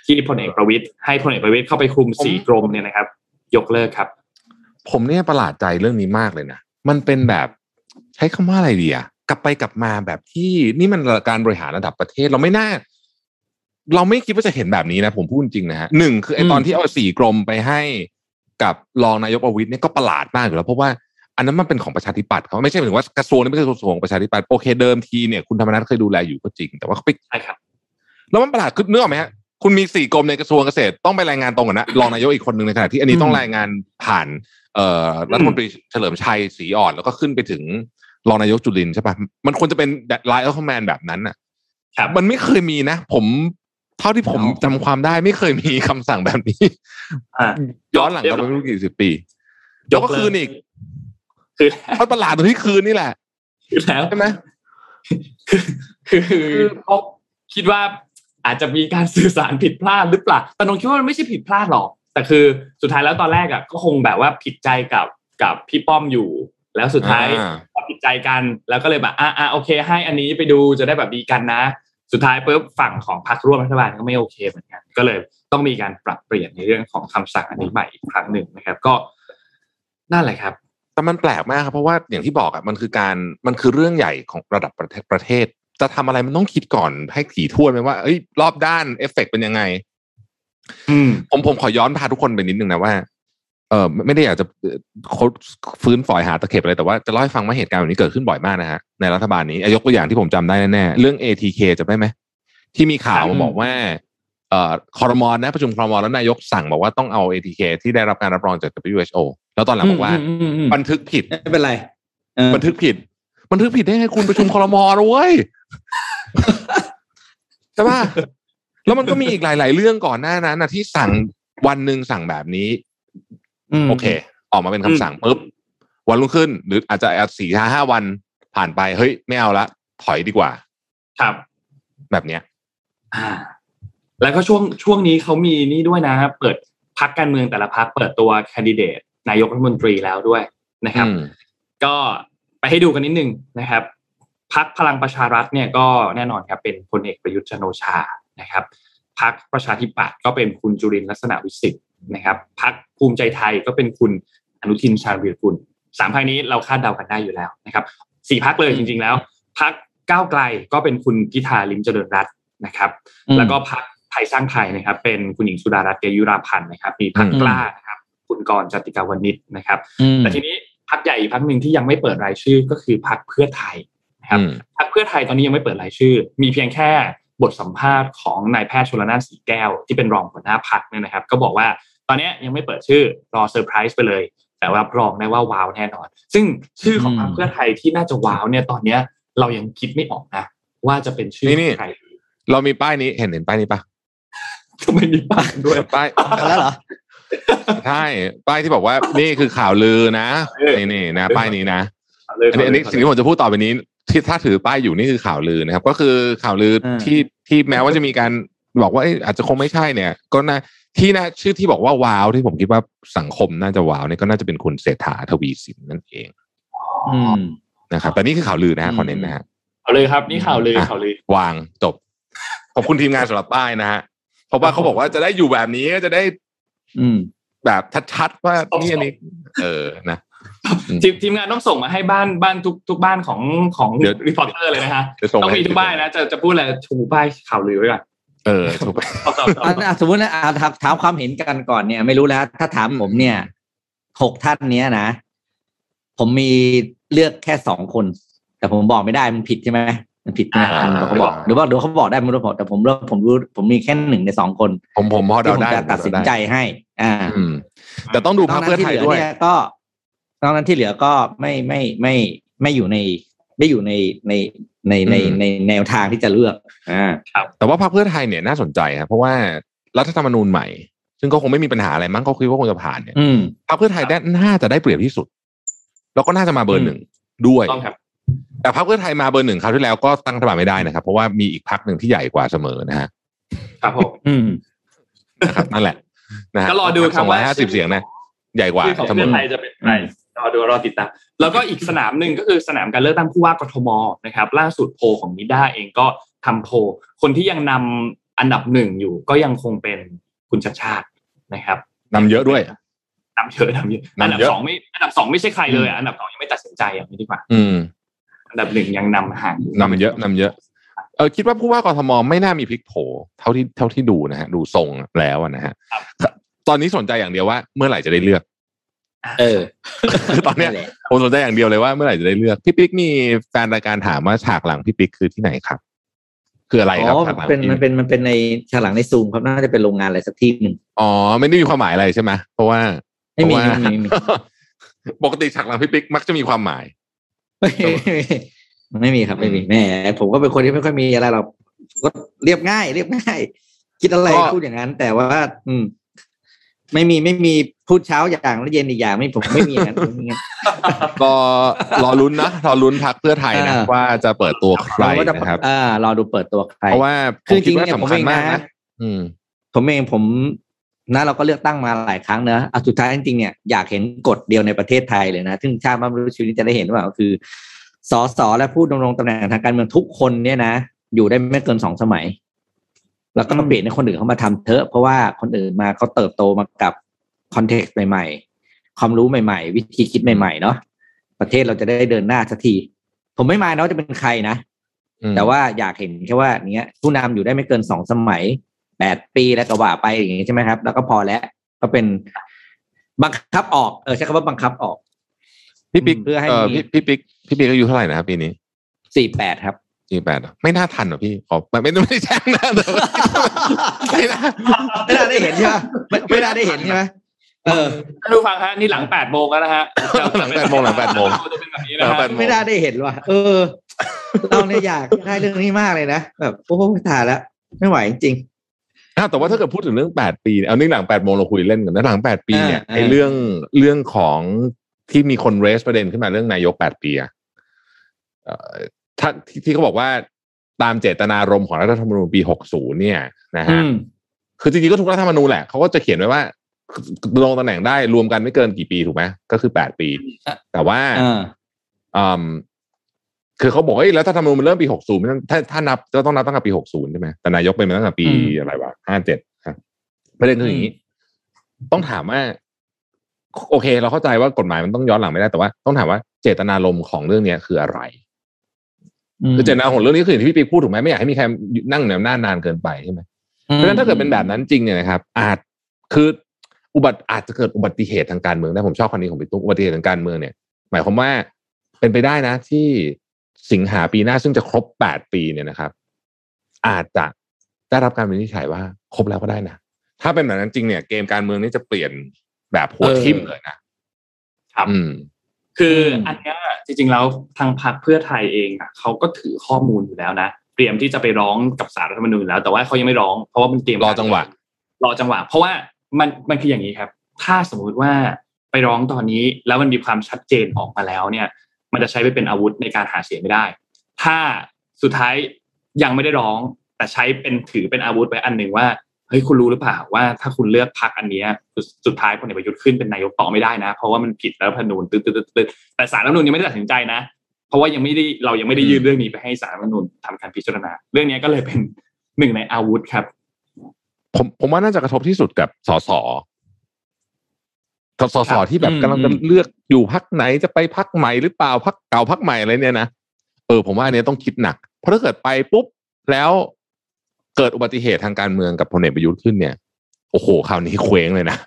ที่พลเอกประวิตยให้พลเอกประวิตยเข้าไปคลุมสี่กรมเนี่ยนะครับ ยกเลิกครับ ผมเนี่ยประหลาดใจเรื่องนี้มากเลยนะมันเป็นแบบใช้คำว่าอะไรดีอะ กลับไปกลับมาแบบที่นี่มันการบริหารระดับประเทศเราไม่น่า เราไม่คิดว่าจะเห็นแบบนี้นะ ผมพูดจริงนะฮะหนึ่งคือไอ้อืมตอนที่เอาสี่กรมไปให้กับรองนายกประวิตยเนี่ยก็ประหลาดมากอยู่แล้วเพราะว่าอันนั้นมันเป็นของประชาธิปัตย์เขาไม่ใช่หมายถึงว่ากระทรวงนี้ไม่ใช่กระทรวงประชาธิปัตย์โอเคเดิมทีเนี่ยคุณธรรมนัฐเคยดูแลอยู่ก็จริง แต่ว่าเขาไปใช่ครับแล้วมันประหลาดคือเนื้ออกไหมฮะคุณมีสี่กรมในกระทรวงเกษตรต้องไปรายงานตรงกันนะรองนายกอีกคนหนึ่งในขณะที่อันนี้ต้องอืมรายงานผ่านเอ่อรัฐมนตรีเฉลิมชัยศรีอ่อน แล้วก็ขึ้นไปถึง รองนายกจุลินทร์ใช่ปะมันควรจะเป็นไลน์อัลคอมแมนแบบนั้นอะครับมันไม่เคยมีนะ ผมเท่าที่ผมจำความได้ไม่เคยมีคำสั่งแบบนี้อ่าย้อนหลังกันไปไม่รู้กี่สิบปียยกกก็เลิกคืนอีก คือมันประหลาดตรงที่คืนนี่แหละคือแล้วใช่ไหมคือคือคือเขาคิดว่าอาจจะมีการสื่อสารผิดพลาดหรือเปล่าแต่นงคิดว่ามันไม่ใช่ผิดพลาดหรอก แต่คือสุดท้ายแล้วตอนแรกอะก็คงแบบว่าผิดใจกับกับพี่ป้อมอยู่ แล้วสุดท้ายอ่าพอผิดใจกันแล้วก็เลยแบบอ่าอ่าโอเค ให้อันนี้ไปดูจะได้แบบดีกันนะ สุดท้ายปุ๊บฝั่งของพรรคร่วมรัฐบาลก็ไม่โอเคเหมือนกัน ก็เลยต้องมีการปรับเปลี่ยนในเรื่องของคำสั่งอันนี้ใหม่อีกครั้งหนึ่งนะครับ ก็นั่นแหละครับแต่มันแปลกมากครับเพราะว่าอย่างที่บอกอะมันคือการมันคือเรื่องใหญ่ของระดับประเทศประเทศ จะทำอะไรมันต้องคิดก่อนให้ถี่ถ้วนไหมว่าเอ้ยรอบด้านเอฟเฟกต์เป็นยังไง อืมผมผมขอย้อนพาทุกคนไปนิดนึงนะว่า เออไม่ไม่ได้อยากจะเอ่อโค้ดฟื้นฝอยหาตะเข็บอะไรแต่ว่าจะเล่าให้ฟังว่าเหตุการณ์แบบนี้เกิดขึ้นบ่อยมากนะฮะในรัฐบาลนี้อะยกตัวอย่างที่ผมจำได้แน่ๆเรื่อง ATK จำได้ไหมที่มีข่าวมาบอกว่าเอ่อคอรมอนนะประชุมคอรมอนแล้วนายกสั่งบอกว่าต้องเอา ATK ที่ได้รับการรับรองจาก WHO แล้วตอนหลังบอกว่าอืมอืมอืมบันทึกผิดไม่เป็นไรเออบันทึกผิด บันทึกผิดได้ไงคุณประชุมคอรมอนะเว้ยใช่ป่ะแล้วมันก็มีอีกหลาย ๆ เรื่องก่อนหน้านั้นนะที่สั่งวันหนึ่งสั่งแบบนี้ม โอเค ออกมาเป็นคำสั่งปุ๊บวันรุ่งขึ้น หรืออาจจะสี่ห้าห้าวันผ่านไปเฮ้ยไม่เอาละถอยดีกว่า ครับ แบบเนี้ย อ่า แล้วก็ช่วงช่วงนี้เขามีนี่ด้วยนะ เปิดพักการเมืองแต่ละพักเปิดตัวแคนดิเดต นายกรัฐมนตรีแล้วด้วยนะครับอืมก็ไปให้ดูกันนิดนึงนะครับพักพลังประชารัฐเนี่ยก็แน่นอนครับเป็นพลเอกประยุทธ์จันทร์โอชานะครับพักประชาธิปัตย์ก็เป็นคุณจุรินทร์ลักษณะวิสิทธิ์ นะครับพักภูมิใจไทยก็เป็นคุณอนุทินชาญวีรกุลสามพักนี้เราคาดเดากันได้อยู่แล้วนะครับสี่พักเลยจริง ๆแล้วพักก้าวไกลก็เป็นคุณพิธาลิมเจริญรัตน์นะครับอืมแล้วก็พักไทยสร้างไทยนะครับ เป็นคุณหญิงสุดารัตน์เกยุราพันธ์นะครับ มีพักอืมกล้านะครับ คุณกรณ์จติกาวนิชนะครับอืมแต่ทีนี้พักใหญ่อีกพักหนึ่งที่ยังไม่เปิดรายชื่อก็คือพักเพื่อไทยนะครับอืมพักเพื่อไทยตอนนี้ยังไม่เปิดรายชื่อ มีเพียงแค่บทสัมภาษณ์ของนายแพทย์ชลนานสีแก้ว ที่เป็นรองหัวหน้าพักเนี่ยนะครับ ก็บอกว่า ตอนนี้ยังไม่เปิดชื่อรอเซอร์ไพรส์ไปเลย แต่ว่ารับรองได้ว่าว้าวแน่นอน ซึ่งชื่อของพรรคเพื่อไทยที่น่าจะว้าวเนี่ยตอนเนี้ยเรายังคิดไม่ออกนะว่าจะเป็นชื่อนี่ของใครเรามีป้ายนี้เห็นเห็นป้ายนี้ปะทำไมมีป้ายด้วยป้ายแล้วเหรอใช่ป้ายที่บอกว่านี่คือข่าวลือนะเออนี่นี่นะ ป้ายนี้นะเลยอันนี้อันนี้สิ่งที่ผมจะพูดต่อไปนี้ ที่ถ้าถือป้ายอยู่นี่คือข่าวลือนะครับ ก็คือข่าวลืออ่าที่ที่แม้ว่าจะมีการ บอกว่าเอ้ยอาจจะคงไม่ใช่เนี่ย ก็น่าที่น่าชื่อที่บอกว่าว้าวที่ผมคิดว่าสังคมน่าจะว้าวเนี่ยก็น่าจะเป็นคุณเศรษฐาทวีสินนั่นเอง อืมนะครับแต่นี่คือข่าวลือนะฮะอืมเขอเน้นนะฮะอาเลยครับ นี่ข่าวเลยอะข่าวเลยวางจบขอบคุณทีมงานสำหรับป้ายนะฮะเพราะว่าเขาบอกว่าจะได้อยู่แบบนี้ก็จะได้ อืม แบบชัดๆว่านี่อันนี้ เออนะทีมทีมงานต้องส่งมาให้บ้านบ้านทุกทุกบ้านของของ Daily Reporter เลยนะฮะจะส่งต้องให้มีทุกบ้านนะจะจะพูดอะไรชูป้ายข่าวลือไว้ก่อน เออถูกไปเอาต่อต่ออะต่ออะสมมตินะอะถามถามความเห็นกันก่อนเนี่ย ไม่รู้แล้ว ถ้าถามผมเนี่ยหกท่านเนี้ยนะ ผมมีเลือกแค่สองคน แต่ผมบอกไม่ได้มันผิดใช่ไหมมันผิดใช่ไหมอ่าเดี๋ยวเขาบอกหรือว่าเดี๋ยวเขาบอกได้ไม่รู้ผมแต่ผมรู้ผมรู้ผมมีแค่หนึ่งในสองคน ผมผมพอที่เดาผมได้จะตัดสินใจให้ อ่าอืมแต่ต้องดูพรรคเพื่อไทยด้วยนกนั้นที่เหลือเนี่ยก็นอกนั้นที่เหลือก็ไม่ไม่ไม่ไม่อยู่ในไม่อยู่ในใน ในในอืมในแนวทางที่จะเลือกอ่าแต่ว่าพรรคเพื่อไทยเนี่ยน่าสนใจครับเพราะว่ารัฐธรรมนูญใหม่ ซึ่งก็คงไม่มีปัญหาอะไรมั้งเขาคิดว่าคงจะผ่านเนี่ยอืมพรรคเพื่อไทยได้น่าจะได้เปรียบที่สุด แล้วก็น่าจะมาเบอร์หนึ่งด้วยต้องครับแต่พรรคเพื่อไทยมาเบอร์หนึ่งคราวที่แล้วก็ตั้งรัฐบาลไม่ได้นะครับ เพราะว่ามีอีกพรรคหนึ่งที่ใหญ่กว่าเสมอนะฮะครับผมอืมนะครับนั่นแหละนะฮะก็รอดูครับสองร้อยว่าห้าสิบเสียงนะ ใหญ่กว่าชื่อของเสมเพื่ออไทยจะเป็นใคร รอดูรอติดตามแล้วก็อีกสนามหนึ่งก็คือสนามการเลือกตั้งผู้ว่ากทมนะครับ ล่าสุดโพลของนิด้าเองก็ทำโพลคนที่ยังนำอันดับหนึ่งอยู่ก็ยังคงเป็นคุณชัดชาตินะครับนำเยอะด้วยนำเยอะนำเยอะนำเยอะอันดับสองไม่อันดับสองไม่ใช่ใครเลยอะอันดับสองยังไม่ตัดสินใจอย่างนี้ดีกว่า อืม อันดับหนึ่งยังนำห่างนำเยอะนำเยอะเออคิดว่าผู้ว่ากทมไม่น่ามีพลิกโผเท่าที่เท่าที่ดูนะฮะดูทรงแล้วอะนะฮะตอนนี้สนใจอย่างเดียวว่าเมื่อไหร่จะได้เลือก เออคือตอนเนี้ยแหละผมสนใจอย่างเดียวเลยว่าเมื่อไหร่จะได้เลือกพี่ปิ๊กมีแฟนรายการถามว่าฉากหลังพี่ปิ๊กคือที่ไหนครับ คืออะไรครับอ๋อฉากหลังเป็นพี่มันเป็นมันเป็นในฉากหลังในซูมครับน่าจะเป็นโรงงานอะไรสักที่หนึ่งอ๋อไม่ได้มีความหมายอะไรใช่ไหมเพราะว่าไม่มีเพราะว่าไม่มีไม่มีปกติฉากหลังพี่ปิ๊กมักจะมีความหมาย ไม่มีไม่มีครับไม่มีแหม่ผมก็เป็นคนที่ไม่ค่อยมีอะไรหรอกก็เรียบง่าย เรียบง่าย คิดอะไรก็พูดอย่างนั้น แต่ว่า อืม ไม่มีไม่มีพูดเช้าอย่างแล้วเย็นอีกอย่างไม่ผมไม่มีอย่างนั้นผมไม่มีอย่างนั้นก็รอลุ้นนะรอลุ้นพักเพื่อไทยนะอ่าว่าจะเปิดตัวใครเราก็จะนะครับอ่ารอดูเปิดตัวใครเพราะว่าคือจริงๆผมคิดว่าเนี่ยสำคัญผมเองนะมากนะอืมผมเองผมนะเราก็เลือกตั้งมาหลายครั้งเนอะเอาสุดท้ายจริงๆเนี่ยอยากเห็นกฎเดียวในประเทศไทยเลยนะซึ่งชาติบ้านมนุษย์ชีวิตนี้จะได้เห็นว่าก็คือสสและผู้ดำรงตำแหน่งทางการเมืองทุกคนเนี่ยนะ อยู่ได้ไม่เกินสองสมัย แล้วก็มาเปลี่ยนให้คนอื่นเขามาทำเถอะ เพราะว่าคนอื่นมาเขาเติบโตมากับcontext ใหม่ๆ ความรู้ใหม่ๆ วิธีคิดใหม่ๆเนาะประเทศเราจะได้เดินหน้าสักที ผมไม่มาเนาะจะเป็นใครนะอืมแต่ว่าอยากเห็นแค่ว่าเนี้ยผู้นำอยู่ได้ไม่เกินสองสมัยแปดปีแล้วก็ว่าไปอย่างงี้ใช่ไหมครับ แล้วก็พอแล้วก็เป็นบังคับออกเออใช้คำว่าบังคับออก พี่ปิ๊กเพื่อให้เออมีพี่พี่ปิ๊กพี่ปิ๊กอายุเท่าไหร่นะครับปีนี้สี่แปดครับ สี่แปดไม่น่าทันเหรอพี่ขอไม่ไม่ไม่ได้แช่งนะแต่ว่าไม่น่าไม่น่าได้เห็นใช่ไหมไม่ไม่น่าได้เห็นใช่ไหมเออท่านผู้ฟังฮะนี่หลังแปดโมงแล้วนะฮะหลังแปดโมงหลังแปดโมงจะเป็นแบบนี้หลันะงแปฮะดโมงไม่น่าได้เห็นว่ะเออ เราเนี่ยอยากได้เรื่องนี้มากเลยนะแบบโอ้โหตายแล้วไม่ไหวจริงอ้าวแต่ว่าถ้าเกิดพูดถึงเรื่องแปดปีเนี่ยเอานี่หลังแปดโมงเราคุยเล่นกันนะหลังแปดปีเนี่ยอ่าไอ้เรื่องเรื่องของที่มีคนเรสประเด็นขึ้นมาเรื่องนายกแปดปีอะเอ่อ ถ้าที่ที่เขาบอกว่าตามเจตนารมณ์ของรัฐธรรมนูญปีหกศูนย์เนี่ยนะอืฮะมคือจริงๆก็ทุกรัฐธรรมนูญแหละเขาก็จะเขียนไว้ว่าลงตำแหน่งได้รวมกันไม่เกินกี่ปีถูกไหมก็คือแปดปีอะแต่ว่าอ่าอืมคือเขาบอกว่าเอ้ยแล้วถ้าธรรมนูญมันเริ่มปีหกศูนย์ถ้าถ้านับก็ต้องนับตั้งแต่ปีหกศูนย์ใช่ไหมแต่นายกเป็นมาตั้งแต่ปีอืมอะไรวะห้าเจ็ดประเด็นคืออย่างนี้ ต้องถามว่า โอเค เราเข้าใจว่ากฎหมายมันต้องย้อนหลังไม่ได้แต่ว่า ต้องถามว่าเจตนารมณ์ของเรื่องเนี้ยคืออะไร คือเจตนาของเรื่องนี้คืออย่างที่พี่ปีพูดถูกไหมไม่อยากให้มีใครนั่งเหนือหน้านานเกินไปใช่ไหมเพราะฉะนั้นถ้าเกิดเป็นแบบนั้นจริงเนี่ยนะครับ อาจคืออุบัติอาจจะเกิดอุบัติเหตุทางการเมืองได้ผมชอบคำนี้ของพี่ตุ๊กอุบัติเหตุทางการเมืองเนี่ย หมายความว่าเป็นไปได้นะ ที่สิงหาปีหน้าซึ่งจะครบแปดปีเนี่ยนะครับ อาจจะได้รับการวินิจฉัยว่าครบแล้วก็ได้นะถ้าเป็นแบบนั้นจริงเนี่ย เกมการเมืองนี่จะเปลี่ยนแบบหัวทิ่มเลยนะครับอืม คืออมอันเนี้ยจริงๆแล้วทางพรรคเพื่อไทยเองอะเขาก็ถือข้อมูลอยู่แล้วนะเตรียมที่จะไปร้องกับศาลรัฐธรรมนูญแล้ว แต่ว่าเขายังไม่ร้อง เพราะว่ามันเตรียมรอจังหวะรอจังหวะ เพราะว่ามันมันคืออย่างนี้ครับ ถ้าสมมุติว่าไปร้องตอนนี้แล้วมันมีความชัดเจนออกมาแล้วเนี่ย มันจะใช้ไปเป็นอาวุธในการหาเสียงไม่ได้ ถ้าสุดท้ายยังไม่ได้ร้อง แต่ใช้เป็นถือเป็นอาวุธไว้อันหนึ่งว่า เฮ้ยคุณรู้หรือเปล่าว่าถ้าคุณเลือกพรรคอันเนี้ยสุดสุดท้ายพลเอกประยุทธ์ขึ้นเป็นนายกต่อไม่ได้นะ เพราะว่ามันผิดรัฐธรรมนูญตึ๊ดตึ๊ดตึ๊ดตึ๊ดแต่ศาลรัฐธรรมนูญยังไม่ได้ตัดสินใจนะ เพราะว่ายังไม่ได้เรายังไม่ได้ยื่นเรื่องนี้ไปให้ศาลรัฐธรรมนูญทำการพิจารณา เรื่องนี้ก็เลยเป็นหนึ่งในอาวุธครับ ผมผมว่าน่าจะกระทบที่สุดกับสสสสสครับที่แบบอืมกำลังจะอืมเลือกอยู่พักไหนจะไปพักใหม่หรือเปล่าพักเก่าพักใหม่อะไรเนี่ยนะเออผมว่าอันเนี้ยต้องคิดหนัก เพราะถ้าเกิดไปปุ๊บแล้ว เกิดอุบัติเหตุทางการเมืองกับพลเอกประยุทธ์ขึ้นเนี่ย โอ้โหคราวนี้เคว้งเลยนะ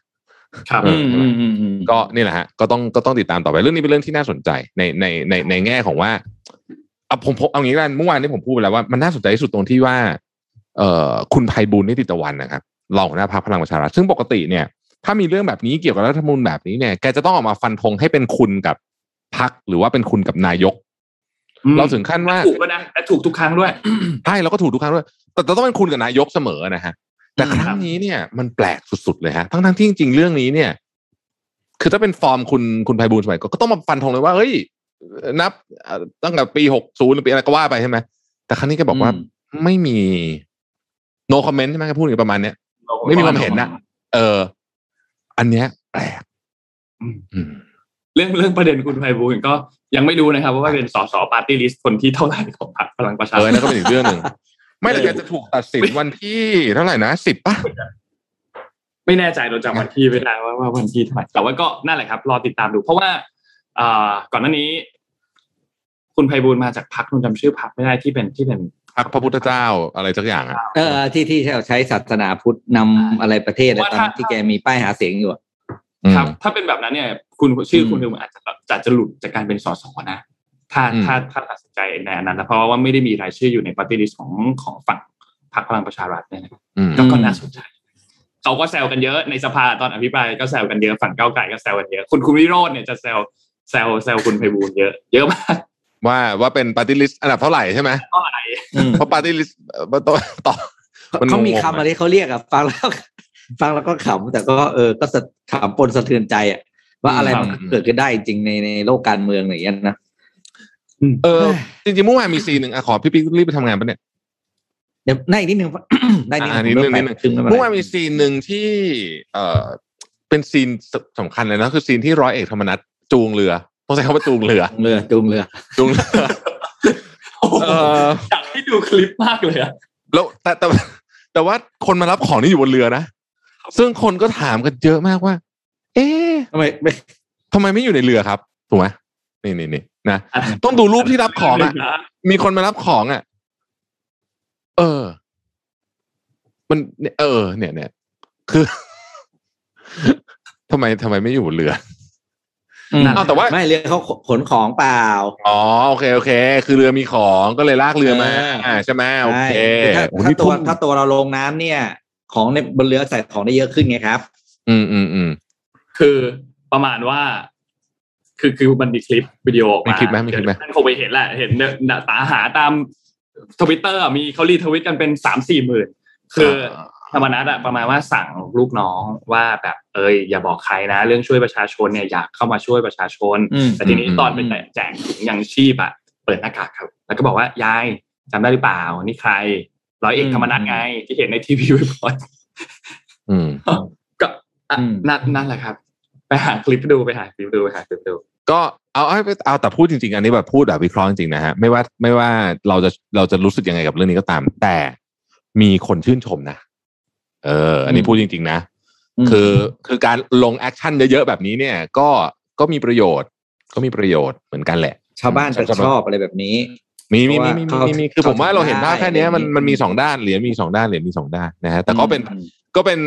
ครับเออือมอืมอืมอืมก็นี่แหละฮะก็ต้องก็ต้องติดตามต่อไปเรื่องนี้เป็นเรื่องที่น่าสนใจในในในในแง่ของว่าเอาผมผมเอางี้กันเมื่อวานนี้ผมพูดไปแล้วว่ามันน่าสนใจที่สุดตรงที่ว่า เอ่อคุณไพบูลย์นิติตะวันนะครับรองหัวหน้าพรรคพลังประชารัฐซึ่งปกติเนี่ย ถ้ามีเรื่องแบบนี้เกี่ยวกับรัฐธรรมนูญแบบนี้เนี่ยแกจะต้องออกมาฟันธงให้เป็นคุณกับพรรคหรือว่าเป็นคุณกับนายก เราถึงขั้นว่าถูกแล้วนะและถูกทุกครั้งด้วยใช่เราก็ถูกทุกครั้งด้วย แต่แต่ต้องเป็นคุณกับนายกเสมอนะฮะแต่ครั้งนี้เนี่ย มันแปลกสุดๆเลยฮะทั้งทั้งๆที่จริงๆเรื่องนี้เนี่ย คือถ้าเป็นฟอร์มคุณคุณไพบูลย์สมัยก่อนก็ต้องมาฟันธงเลยว่าเฮ้ยนับเอ่อตั้งแต่ปีหกศูนย์หรือปีอะไรก็ว่าไปใช่ไหมแต่ครั้งนี้แก็บอกว่าไม่มี no comment ใช่ไหมแกพูดอย่างประมาณเนี้ยไม่มีความเห็นนะเออ อันเนี้ยแปลกอืมอืมเรื่องเรื่องประเด็นคุณไพบูลย์ก็ยังไม่รู้นะครับว่าเป็นสส party list คนที่เท่าไหร่ของพรรคพลังประชารัฐ เออนั่นฐก็เป็นอีกเรื่องหนึ่ง ไม่แต่แกจะถูกตัดสินวันที่เท่าไหร่นะสิบป่ะไม่แน่ใจเราจำวันที่ไม่ได้ว่าว่าวันที่เท่าไหร่แต่ว่าก็นั่นแหละครับ รอติดตามดู เพราะว่าอ่าก่อนหน้านี้ คุณไพบูลย์มาจากพรรคคุณจำชื่อพรรคไม่ได้ที่เป็นที่เป็นพรรคพระพุทธเจ้าอะไรสักอย่างอะเออที่ที่ใช้ศาสนาพุทธนำอะไรประเทศอะไรตอนที่แกมีป้ายหาเสียงอยู่อะครับ ถ้าเป็นแบบนั้นเนี่ย คุณชื่อคุณอืมคืออาจจะอาจจะหลุดจากการเป็นสสนะ ถ้าอืมถ้าถ้าตัดสินใจในอันนั้นนะเพราะว่าไม่ได้มีรายชื่ออยู่ใน party list ของของฝั่งพรรคพลังประชารัฐเนี่ยนะครับอืมก็ก็น่าสนใจเขาก็แซวกันเยอะในสภาตอนอภิปรายก็แซวกันเยอะฝั่งก้าวไกลก็แซวกันเยอะคุณคุณวิโรจน์เนี่ยจะแซวแซวแซวคุณไพบูลย์เยอะ เยอะมากว่าว่าเป็น party list อันดับเท่าไหร่ใช่ไหมเท่าไหร่อืมเพราะ party listต่อต่อมันเขามีงงๆคำอะไรที่เขาเรียกอะฟังแล้วฟังแล้วก็ขำแต่ก็เออก็สะขำปนสะเทือนใจอะว่าอะไรมันเกิดขึ้นได้จริงในในโลกการเมืองอย่างเงี้ยนะ เออ จริงๆเมื่อวานมี scene หนึ่งอะขอพี่ปิ๊กรีบไปทำงานปะเนี่ยเดี๋ยวได้อีกนิดนึงได้นิดนึงอ่านิดงนึงเริ่นิดนึงแปดครึ่งแล้วเมื่อวานมี scene หนึ่งที่ เอ่อเป็น scene สำคัญเลยนะคือ scene ที่ร้อยเอกธรรมนัสจูงเรือต้องใช้คำว่าจูงเรือจูงเรือจูงเรือ จูงเรือเอออยากให้ดูคลิปมากเลยอะแล้วแต่แต่แต่ว่าคนมารับของนี่อยู่บนเรือนะซึ่งคนก็ถามกันเยอะมากว่า เอ๊ะทำไมไม่ทำไมไม่อยู่ในเรือครับถูกไหม นี่นี่นี่นะต้องดูรูปที่รับของอะ มีคนมารับของอะ เออ มันเนี่ยเออ เนี่ยเนี่ยคือทำไมทำไมไม่อยู่บนเรืออืมอ้าวแต่ว่าไม่เรือเขาขนของเปล่า อ๋อโอเคโอเค คือเรือมีของก็เลยลากเรือมาเอออ่ใช่ไหมโอเคใช่ถ้าโอ้ถ้านี่ตัวทุ่มถ้าตัวเราลงน้ำเนี่ย ของในบนเรือใส่ของได้เยอะขึ้นไงครับ อืมอืมอืมคือประมาณว่า คือคือมันมีคลิปวิดีโอออกมีมาคลิปไหมมีคลิปไหมเดี๋ยวท่านคงไปเห็นแหละเห็นเนี่ยตาหาตามทวิตเตอร์มีเขารีทวิตกันเป็นสามสี่หมื่นคือธรรมนัฐอะประมาณว่าสั่งลูกน้องว่าแบบเอยอย่าบอกใครนะ เรื่องช่วยประชาชนเนี่ยอยากเข้ามาช่วยประชาชนอืมแต่ทีนี้อืมตอนไปแจกถุงยังชีพอะเปิดหน้ากากครับ แล้วก็บอกว่ายายจำได้หรือเปล่านี่ใครร้อยเอกธรรมนัฐไงที่เห็นในทีวีบ่อยอืมๆก็อะอืมนั่นนั่นแหละครับ ไปหาคลิปดูไปหาคลิปดูไปหาคลิปดู ก็เอาเอาเอาแต่พูดจริงๆ อันนี้แบบพูดแบบวิเคราะห์จริงๆนะฮะไม่ว่าไม่ว่าเราจะเราจะรู้สึกยังไงกับเรื่องนี้ก็ตาม แต่มีคนชื่นชมนะ เออ อันนี้อืมพูดจริง ๆ นะคือคือการลง action เยอะๆแบบนี้เนี่ย ก็ก็มีประโยชน์ ก็มีประโยชน์เหมือนกันแหละ ชาวบ้านจะชอบอะไรแบบนี้มีมีมีเพราะว่ามีมีมีเข้าคือผมว่าเราเห็นภาพเข้าแค่เนี้ยได้มันอะไรอย่างงี้มันมีสองด้านเหรียญมีสองด้านเหรียญมีสองด้านนะฮะแต่ก็เป็นอืมก็เป็น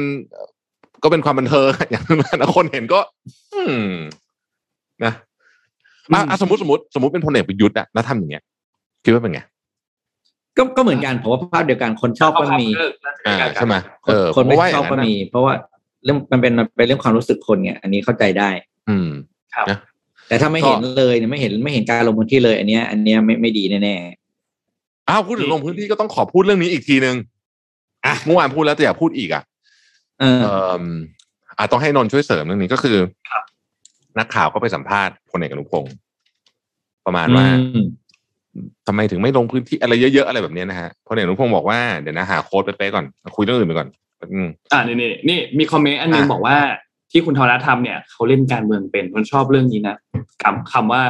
ก็เป็นความบันเทิงอย่างนั้นนะคนเห็นก็ อืมนะ อะอะสมมติสมมติสมมติเป็นพลเอกประยุทธ์อะแล้วทำอย่างเงี้ยคิดว่าเป็นไงก็ก็เหมือนกันผมว่าภาพเดียวกันคนชอบก็มีอ่าใช่ไหมเออคนไม่ผว่าชอบย่างก็นั้นนะมี เพราะว่าเรื่องมันเป็นมันเป็นเรื่องความรู้สึกคนไงอันนี้เข้าใจได้ อืมครับนะแต่ถ้าไม่ก็เห็นเลยเนี่ยไม่เห็นไม่เห็นการลงพื้นที่เลย อันเนี้ย อันเนี้ยไม่ไม่ดีแน่อ้าวพูดถึงลงพื้นที่ก็ต้องขอพูดเรื่องนี้อีกทีนึงอะเมื่อวานพูดแล้วแต่อยากพูดอีกอะๆเออเอ่ออะต้องให้นนท์ช่วยเสริมเรื่องนี้ก็คือ นักข่าวก็ไปสัมภาษณ์พลเอกอนุพงศ์ประมาณว่าอืมทำไมถึงไม่ลงพื้นที่อะไรเยอะๆอะไรแบบเนี้ยนะฮะพลเอกอนุพงศ์บอกว่าเดี๋ยวนะหาโค้ดไปเป๊ะก่อน คุยเรื่องอื่นไปก่อนอืมอ่านี่นี่นี่มีคอมเมนต์อันหนึงอะบอกว่าที่คุณธรทำเนี่ยเขาเล่นการเมืองเป็นคนชอบเรื่องนี้นะคำคำว่า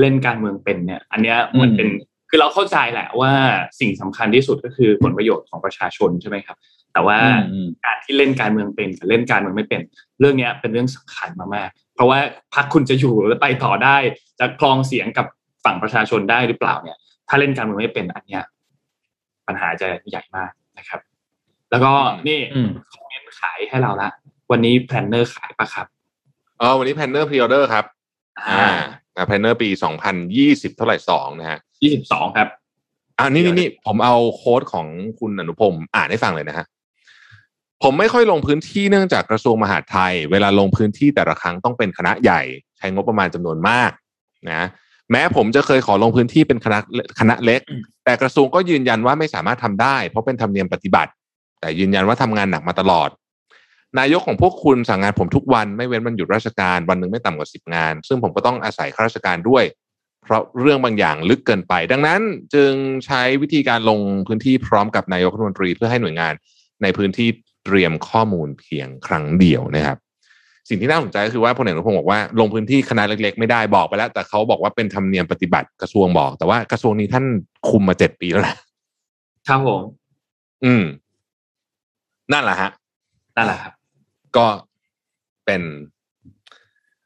เล่นการเมืองเป็นเนี่ย อันเนี้ยมันเป็นคือเราเข้าใจแหละว่าสิ่งสำคัญที่สุดก็คือผลประโยชน์ของประชาชนใช่ไหมครับ แต่ว่าอืมการที่เล่นการเมืองเป็นกับเล่นการเมืองไม่เป็น เรื่องเนี้ยเป็นเรื่องสำคัญมากๆ เพราะว่าพรรคคุณจะอยู่และไปต่อได้จะครองเสียงกับฝั่งประชาชนได้หรือเปล่าเนี่ย ถ้าเล่นการเมืองไม่เป็นอันเนี้ยปัญหาจะใหญ่มากนะครับ แล้วก็นี่อืม comment ขายให้เราละวันนี้แพลนเนอร์ขายปะครับเออวันนี้ planner pre-order ครับ อ่า planner ปีสองพันยี่สิบเท่าไหร่สองนะฮะยี่สิบสองครับอ่านี่นี่นี่ผมเอาโค้ดของคุณอนุพงศ์อ่านให้ฟังเลยนะฮะ ผมไม่ค่อยลงพื้นที่เนื่องจากกระทรวงมหาดไทย เวลาลงพื้นที่แต่ละครั้งต้องเป็นคณะใหญ่ ใช้งบประมาณจำนวนมากนะแม้ผมจะเคยขอลงพื้นที่เป็นคณะคณะเล็ก แต่กระทรวงก็ยืนยันว่าไม่สามารถทำได้ เพราะเป็นธรรมเนียมปฏิบัติ แต่ยืนยันว่าทำงานหนักมาตลอด นายกของพวกคุณสั่งงานผมทุกวันไม่เว้นวันหยุดราชการวันหนึ่งไม่ต่ำกว่าสิบงาน ซึ่งผมก็ต้องอาศัยข้าราชการด้วย เพราะเรื่องบางอย่างลึกเกินไป ดังนั้นจึงใช้วิธีการลงพื้นที่พร้อมกับนายกรัฐมนตรีเพื่อให้หน่วยงานในพื้นที่ เตรียมข้อมูลเพียงครั้งเดียวนะครับ สิ่งที่น่าสนใจก็คือว่าพลเอกอนุพงศ์บอกว่าลงพื้นที่คณะเล็ก ๆ ไม่ได้บอกไปแล้ว แต่เขาบอกว่าเป็นธรรมเนียมปฏิบัติกระทรวงบอก แต่ว่ากระทรวงนี้ท่านคุมมาเจ็ดปีแล้วนะครับผมอืม นั่นแหละฮะนั่นแหละครับก็เป็น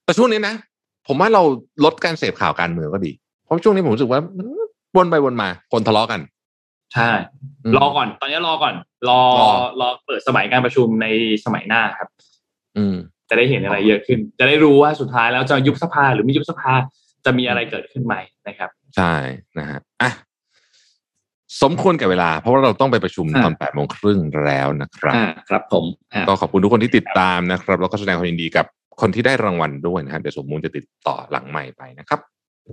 แต่ช่วงนี้นะผมว่าเราลดการเสพข่าวการเมืองก็ดี เพราะช่วงนี้ผมรู้สึกว่ามันวนไปวนมา คนทะเลาะกัน ใช่อืมรอก่อน ตอนนี้รอก่อนรอรอรอเปิดสมัยการประชุมในสมัยหน้าครับ อืม จะได้เห็นอะไรเยอะขึ้น จะได้รู้ว่าสุดท้ายแล้วจะยุบสภาหรือไม่ยุบสภาจะมีอะไรเกิดขึ้นไหมนะครับ ใช่นะฮะอะสมควรแก่เวลา เพราะว่าเราต้องไปประชุมอ่าตอนแปดโมงครึ่งแล้วนะครับอ่าครับผมอ่าก็ขอบคุณทุกคนที่ติดตามนะครับ แล้วก็แสดงความยินดีกับคนที่ได้รางวัลด้วยนะฮะเดี๋ยวสมมูลจะติดต่อหลังใหม่ไปนะครับ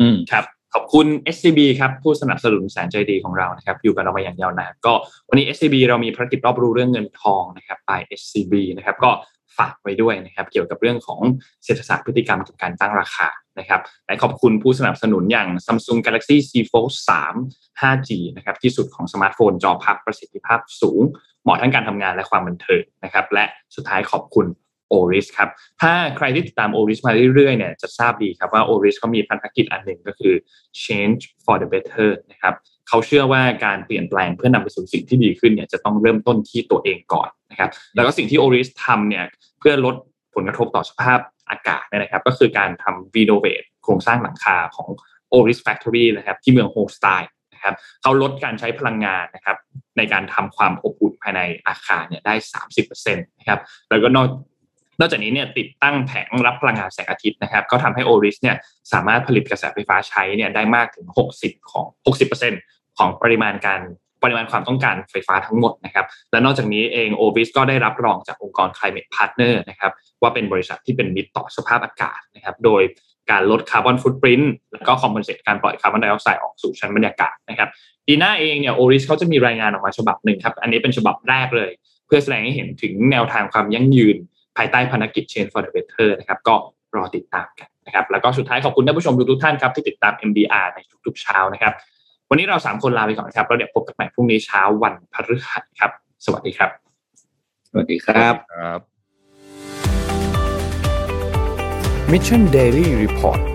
อืมครับ ขอบคุณ SCB ครับผู้สนับสนุนแสนใจดีของเรานะครับอยู่กับเรามาอย่างยาวนานก็วันนี้ SCB เรามีภารกิจรอบรู้เรื่องเงินทองนะครับ by SCB นะครับก็ฝากไว้ด้วยนะครับ เกี่ยวกับเรื่องของเศรษฐศาสตร์พฤติกรรมกับการตั้งราคานะครับและขอบคุณผู้สนับสนุนอย่าง Samsung Galaxy Z Fold 3 5G นะครับที่สุดของสมาร์ทโฟนจอพับประสิทธิภาพสูง เหมาะทั้งการทำงานและความบันเทิงนะครับและสุดท้ายขอบคุณ Oris ครับ ถ้าใครที่ติดตาม Oris มาเรื่อยๆเนี่ยจะทราบดีครับว่า Oris เขามีพันธกิจอันหนึ่งก็คือ change for the better นะครับเขาเชื่อว่าการเปลี่ยนแปลงเพื่อนำไปสู่สิ่งที่ดีขึ้นเนี่ยจะต้องเริ่มต้นที่ตัวเองก่อนนะครับ แล้วก็สิ่งที่ Oris ทำเนี่ยเพื่อลดผลกระทบต่อสภาพอากาศนะครับ ก็คือการทำ renovate โครงสร้างหลังคาของ Oris Factory นะครับที่เมืองโฮสไตน์นะครับเขาลดการใช้พลังงานนะครับในการทำความอบอุ่นภายในอาคารเนี่ยได้ 30%นะครับแล้วก็นอก นอกจากนี้เนี่ยติดตั้งแผงรับพลังงานแสงอาทิตย์นะครับก็ทำให้โอริสเนี่ยสามารถผลิตกระแสไฟฟ้าใช้เนี่ยได้มากถึง 60 ของ 60%ของปริมาณการปริมาณความต้องการไฟฟ้าทั้งหมดนะครับ และนอกจากนี้เองโอริสก็ได้รับรองจากองค์กร Climate Partner นะครับว่าเป็นบริษัทที่เป็นมิตรต่อสภาพอากาศนะครับโดยการลด carbon footprint แล้วก็ compensate การปล่อยคาร์บอนไดออกไซด์ออกสู่ชั้นบรรยากาศนะครับปีหน้าเองเนี่ยโอริสเขาจะมีรายงานออกมาฉบับหนึ่งครับ อันนี้เป็นฉบับแรกเลย เพื่อแสดงให้เห็นถึงแนวทางความยั่งยืน ภายใต้ภารกิจ Change for the Better นะครับก็รอติดตามกันนะครับแล้วก็สุดท้ายขอบคุณท่านผู้ชมทุกๆท่านครับที่ติดตาม MDR ในทุกๆเช้านะครับวันนี้เราสามคนลาไปก่อนครับแล้วเดี๋ยวพบกันใหม่พรุ่งนี้เช้าวันพฤหัสครับ สวัสดีครับ สวัสดีครับครับ Mission Daily Report